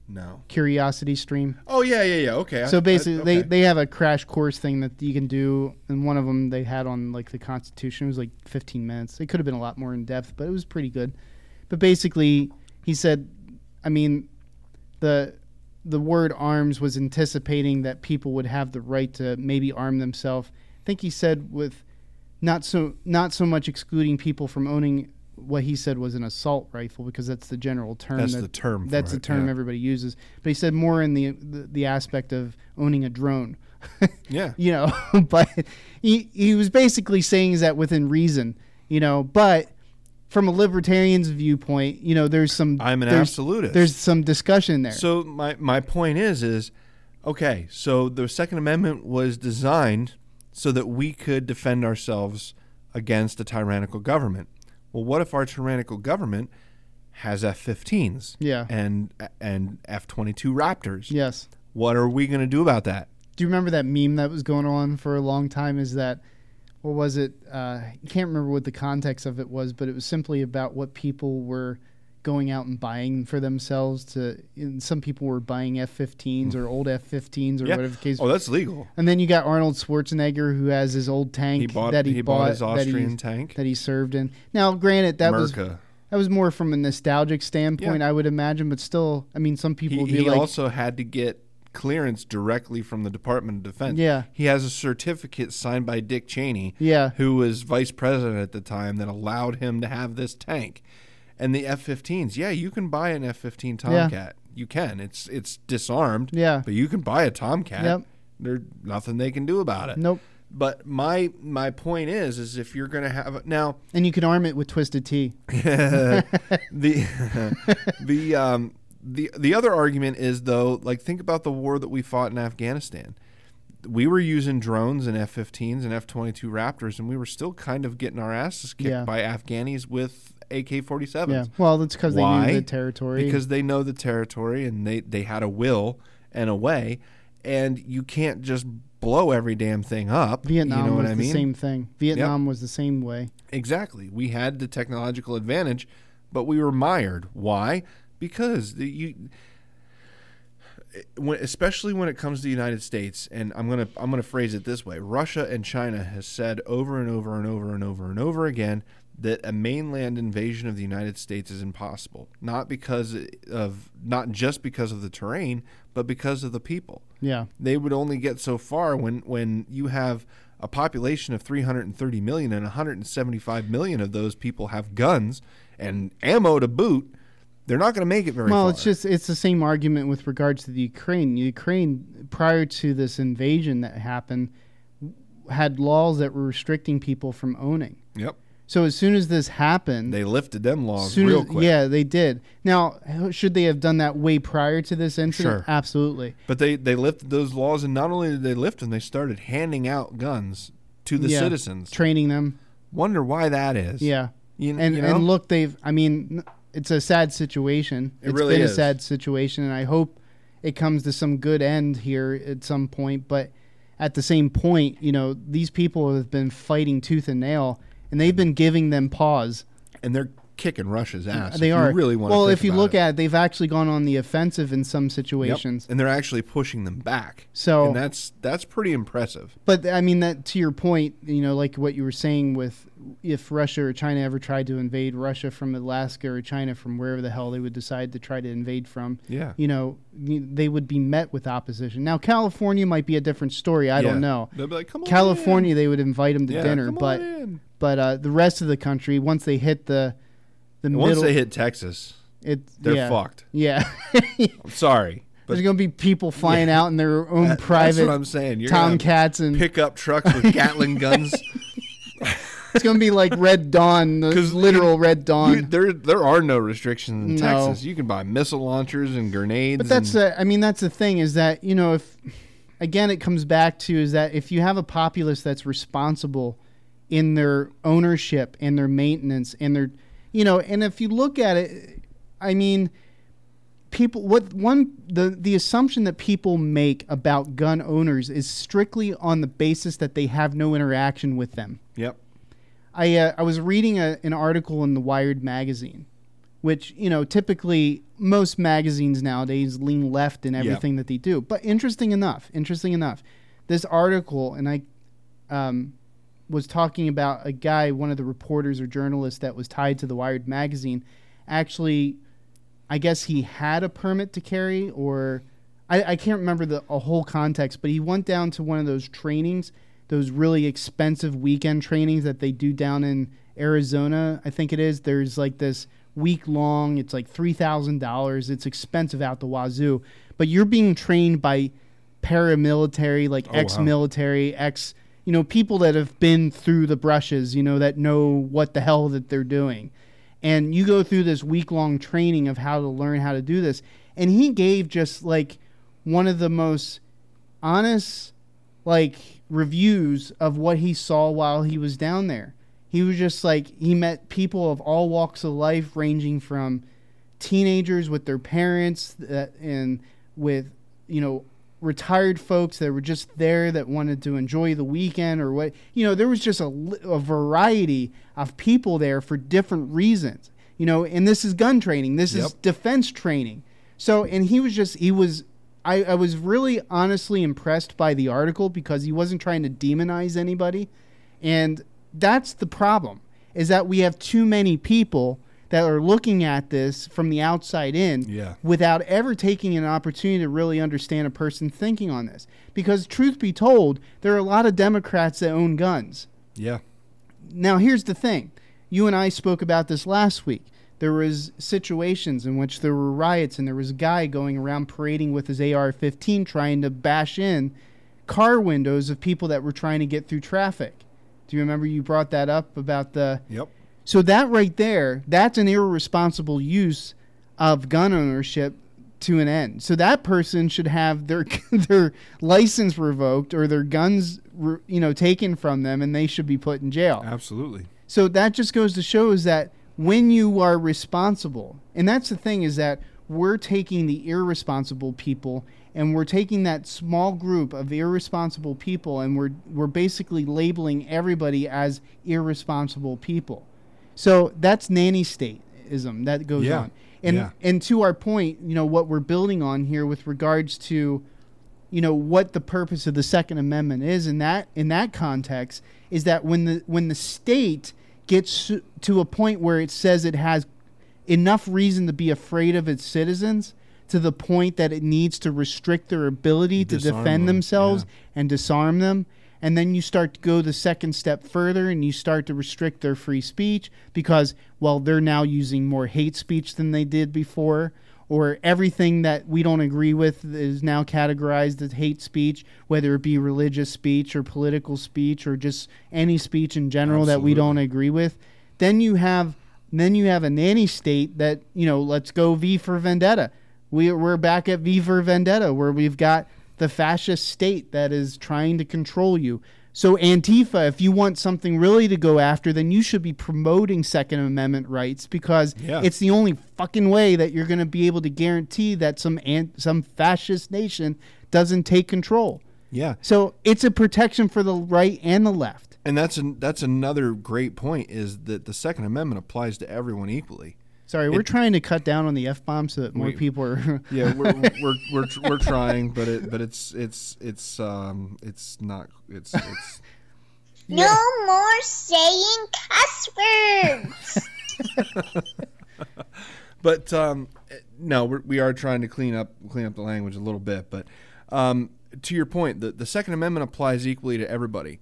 no. Curiosity Stream. Oh yeah, yeah, yeah. Okay. So basically, they, okay. they have a crash course thing that you can do, and one of them they had on like the Constitution. It was like 15 minutes. It could have been a lot more in depth, but it was pretty good. But basically, he said, I mean, the the word arms was anticipating that people would have the right to maybe arm themselves. I think he said with not so not so much excluding people from owning what he said was an assault rifle because that's the general term. That's that- the term That's the it, term yeah. everybody uses. But he said more in the the, the aspect of owning a drone. *laughs* Yeah. you know, *laughs* but he he was basically saying is that within reason, you know, but from a libertarian's viewpoint, you know, there's some I'm an there's, absolutist. There's some discussion there. So my my point is is okay, so the Second Amendment was designed so that we could defend ourselves against a tyrannical government. Well, what if our tyrannical government has F-15s Yeah. and and F-22 Raptors? yes. What are we going to do about that? Do you remember that meme that was going on for a long time? Is that, or was it? Uh, I can't remember what the context of it was, but it was simply about what people were going out and buying for themselves. To some people were buying F-15s or old F-15s or Yeah. whatever the case. Oh, that's legal. and then you got Arnold Schwarzenegger, who has his old tank He bought that he, he bought his that Austrian he, tank. that he served in. Now, granted, that was that was more from a nostalgic standpoint, Yeah. I would imagine, but still, I mean, some people He, he like, also had to get clearance directly from the Department of Defense. Yeah. He has a certificate signed by Dick Cheney, Yeah. who was vice president at the time, that allowed him to have this tank. And the F-15s, yeah, you can buy an F-15 Tomcat. You can. It's it's disarmed. Yeah. But you can buy a Tomcat. Yep. There's nothing they can do about it. nope. But my my point is, is if you're going to have now And you can arm it with twisted tea. *laughs* *laughs* the the um the the other argument is though like think about the war that we fought in Afghanistan. We were using drones and F-15s and F-22 Raptors, and we were still kind of getting our asses kicked Yeah. by Afghanis with AK-47s. Yeah. Well, that's because they knew the territory. Because they know the territory and they they had a will and a way, and you can't just blow every damn thing up. Vietnam you know was I mean? the same thing. Vietnam was the same way. Exactly. We had the technological advantage, but we were mired. Why? Because the, you eh, when, especially when it comes to the United States, and I'm gonna I'm gonna phrase it this way: Russia and China has said over and over and over and over and over again that a mainland invasion of the United States is impossible, not because of not just because of the terrain, but because of the people. Yeah. They would only get so far when when you have a population of 330 million and 175 million of those people have guns and ammo to boot. They're not going to make it very far. Well, far. it's just it's the same argument with regards to the Ukraine. Ukraine prior to this invasion that happened had laws that were restricting people from owning. yep. So as soon as this happened, They lifted them laws soon real as- quick. yeah, they did. Now, should they have done that way prior to this incident? Sure. Absolutely. But they, they lifted those laws, and not only did they lift them, they started handing out guns to the Yeah. citizens. Training them. Wonder why that is. Yeah. You, and you know? and look, they've. I mean, it's a sad situation. It It's really been is. a sad situation, and I hope it comes to some good end here at some point. But at the same point, you know, these people have been fighting tooth and nail, and they've been giving them pause. and they're kicking Russia's ass. they are really want well. if you look at it, they've actually gone on the offensive in some Yep. situations. and they're actually pushing them back. So- and that's that's pretty impressive. But I mean that to your point, you know, like what you were saying with if Russia or China ever tried to invade Russia from Alaska or China from wherever the hell they would decide to try to invade from, Yeah. you know, they would be met with opposition. Now California might be a different story. I Yeah. don't know. They'll be like, "Come on, California, they would invite them to. Yeah, dinner, but in." but uh, the rest of the country, once they hit the the once middle, they hit Texas, it, they're yeah, fucked. Yeah, *laughs* I'm sorry, but there's gonna be people flying out in their own that- private That's what I'm saying. You're Tomcats and pickup trucks with Gatling *laughs* guns. It's gonna be like Red Dawn, the *laughs* 'Cause literal Red Dawn. You- there, there are no restrictions in No. Texas. You can buy missile launchers and grenades. but that's and, the, I mean, that's the thing is that you know if again it comes back to is that if you have a populace that's responsible in their ownership and their maintenance and their, you know, and if you look at it, I mean, people what one the the assumption that people make about gun owners is strictly on the basis that they have no interaction with them. yep. I uh, I was reading a, an article in the Wired magazine, which you know typically most magazines nowadays lean left in everything that they do. But interesting enough, interesting enough, this article and I um, was talking about a guy, one of the reporters or journalists that was tied to the Wired magazine, actually, I guess he had a permit to carry or. I, I can't remember the a whole context, but he went down to one of those trainings those really expensive weekend trainings that they do down in Arizona. I think it is. There's like this week long. It's like three thousand dollars. It's expensive out the wazoo. But you're being trained by paramilitary, like Oh, wow. ex-military, ex, you know, people that have been through the brushes. You know, that know what the hell that they're doing. And you go through this week long training of how to learn how to do this. And he gave just like one of the most honest like reviews of what he saw while he was down there. He was just like he met people of all walks of life, ranging from teenagers with their parents that, and with you know retired folks that were just there that wanted to enjoy the weekend or what you know there was just a, a variety of people there for different reasons you know and this is gun training this is defense training. So and he was just he was I, I was really honestly impressed by the article because he wasn't trying to demonize anybody. And that's the problem is that we have too many people that are looking at this from the outside in Yeah. without ever taking an opportunity to really understand a person thinking on this because truth be told there are a lot of democrats that own guns Yeah. now here's the thing you and i spoke about this last week there was situations in which there were riots and there was a guy going around parading with his ar-15 trying to bash in car windows of people that were trying to get through traffic do you remember you brought that up about the Yep. So that right there, that's an irresponsible use of gun ownership to an end. So that person should have their *laughs* their license revoked or their guns, re, you know, taken from them, and they should be put in jail. Absolutely. So that just goes to show is that when you are responsible, and that's the thing is that we're taking the irresponsible people and we're taking that small group of irresponsible people and we're we're basically labeling everybody as irresponsible people. So that's nanny stateism that goes Yeah. on. And Yeah. and to our point, you know what we're building on here with regards to you know what the purpose of the second amendment is in that in that context is that when the when the state gets to a point where it says it has enough reason to be afraid of its citizens to the point that it needs to restrict their ability to Disarm defend them, themselves yeah. and disarm them and then you start to go the second step further and you start to restrict their free speech because well they're now using more hate speech than they did before. Or everything that we don't agree with is now categorized as hate speech whether it be religious speech or political speech or just any speech in general that we don't agree with. Then you have then you have a nanny state that you know let's go v for vendetta. We, we're back at v for vendetta where we've got the fascist state that is trying to control you so antifa if you want something really to go after then you should be promoting second amendment rights because Yeah. it's the only fucking way that you're going to be able to guarantee that some an, some fascist nation doesn't take control Yeah. so it's a protection for the right and the left And that's an, that's another great point is that the Second Amendment applies to everyone equally. Sorry, we're It- trying to cut down on the f bomb so that more We- people are. *laughs* Yeah, we're we're we're, tr- we're *laughs* trying, but it but it's it's it's um it's not it's it's *laughs* No more saying cuss words. but um no we're, we are trying to clean up clean up the language a little bit but um to your point the, the second amendment applies equally to everybody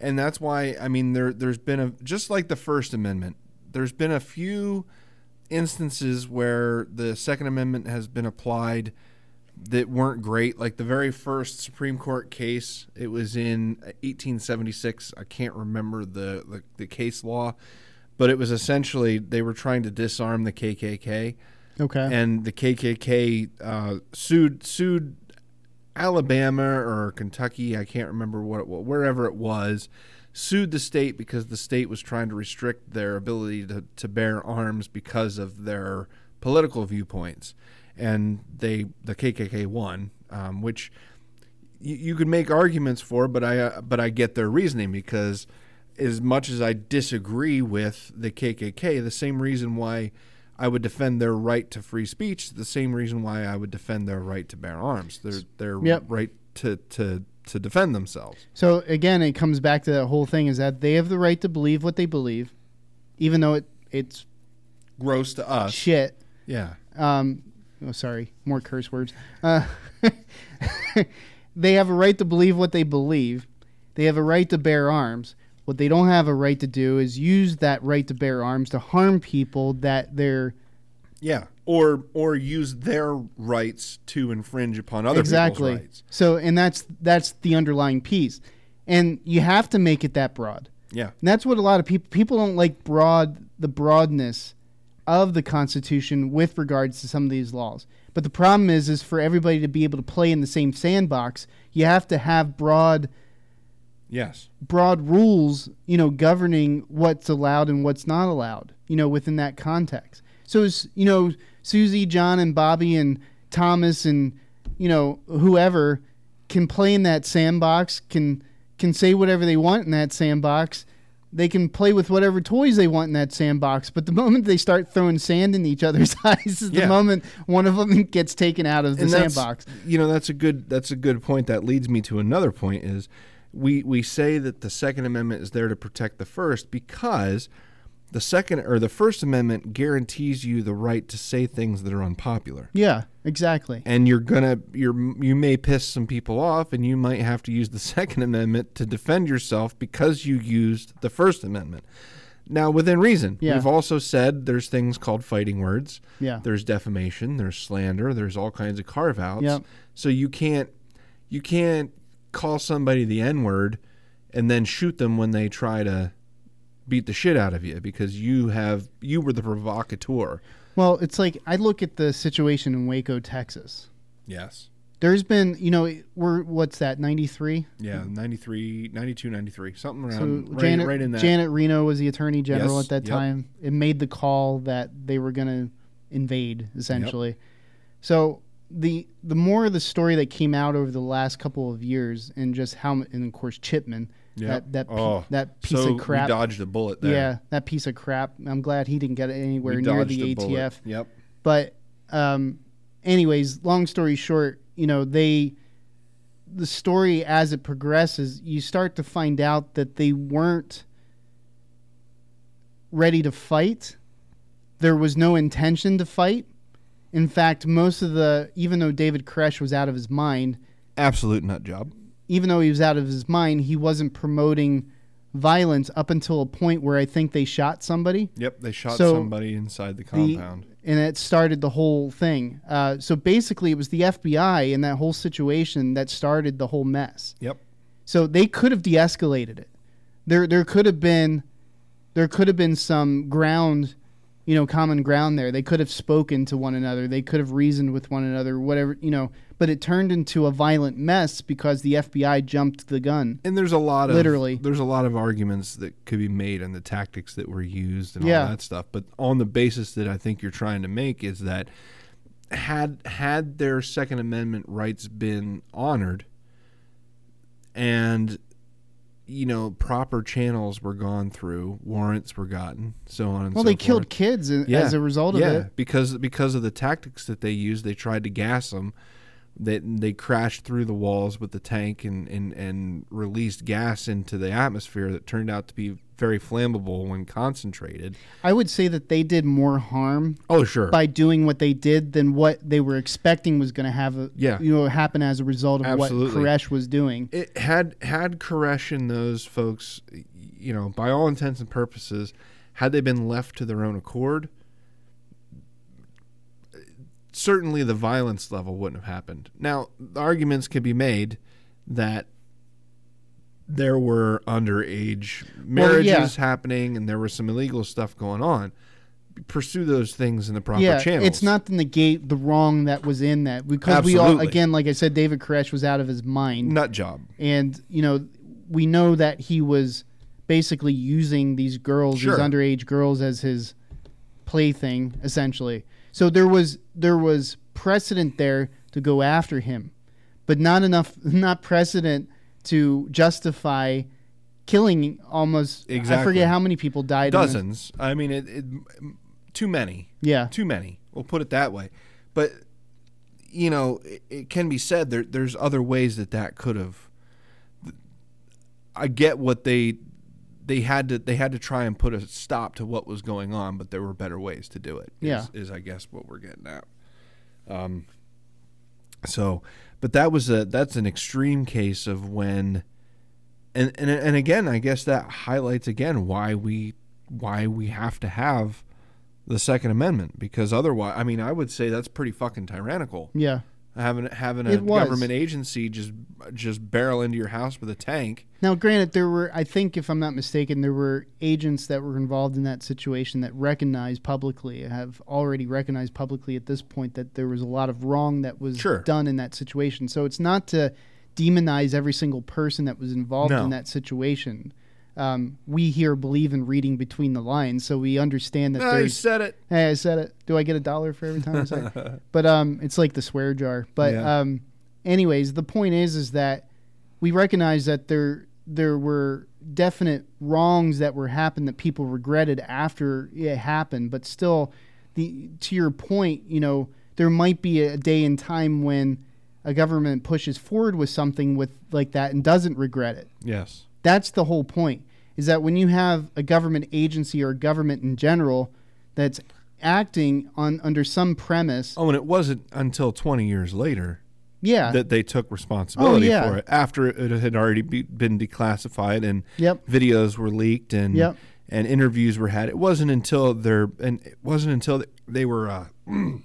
and that's why i mean there there's been a just like the first amendment there's been a few instances where the second amendment has been applied that weren't great. Like the very first supreme court case it was in 1876 i can't remember the the, the case law but it was essentially they were trying to disarm the kkk okay. and the KKK uh, sued sued Alabama or Kentucky, I can't remember what it wherever it was, sued the state because the state was trying to restrict their ability to, to bear arms because of their political viewpoints, and they the KKK won, um, which you, you could make arguments for, but I uh, but I get their reasoning because as much as I disagree with the KKK, the same reason why I would defend their right to free speech, the same reason why I would defend their right to bear arms, their their Yep. right to to to defend themselves. So again, it comes back to that whole thing: is that they have the right to believe what they believe, even though it it's Gross to us, shit. yeah, Um, oh, sorry, more curse words. Uh, *laughs* they have a right to believe what they believe. They have a right to bear arms. What they don't have a right to do is use that right to bear arms to harm people that they're yeah, or or use their rights to infringe upon other exactly. people's rights. So, and that's that's the underlying piece, and you have to make it that broad. Yeah, And that's what a lot of people people don't like broad the broadness of the Constitution with regards to some of these laws. But the problem is, is for everybody to be able to play in the same sandbox, you have to have broad yes, broad rules, you know, governing what's allowed and what's not allowed, you know, within that context. So, it's, you know, Susie, John, and Bobby, and Thomas, and you know, whoever can play in that sandbox, can can say whatever they want in that sandbox. They can play with whatever toys they want in that sandbox. But the *laughs* moment they start throwing sand in each other's *laughs* eyes is the Yeah. moment one of them gets taken out of the and sandbox. You know, that's a good that's a good point. That leads me to another point is we we say that the Second Amendment is there to protect the first because the second or the First Amendment guarantees you the right to say things that are unpopular. Yeah, exactly. And you're gonna you're you may piss some people off, and you might have to use the *laughs* Second Amendment to defend yourself because you used the First Amendment. Now, within reason, Yeah. we've also said there's things called fighting words. Yeah. There's defamation. There's slander. There's all kinds of carve outs. Yep. So you can't you can't call somebody the N word and then shoot them when they try to beat the shit out of you because you have you were the provocateur. Well, it's like I look at the situation in Waco, Texas. Yes. There's been, you know, we're what's that, 93? Yeah, 93, 92, 93, something So around right, Janet, right in that. Janet Reno was the attorney general Yes, at that yep. time. It made the call that they were going to invade, essentially. Yep. So the the more of the story that came out over the last couple of years, and just how, and of course Chipman, Yep. that that pe- Oh, that piece so of crap. Dodged a bullet there. Yeah, that piece of crap. I'm glad he didn't get it We anywhere near the a bullet. ATF. Yep. But um, anyways, long story short, you know they the story as it progresses, you start to find out that they weren't ready to fight. There was no intention to fight. In fact, most of the even though David Koresh was out of his mind, Absolute nut job. Even though he was out of his mind, he wasn't promoting violence up until a point where I think they shot somebody. Yep, they shot So, somebody inside the The- compound. and it started the whole thing. Uh, so basically, it was the FBI in that whole situation that started the whole mess. yep. So they could have de-escalated it. There, there could have been, there could have been some ground, you know, common ground there. They could have spoken to one another. They could have reasoned with one another. Whatever, you know. But it turned into a violent mess because the FBI jumped the gun. And there's a lot of Literally. there's a lot of arguments that could be made on the tactics that were used and Yeah. all that stuff. But on the basis that I think you're trying to make is that had had their Second Amendment rights been honored and you know proper channels were gone through, warrants were gotten, so on and so forth. Well, so they forth. killed kids Yeah. as a result of yeah, it. because because of the tactics that they used, they tried to gas them. They they crashed through the walls with the tank and, and, and released gas into the atmosphere that turned out to be very flammable when concentrated. I would say that they did more harm Oh sure, by doing what they did than what they were expecting was going to have a, Yeah. you know happen as a result of Absolutely. what Koresh was doing. it had had Koresh and those folks, you know, by all intents and purposes, had they been left to their own accord, certainly the violence level wouldn't have happened. Now, the arguments can be made that there were underage marriages yeah. happening and there was some illegal stuff going on. Pursue those things in the proper yeah, channels. it's not to negate the wrong that was in that because we all again, like I said, David Koresh was out of his mind, nut job. and you know we know that he was basically using these girls, Sure. these underage girls, as his plaything, essentially. So there was there was precedent there to go after him, but not enough, *laughs* not precedent to justify killing almost. I forget how many people died. the- Dozens. I mean, it, it too many. yeah. too many. We'll put it that way. But you know, it, it can be said there there's other ways that that could have. I get what they they had to they had to try and put a stop to what was going on, but there were better ways to do it. Is, Yeah. is I guess what we're getting at. Um. So, but that was a that's an extreme case of when. And, and and again, I guess that highlights again why we why we have to have the Second Amendment because otherwise, I mean, I would say that's pretty fucking tyrannical. Yeah. Having having a government agency just just barrel into your house with a tank. Now, granted, there were, I think, if I'm not mistaken, there were agents that were involved in that situation that recognized publicly, have already recognized publicly at this point that there was a lot of wrong that was Sure. done in that situation. So it's not to demonize every single person that was involved No. in that situation. Um, we here believe in reading between the lines, so we understand that I there's said it. Hey, I said it. Do I get a dollar for every time I say it? *laughs* But um, it's like the swear jar. But Yeah. um, anyways, the point is, is that we recognize that there there were definite wrongs that were happened that people regretted after it happened. But still, the to your point, you know, there might be a day and time when a government pushes forward with something with like that and doesn't regret it. Yes. That's the whole point. Is that when you have a government agency or a government in general that's acting on under some premise, Oh, and it wasn't until 20 years later yeah, that they took responsibility Oh, yeah. for it after it had already be, been declassified and Yep. videos were leaked and Yep. and interviews were had. It wasn't until their and it wasn't until they were uh, *clears throat*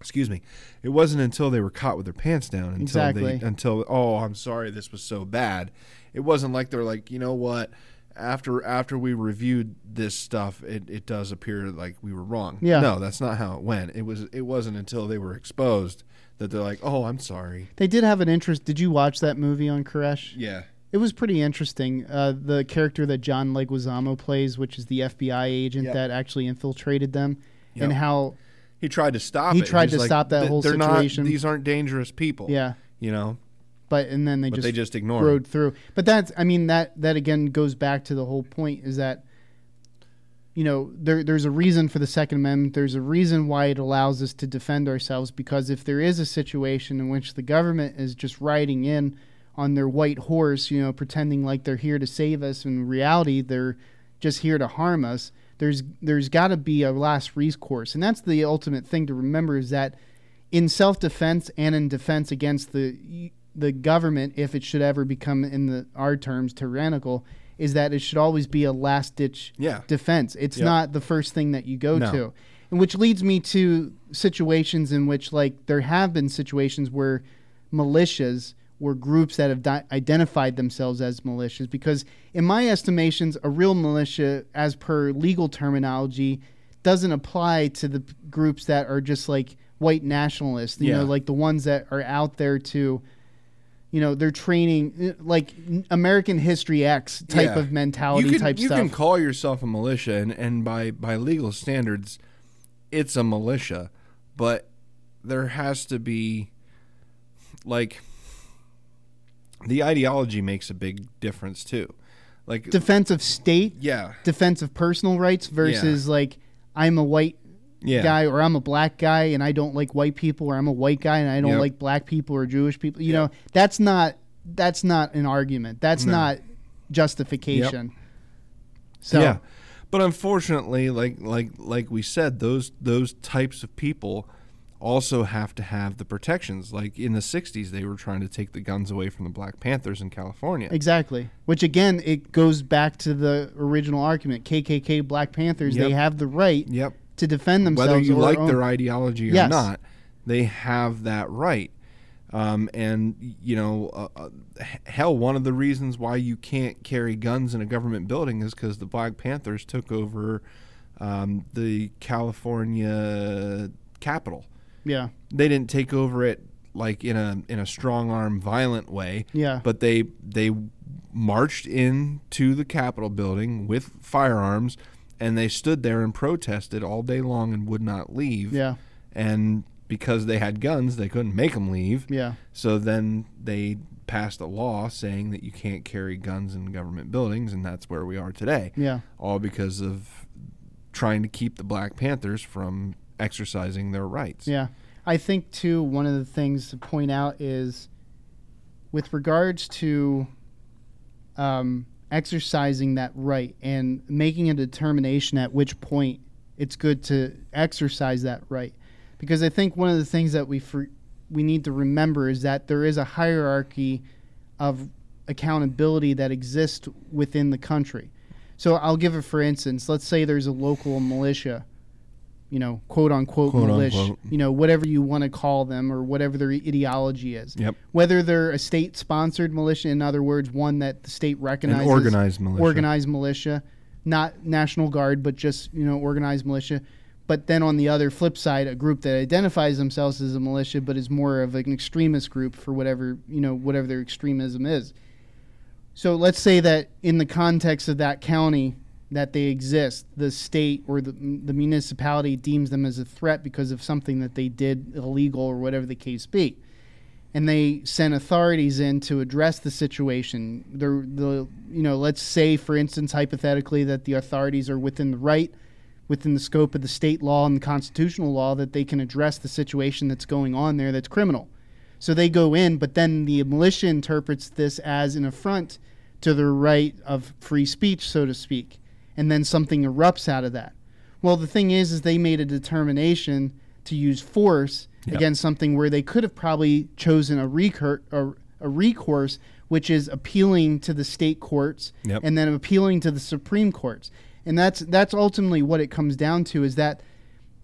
excuse me. It wasn't until they were caught with their pants down until Exactly. they until oh I'm sorry this was so bad. It wasn't like they're like you know what after after we reviewed this stuff it, it does appear like we were wrong. Yeah. No, that's not how it went. It was it wasn't until they were exposed that they're like oh I'm sorry. they did have an interest. Did you watch that movie on Koresh? Yeah. It was pretty interesting. Uh, the character that John Leguizamo plays, which is the FBI agent Yep. that actually infiltrated them, and how He tried to stop He it. tried He's to stop that whole they're situation." Not, these aren't dangerous people. yeah, You know, but and then they but just they just ignore rode him. through. But that's I mean that that again goes back to the whole point is that you know, there, there's a reason for the Second Amendment. There's a reason why it allows us to defend ourselves because if there is a situation in which the government is just riding in on their white horse, you know, pretending like they're here to save us, in reality, they're just here to harm us. There's there's got to be a last recourse, and that's the ultimate thing to remember is that in self-defense and in defense against the the government, if it should ever become, in the our terms, tyrannical, is that it should always be a last-ditch Yeah. defense. It's Yep. not the first thing that you go No. to, and which leads me to situations in which, like, there have been situations where militias were groups that have di- identified themselves as militias. Because, in my estimations, a real militia, as per legal terminology, doesn't apply to the p- groups that are just like white nationalists. You Yeah. know, like the ones that are out there to. You know, they're training uh, like American History X type Yeah. of mentality you can, type you stuff. can call yourself a militia, and, and by by legal standards, it's a militia, but there has to be like the ideology makes a big difference too. Like defense of state, yeah, defense of personal rights versus like I'm a white yeah, guy or I'm a black guy and I don't like white people or I'm a white guy and I don't Yep. like black people or Jewish people. You know, that's not that's not an argument. That's No. not justification. So yeah. But unfortunately, like like like we said, those those types of people also have to have the protections. Like in the '60s, they were trying to take the guns away from the Black Panthers in California. Exactly. Which again, it goes back to the original argument. KKK, Black Panthers, they have the right Yep. To defend themselves. whether you like own- their ideology or Yes. not, they have that right. Um, and you know, uh, uh, hell, one of the reasons why you can't carry guns in a government building is because the Black Panthers took over um, the California Capitol. Yeah. They didn't take over it like in a in a strong arm, violent way. Yeah. But they they marched into the Capitol building with firearms, and they stood there and protested all day long and would not leave. Yeah. And because they had guns, they couldn't make them leave. Yeah. So then they passed a law saying that you can't carry guns in government buildings, and that's where we are today. Yeah. All because of trying to keep the Black Panthers from exercising their rights. Yeah. I think too one of the things to point out is with regards to um, exercising that right and making a determination at which point it's good to exercise that right. Because I think one of the things that we for, we need to remember is that there is a hierarchy of accountability that exists within the country. So I'll give it for instance. Let's say there's a local militia you know, quote unquote Quote, militia, unquote. you know, whatever you want to call them or whatever their ideology is. Yep. Whether they're a state sponsored militia, in other words, one that the state recognizes. organized militia. Organized militia, not National Guard, but just, you know, organized militia. But then on the other flip side, a group that identifies themselves as a militia but is more of an extremist group for whatever, you know, whatever their extremism is. So let's say that in the context of that county that they exist, the state or the, the municipality deems them as a threat because of something that they did illegal or whatever the case be. And they send authorities in to address the situation. The you know, let's say, for instance, hypothetically, that the authorities are within the right, within the scope of the state law and the constitutional law, that they can address the situation that's going on there that's criminal. So they go in, but then the militia interprets this as an affront to their right of free speech, so to speak. And then something erupts out of that. Well, the thing is, is they made a determination to use force Yep. against something where they could have probably chosen a, recur- a, a recourse, which is appealing to the state courts Yep. and then appealing to the Supreme Courts. And that's that's ultimately what it comes down to is that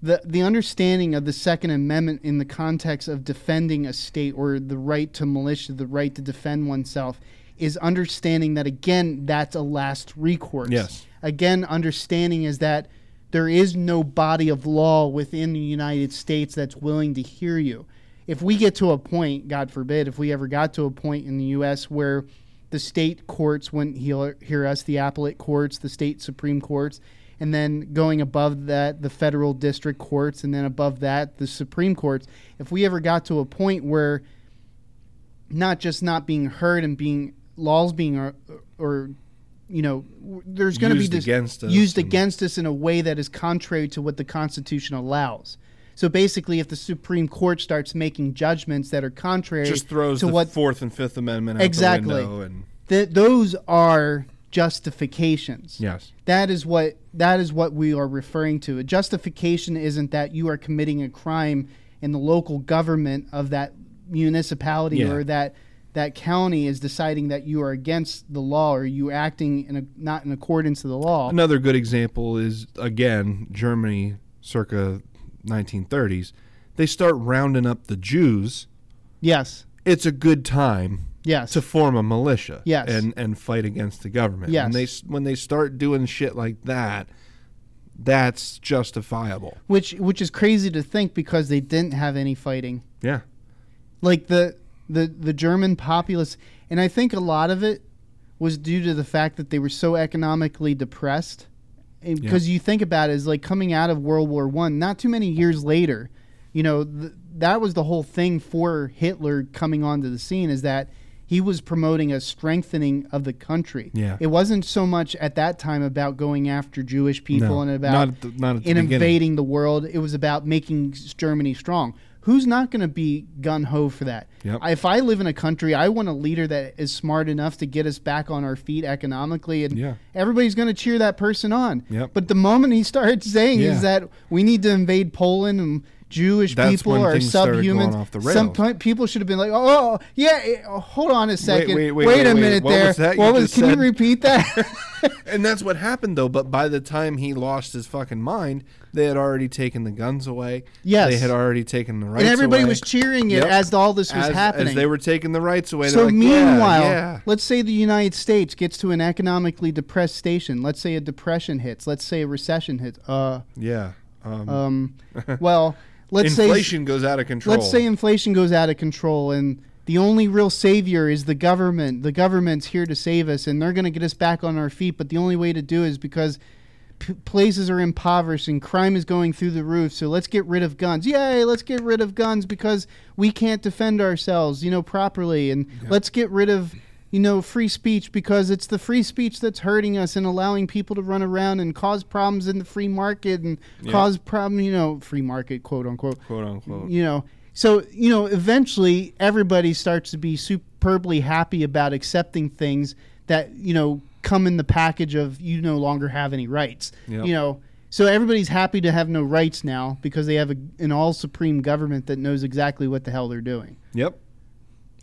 the the understanding of the Second Amendment in the context of defending a state or the right to militia, the right to defend oneself, is understanding that again that's a last recourse. Yes. Again, understanding is that there is no body of law within the United States that's willing to hear you. If we get to a point, God forbid, if we ever got to a point in the U.S. where the state courts wouldn't hear, hear us, the appellate courts, the state supreme courts, and then going above that, the federal district courts, and then above that, the supreme courts. If we ever got to a point where not just not being heard and being laws being or, or you know, there's going to be Used against us used against us in a way that is contrary to what the Constitution allows. So basically, if the Supreme Court starts making judgments that are contrary Just throws to the what Fourth and Fifth Amendment out Exactly. the window, and th- those are justifications. yes, That is what that is what we are referring to. A justification isn't that you are committing a crime in the local government of that municipality Yeah. or that that county is deciding that you are against the law or you acting in a, not in accordance to the law. Another good example is again Germany, circa 1930s. They start rounding up the Jews. Yes. It's a good time Yes. to form a militia Yes. and and fight against the government. Yes. When they when they start doing shit like that, that's justifiable. which which is crazy to think because they didn't have any fighting. Yeah. like the the the German populace, and I think a lot of it was due to the fact that they were so economically depressed. Because you think about it, is like coming out of World War One, not too many years later, you know, th- that was the whole thing for Hitler coming onto the scene is that he was promoting a strengthening of the country. Yeah. it wasn't so much at that time about going after Jewish people No, and about not the- not the in invading the world. It was about making Germany strong. Who's not going to be gun ho for that? Yep. If I live in a country, I want a leader that is smart enough to get us back on our feet economically, and Yeah. everybody's going to cheer that person on. Yep. But the moment he starts saying Yeah. is that we need to invade Poland and Jewish That's people are subhumans, off the some rails. p- people should have been like, "Oh, yeah, eh, hold on a second, wait, wait, wait, wait, a minute What there. was that you what was? just Can said?" you repeat that?" *laughs* *laughs* And that's what happened though. But by the time he lost his fucking mind, they had already taken the guns away. Yes. they had already taken the rights away. and everybody away. was cheering it Yep. as all this was as, happening. As they were taking the rights away. So like, yeah, meanwhile, yeah, let's say the United States gets to an economically depressed station. Let's say a depression hits. Let's say a recession hits. Uh, yeah. Um, um, *laughs* well, let's say inflation goes out of control. let's say inflation goes out of control and the only real savior is the government. The government's here to save us and they're going to get us back on our feet, but the only way to do it is because p- places are impoverished and crime is going through the roof. So let's get rid of guns. Yay, let's get rid of guns because we can't defend ourselves, you know, properly and let's get rid of you know, free speech because it's the free speech that's hurting us and allowing people to run around and cause problems in the free market and cause problem, you know, free market, quote unquote quote unquote. you know so you know eventually everybody starts to be superbly happy about accepting things that you know come in the package of you no longer have any rights Yep. you know so everybody's happy to have no rights now because they have a, an all supreme government that knows exactly what the hell they're doing Yep.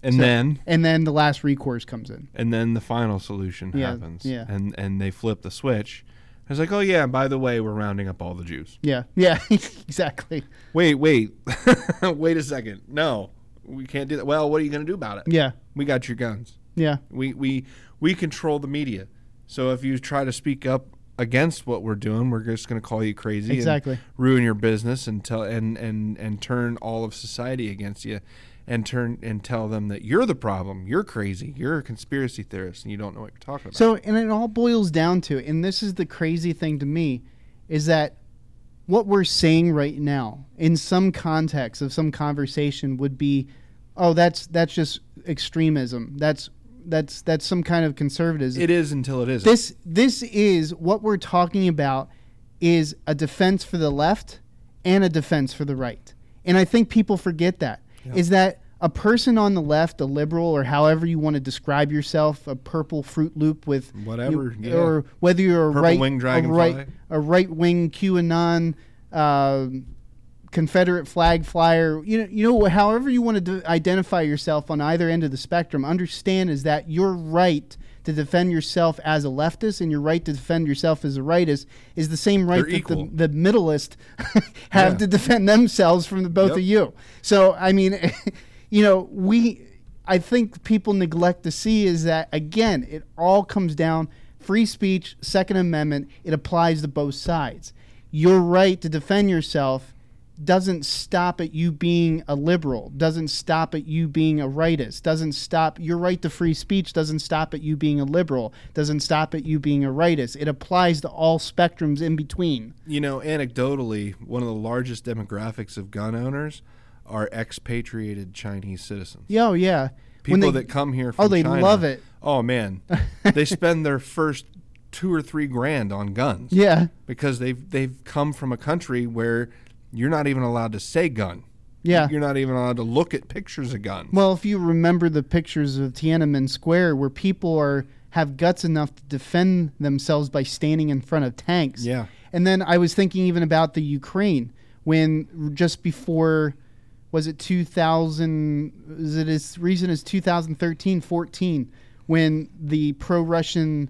And So- then and then the last recourse comes in and then the final solution Yeah, happens. yeah. And and they flip the switch. It's like, oh yeah, by the way, we're rounding up all the Jews. yeah yeah *laughs* exactly Wait, wait, *laughs* wait a second. No, we can't do that. Well, what are you going to do about it? yeah We got your guns. yeah We we we control the media. So if you try to speak up against what we're doing, we're just going to call you crazy, Exactly. and ruin your business, and tell and and and turn all of society against you, and turn and tell them that you're the problem. You're crazy. You're a conspiracy theorist, and you don't know what you're talking about. So, and it all boils down to, and this is the crazy thing to me, is that what we're saying right now, in some context of some conversation, would be, oh, that's that's just extremism. That's that's that's some kind of conservatism. it is until it isn't. this this is what we're talking about is a defense for the left and a defense for the right. And I think people forget that. Is that a person on the left, a liberal, or however you want to describe yourself, a purple Fruit Loop with Whatever, you- yeah. or whether you're a Purple right, wing a right, a right wing QAnon, uh, Confederate flag flyer, you know, you know, however you want to d- identify yourself on either end of the spectrum, understand is that your right to defend yourself as a leftist and your right to defend yourself as a rightist is the same right They're that equal. the, the middleist *laughs* have Yeah. to defend themselves from the both Yep. of you. So, I mean, *laughs* you know, we, I think people neglect to see is that again, it all comes down free speech, Second Amendment. It applies to both sides. Your right to defend yourself doesn't stop at you being a liberal, doesn't stop at you being a rightist, doesn't stop your right to free speech doesn't stop at you being a liberal, doesn't stop at you being a rightist. It applies to all spectrums in between. you know, anecdotally, one of the largest demographics of gun owners are expatriated Chinese citizens. Yeah, oh, yeah. People they- that come here Oh, they China. love it. Oh man, *laughs* they spend their first two or three grand on guns. Yeah. because they've they've come from a country where you're not even allowed to say gun. Yeah. You're not even allowed to look at pictures of guns. Well, if you remember the pictures of Tiananmen Square where people are have guts enough to defend themselves by standing in front of tanks. Yeah. And then I was thinking even about the Ukraine when just before was it 2000 is it as recent as 2013 14 when the pro-Russian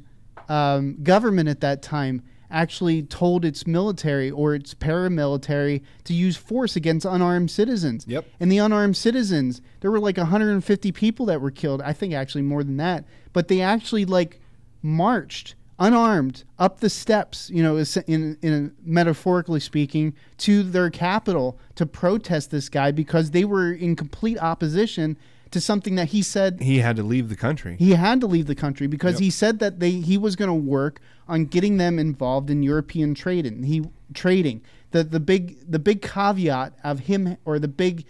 um, government at that time actually told its military or its paramilitary to use force against unarmed citizens. Yep. And the unarmed citizens, there were like 150 people that were killed. I think actually more than that. But they actually like marched unarmed up the steps, you know, in, in metaphorically speaking, to their capital to protest this guy because they were in complete opposition to something that he said he had to leave the country. he had to leave the country because Yep. he said that they he was going to work on getting them involved in European trading. He trading. The the big the big caveat of him or the big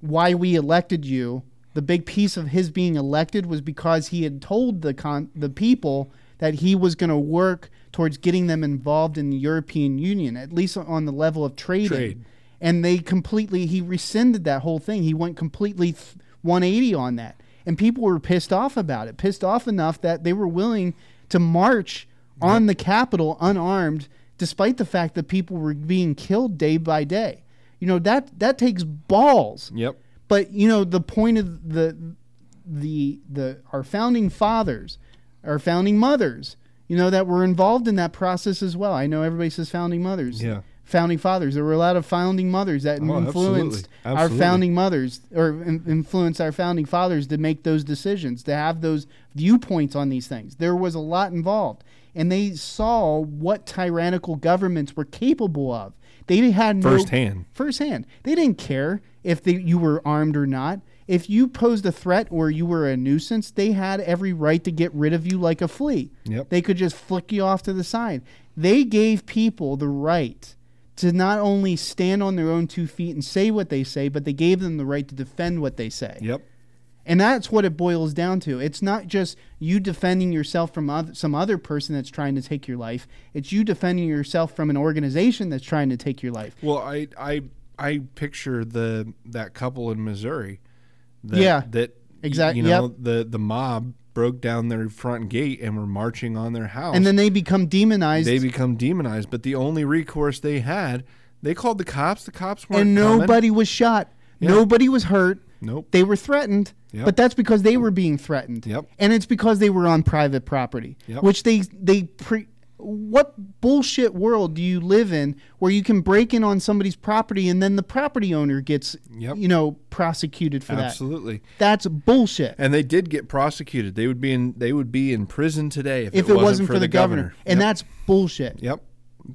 why we elected you, the big piece of his being elected was because he had told the con- the people that he was going to work towards getting them involved in the European Union, at least on the level of trading. Trade. And they completely he rescinded that whole thing. He went completely th- 180 on that. And people were pissed off about it. Pissed off enough that they were willing to march on the Capitol unarmed despite the fact that people were being killed day by day. You know, that that takes balls. Yep. But you know, the point of the the the our founding fathers, our founding mothers, you know, that were involved in that process as well. I know everybody says founding mothers. Yeah. Founding fathers. There were a lot of founding mothers that Oh, influenced absolutely. our founding mothers or in, influenced our founding fathers to make those decisions, to have those viewpoints on these things. There was a lot involved. And they saw what tyrannical governments were capable of. They had no Firsthand. firsthand. They didn't care if they, you were armed or not. If you posed a threat or you were a nuisance, they had every right to get rid of you like a flea. Yep. They could just flick you off to the side. They gave people the right to not only stand on their own two feet and say what they say, but they gave them the right to defend what they say. Yep. And that's what it boils down to. It's not just you defending yourself from other, some other person that's trying to take your life. It's you defending yourself from an organization that's trying to take your life. Well, I I I picture the that couple in Missouri. That, Yeah. That Exact- You know yep. the the mob broke down their front gate and were marching on their house. And then they become demonized. they become demonized. But the only recourse they had, they called the cops. The cops weren't and coming. nobody was shot. Yeah. Nobody was hurt. Nope. They were threatened, Yep. but that's because they were being threatened. Yep. And it's because they were on private property, Yep. which they they pre. What bullshit world do you live in where you can break in on somebody's property and then the property owner gets, Yep. you know, prosecuted for that? Absolutely. That's bullshit. And they did get prosecuted. They would be in they would be in prison today if, if it wasn't, for, the governor, and Yep. that's bullshit. Yep.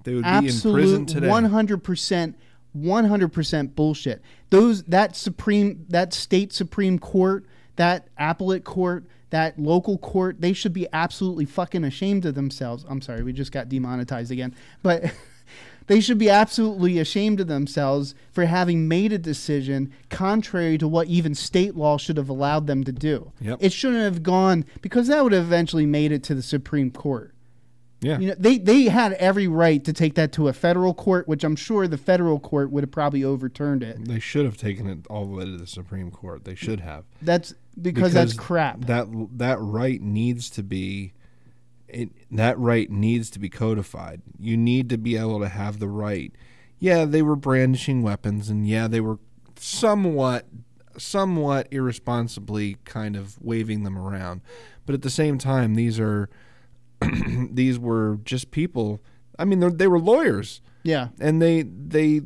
They would be in prison today. one hundred percent, one hundred percent bullshit. Those that supreme, that state supreme court, that appellate court, that local court, they should be absolutely fucking ashamed of themselves. I'm sorry, we just got demonetized again, but. *laughs* They should be absolutely ashamed of themselves for having made a decision contrary to what even state law should have allowed them to do. Yep. It shouldn't have gone because that would have eventually made it to the Supreme Court. yeah. You know, they they had every right to take that to a federal court, which I'm sure the federal court would have probably overturned it. They should have taken it all the way to the Supreme Court. They should have. That's because, that's crap. That that right needs to be it, that right needs to be codified. You need to be able to have the right. Yeah, they were brandishing weapons and yeah, they were somewhat somewhat irresponsibly kind of waving them around. But at the same time, these are *clears throat* these were just people. I mean, they were lawyers yeah, and they they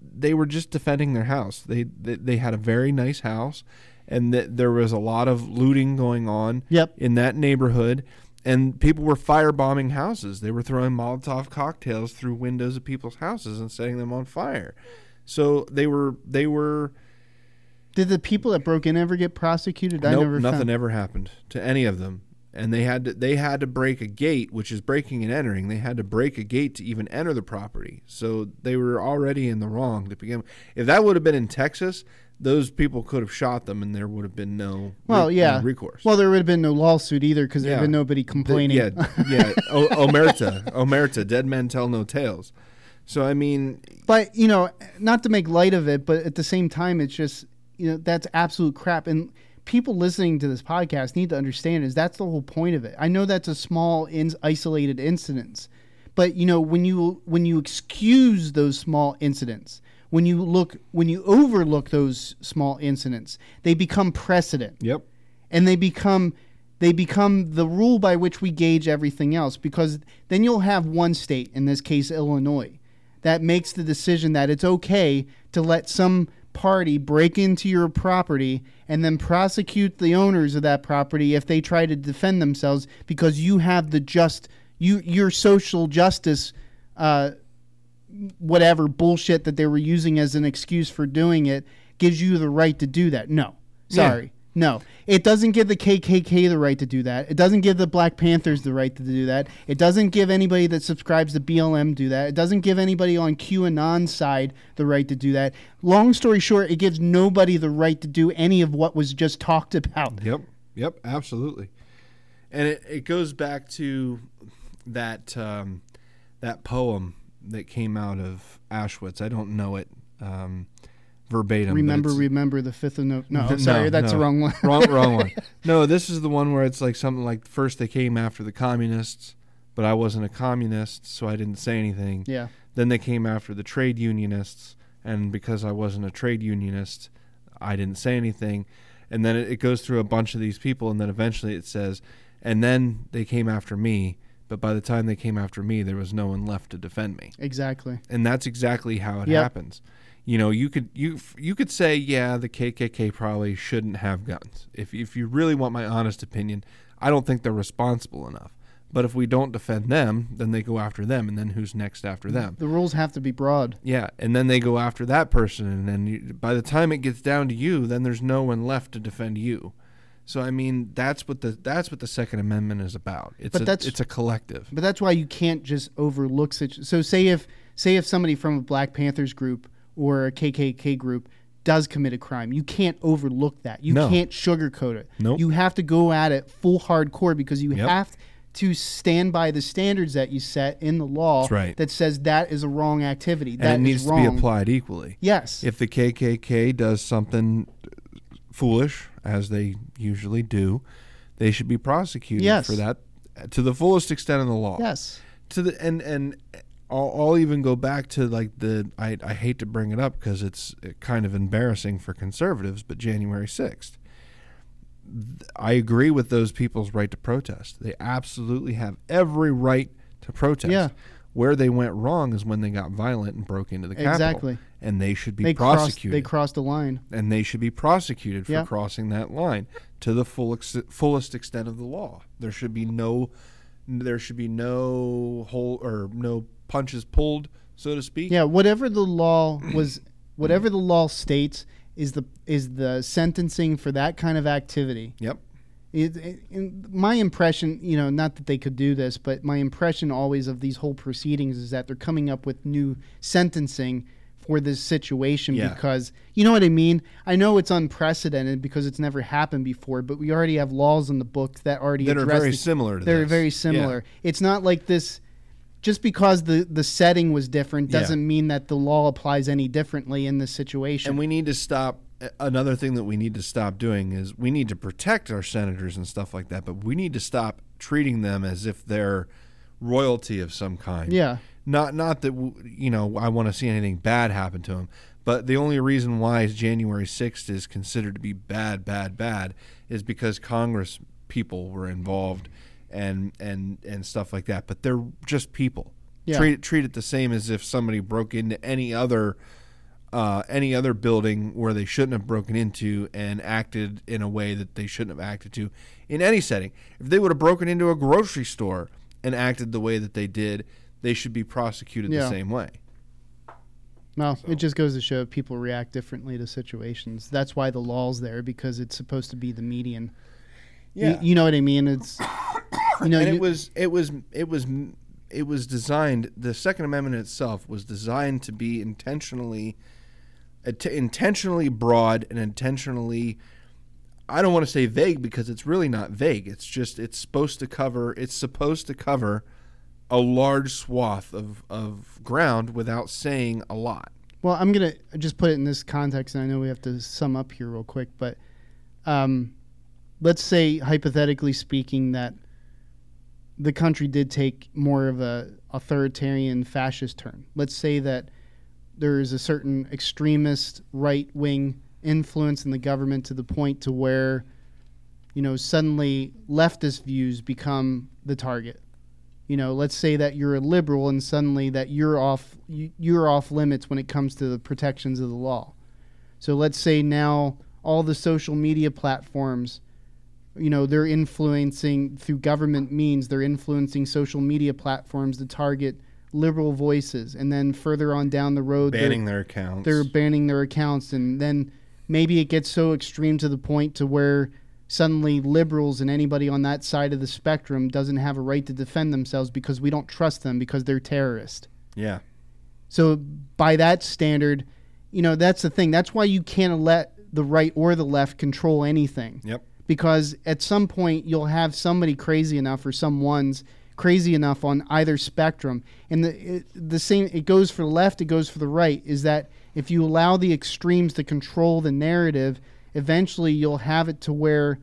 they were just defending their house. They they, they had a very nice house, and th- there was a lot of looting going on. Yep. in that neighborhood, and people were firebombing houses. They were throwing Molotov cocktails through windows of people's houses and setting them on fire. So they were they were did the people that broke in ever get prosecuted? I nope, never nothing found. ever happened to any of them. and they had to they had to break a gate, which is breaking and entering. They had to break a gate to even enter the property, so they were already in the wrong to begin. with. If that would have been in Texas, those people could have shot them, and there would have been no Well, re- yeah. recourse. Well, there would have been no lawsuit either because there would Yeah. have been nobody complaining. Yeah, *laughs* yeah. O- omerta, omerta. Dead men tell no tales. So I mean, But you know, not to make light of it, but at the same time, it's just you know that's absolute crap. And people listening to this podcast need to understand is that's the whole point of it. I know that's a small, in, isolated incidents, but you know when you when you excuse those small incidents, when you look when you overlook those small incidents, they become precedent yep. and they become they become the rule by which we gauge everything else because then you'll have one state in this case Illinois that makes the decision that it's okay to let some party break into your property and then prosecute the owners of that property if they try to defend themselves because you have the just you your social justice uh, whatever bullshit that they were using as an excuse for doing it gives you the right to do that. No. Yeah. Sorry. No. It doesn't give the KKK the right to do that. It doesn't give the Black Panthers the right to do that. It doesn't give anybody that subscribes to BLM do that. It doesn't give anybody on QAnon side the right to do that. Long story short, it gives nobody the right to do any of what was just talked about. Yep. Yep. Absolutely. And it, it goes back to that um, that poem that came out of Auschwitz. I don't know it um, verbatim. Remember, remember the fifth of no. No, No, sorry, that's the wrong one. wrong, wrong one. *laughs* No, this is the one where it's like something like first they came after the communists, but I wasn't a communist, so I didn't say anything. Yeah. Then they came after the trade unionists, and because I wasn't a trade unionist, I didn't say anything. And then it, it goes through a bunch of these people, and then eventually it says, and then they came after me, but by the time they came after me, there was no one left to defend me Exactly. and that's exactly how it Yep. happens. You know, you could you you could say, yeah, the KKK probably shouldn't have guns. If if you really want my honest opinion, I don't think they're responsible enough. But if we don't defend them, then they go after them, and then who's next after them? The rules have to be broad. Yeah, and then they go after that person, and then you, by the time it gets down to you, then there's no one left to defend you. So I mean, that's what the that's what the Second Amendment is about. It's But a, that's- it's a collective. But that's why you can't just overlook such. So say if say if somebody from a Black Panthers group or a KKK group does commit a crime, you can't overlook that. You No. can't sugarcoat it. Nope. You have to go at it full hardcore because you Yep. have to stand by the standards that you set in the law That's right. that says that is a wrong activity. and That it needs to be applied equally. Yes. if the KKK does something foolish, as they usually do, they should be prosecuted Yes. for that to the fullest extent of the law. yes. To the and and I'll, I'll even go back to like the I, I hate to bring it up because it's kind of embarrassing for conservatives, but January sixth. I agree with those people's right to protest. They absolutely have every right to protest. Yeah. Where they went wrong is when they got violent and broke into the Capitol. Exactly. And they should be They crossed. prosecuted They crossed the line. and they should be prosecuted for Yeah. crossing that line to the full ex- fullest extent of the law. There should be no there should be no whole or no punches pulled, so to speak. Yeah, whatever the law was, whatever the law states is the is the sentencing for that kind of activity. Yep. It, it, my impression, you know, not that they could do this, but my impression always of these whole proceedings is that they're coming up with new sentencing for this situation Yeah. because you know what I mean. I know it's unprecedented because it's never happened before, but we already have laws in the book that already That are very the- similar to They're this. very Yeah. similar. It's not like this. Just because the the setting was different doesn't mean that the law applies any differently in this situation. And we need to stop another thing that we need to stop doing is we need to protect our senators and stuff like that, but we need to stop treating them as if they're royalty of some kind. yeah, not not that you know I want to see anything bad happen to him, but the only reason why January sixth is considered to be bad, bad, bad is because Congress people were involved and and and stuff like that. But they're just people. Yeah. Treat it treat it the same as if somebody broke into any other uh, any other building where they shouldn't have broken into and acted in a way that they shouldn't have acted to in any setting. If they would have broken into a grocery store and acted the way that they did, they should be prosecuted Yeah. the same way. well, it just goes to show people react differently to situations. That's why the law's there because it's supposed to be the median. You- Yeah. You, know what I mean? It's *coughs* you know and you- it was it was it was it was designed the second amendment itself was designed to be intentionally int- intentionally broad and intentionally I don't want to say vague because it's really not vague it's just it's supposed to cover it's supposed to cover a large swath of of ground without saying a lot Well, I'm gonna just put it in this context, and I know we have to sum up here real quick, but um, let's say hypothetically speaking that the country did take more of a authoritarian fascist turn. Let's say that there is a certain extremist right wing influence in the government to the point to where you know suddenly leftist views become the target. You know let's say that you're a liberal and suddenly that you're off you, you're off limits when it comes to the protections of the law. So let's say now all the social media platforms you know they're influencing through government means they're influencing social media platforms to target liberal voices. And then further on down the road they're- banning their accounts. they're banning their accounts. And then maybe it gets so extreme to the point to where suddenly liberals and anybody on that side of the spectrum doesn't have a right to defend themselves because we don't trust them because they're terrorists yeah. So by that standard you know that's the thing. That's why you can't let the right or the left control anything. Yep. Because at some point you'll have somebody crazy enough or someone's crazy enough on either spectrum. And the it, the same it goes for the left it goes for the right is that if you allow the extremes to control the narrative eventually you'll have it to where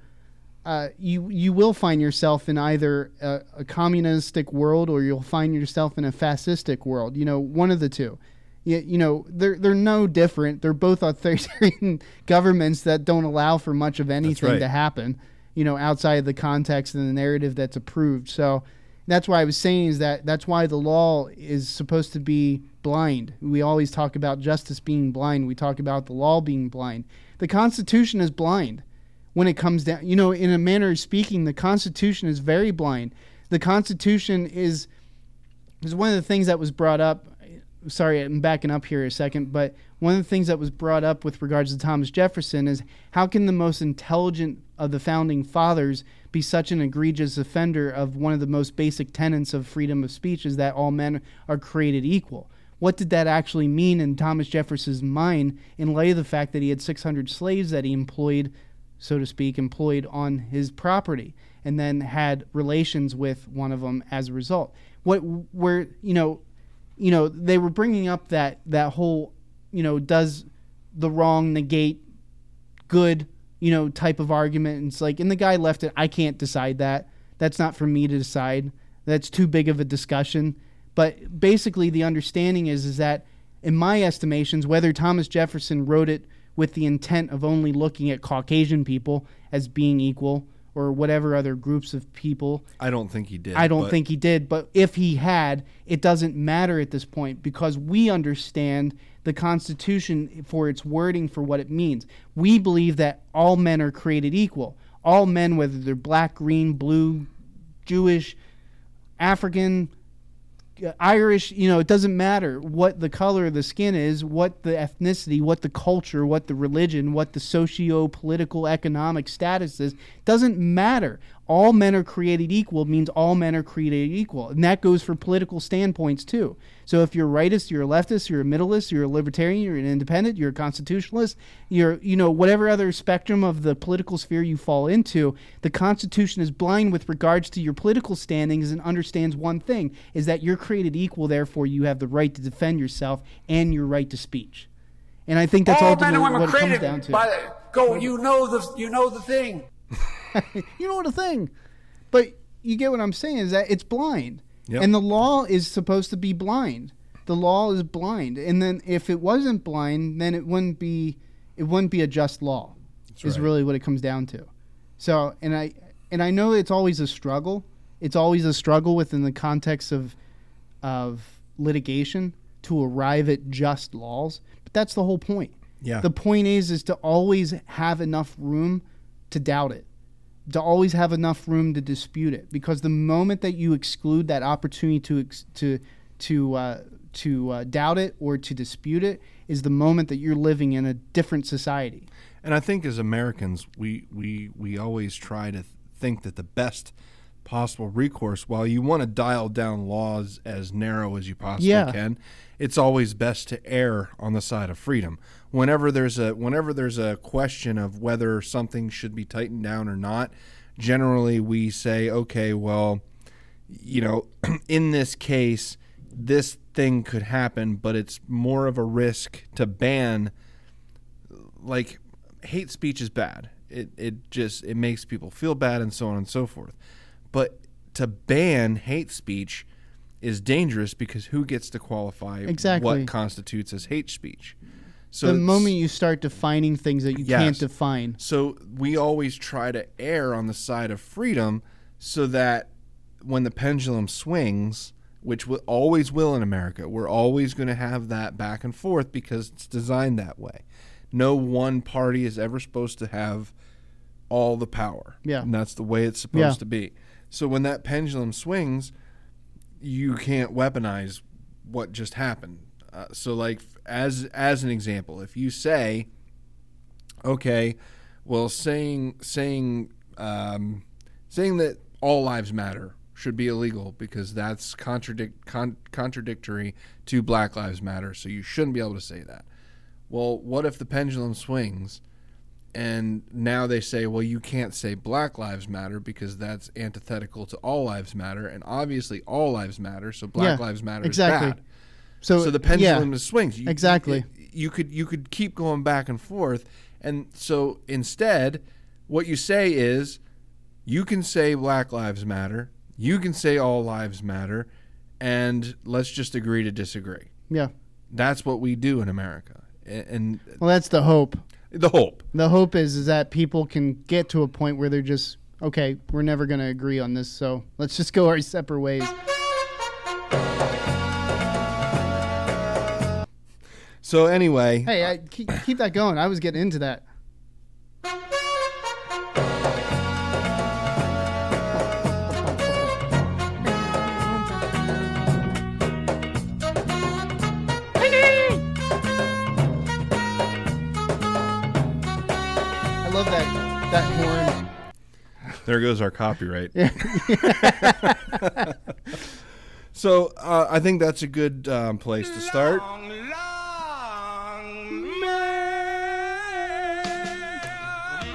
uh, you you will find yourself in either a, a communistic world or you'll find yourself in a fascistic world you know one of the two. You, you know they're they're no different. They're both *laughs* authoritarian governments that don't allow for much of anything right. to happen you know outside of the context and the narrative that's approved. So that's why I was saying is that that's why the law is supposed to be blind. We always talk about justice being blind. We talk about the law being blind. The Constitution is blind when it comes down. You know, in a manner of speaking, the Constitution is very blind. The Constitution is is one of the things that was brought up. Sorry, I'm backing up here a second, but one of the things that was brought up with regards to Thomas Jefferson is how can the most intelligent of the founding fathers be such an egregious offender of one of the most basic tenets of freedom of speech is that all men are created equal. What did that actually mean in Thomas Jefferson's mind in light of the fact that he had 600 slaves that he employed, so to speak, employed on his property and then had relations with one of them as a result? What where you know, you know, they were bringing up that that whole, you know, does the wrong negate good, you know, type of argument. And it's like, and the guy left it. I can't decide that. That's not for me to decide. That's too big of a discussion. But basically, the understanding is is that, in my estimations, whether Thomas Jefferson wrote it with the intent of only looking at Caucasian people as being equal or whatever other groups of people, I don't think he did I don't think he did, but if he had, it doesn't matter at this point because we understand the Constitution for its wording for what it means. We believe that all men are created equal. All men, whether they're black, green, blue, Jewish, African, Uh, Irish, you know, it doesn't matter what the color of the skin is, what the ethnicity, what the culture, what the religion, what the socio political economic status is. Doesn't matter. All men are created equal means all men are created equal. And that goes for political standpoints too. So if you're a rightist, you're a leftist, you're a middleist, you're a libertarian, you're an independent, you're a constitutionalist, you're, you know, whatever other spectrum of the political sphere you fall into, the Constitution is blind with regards to your political standings and understands one thing is that you're created equal, therefore you have the right to defend yourself and your right to speech. And I think that's All men and women what it comes down to. by the, go. You know the you know the thing. *laughs* you know what the thing. But you get what I'm saying is that it's blind. Yep. And the law is supposed to be blind. The law is blind. And then if it wasn't blind, then it wouldn't be it wouldn't be a just law. is right. really what it comes down to. So and I and I know it's always a struggle. It's always a struggle within the context of of litigation to arrive at just laws. But that's the whole point. Yeah. The point is is to always have enough room to doubt it. To always have enough room to dispute it because the moment that you exclude that opportunity to ex- to to uh, to uh, doubt it or to dispute it is the moment that you're living in a different society. And I think as Americans, we we we always try to think that the best possible recourse, while you want to dial down laws as narrow as you possibly Yeah. can, it's always best to err on the side of freedom. Whenever there's a whenever there's a question of whether something should be tightened down or not, generally we say, okay, well, you know, *clears throat* in this case, this thing could happen, but it's more of a risk to ban. Like, hate speech is bad. It it just it makes people feel bad and so on and so forth. But to ban hate speech is dangerous because who gets to qualify Exactly. what constitutes as hate speech? So the moment you start defining things that you can't define. so we always try to err on the side of freedom so that when the pendulum swings, which will always will in America, we're always going to have that back and forth because it's designed that way. No one party is ever supposed to have all the power. Yeah. And that's the way it's supposed Yeah. to be. So when that pendulum swings, you can't weaponize what just happened. Uh, so like as as an example, if you say okay, well, saying saying um, saying that all lives matter should be illegal because that's contradict con- contradictory to Black Lives Matter. So you shouldn't be able to say that. Well, what if the pendulum swings? And now they say, well, you can't say Black Lives Matter because that's antithetical to All Lives Matter, and obviously All Lives Matter, so Black Yeah, Lives Matter exactly. is bad. So, So the pendulum is swings. You, Exactly. You, you could you could keep going back and forth, and so instead, what you say is, you can say Black Lives Matter, you can say All Lives Matter, and let's just agree to disagree. yeah. That's what we do in America, and Well, that's the hope. The hope. The hope is is that people can get to a point where they're just okay. We're never going to agree on this, so let's just go our separate ways. So anyway, Hey, I, keep, keep that going. I was getting into that. There goes our copyright. *laughs* so uh, I think that's a good um, place to start.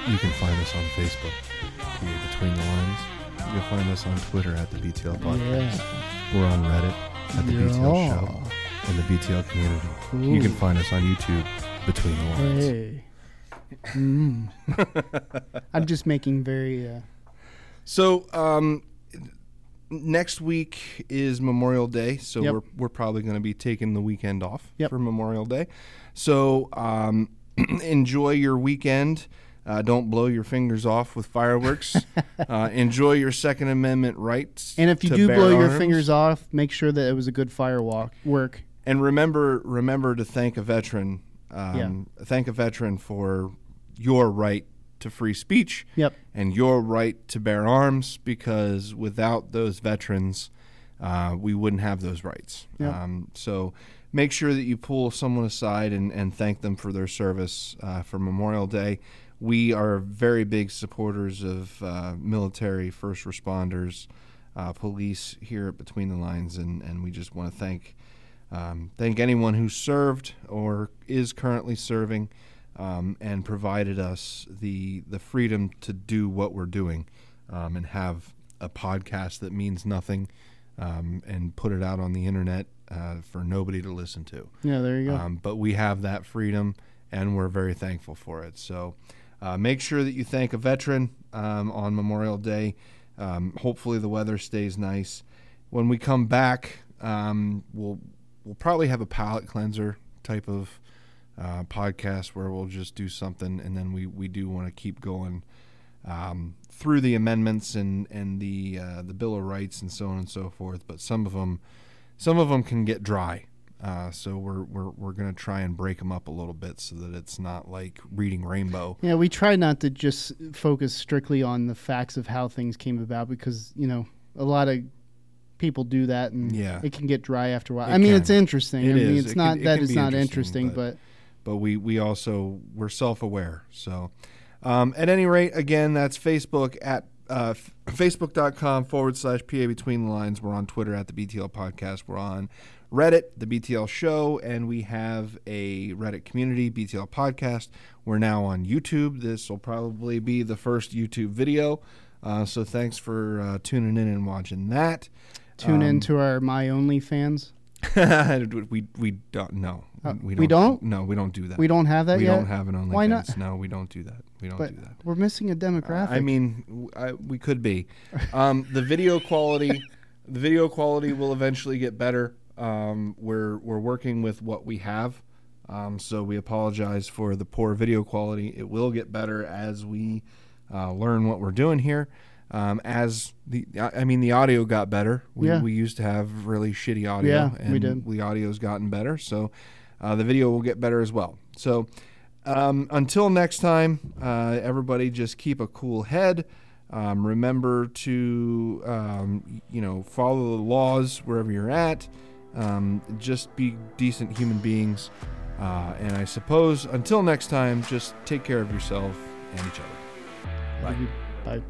You can find us on Facebook, PA Between the Lines. You can find us on Twitter at the BTL Podcast. We're on Reddit at the BTL Show and the BTL community. You can find us on YouTube, Between the Lines. Hey. Mm. *laughs* I'm just making very. Uh, So um, next week is Memorial Day, so Yep. we're we're probably going to be taking the weekend off Yep. for Memorial Day. So um, *clears throat* enjoy your weekend. Uh, don't blow your fingers off with fireworks. *laughs* uh, enjoy your Second Amendment rights. and if you do blow your fingers off, make sure that it was a good firewalk work. and remember remember to thank a veteran. Um, Thank a veteran for your right to free speech Yep. and your right to bear arms because without those veterans, uh, we wouldn't have those rights. Yep. Um, so make sure that you pull someone aside and, and thank them for their service uh, for Memorial Day. We are very big supporters of uh, military, first responders, uh, police here at Between the Lines, and, and we just want to thank um, thank anyone who served or is currently serving um, and provided us the the freedom to do what we're doing um, and have a podcast that means nothing um, and put it out on the internet uh, for nobody to listen to. Yeah, there you go. Um, but we have that freedom, and we're very thankful for it. So uh, make sure that you thank a veteran um, on Memorial Day. Um, hopefully, the weather stays nice. When we come back, um, we'll we'll probably have a palate cleanser type of uh, podcast where we'll just do something, and then we, we do want to keep going um, through the amendments and and the uh, the Bill of Rights and so on and so forth. But some of them some of them can get dry. Uh, so we're we're we're gonna try and break them up a little bit so that it's not like reading Rainbow. Yeah, we try not to just focus strictly on the facts of how things came about because, you know, a lot of people do that and Yeah. it can get dry after a while. It I mean, can. it's interesting. It I mean, is. it's It not can- that it's not interesting, interesting, but- but, but we we also we're self aware. So um, at any rate, again, that's Facebook at uh, f- Facebook.com forward slash PA Between the Lines. We're on Twitter at the BTL Podcast. We're on Reddit, the BTL Show, and we have a Reddit community, BTL Podcast. We're now on YouTube. This will probably be the first YouTube video. Uh, so thanks for uh, tuning in and watching that. Tune Um, in to our My Only fans. *laughs* we we don't no Uh, we we don't don't? no we don't do that We don't have that we yet. don't have an OnlyFans Why not? no we don't do that we don't But do that we're missing a demographic. I mean, w I we could be. Um, the video quality, the video quality will eventually get better. Um, we're we're working with what we have, um, so we apologize for the poor video quality. It will get better as we uh, learn what we're doing here. Um, as the, I I mean, the audio got better. We, Yeah. we used to have really shitty audio, Yeah, and we did. the audio's gotten better. So uh, the video will get better as well. So um, until next time, uh, everybody just keep a cool head. Um, remember to, um, you know, follow the laws wherever you're at. Um, just be decent human beings. Uh, and I suppose until next time, just take care of yourself and each other. Bye. Bye.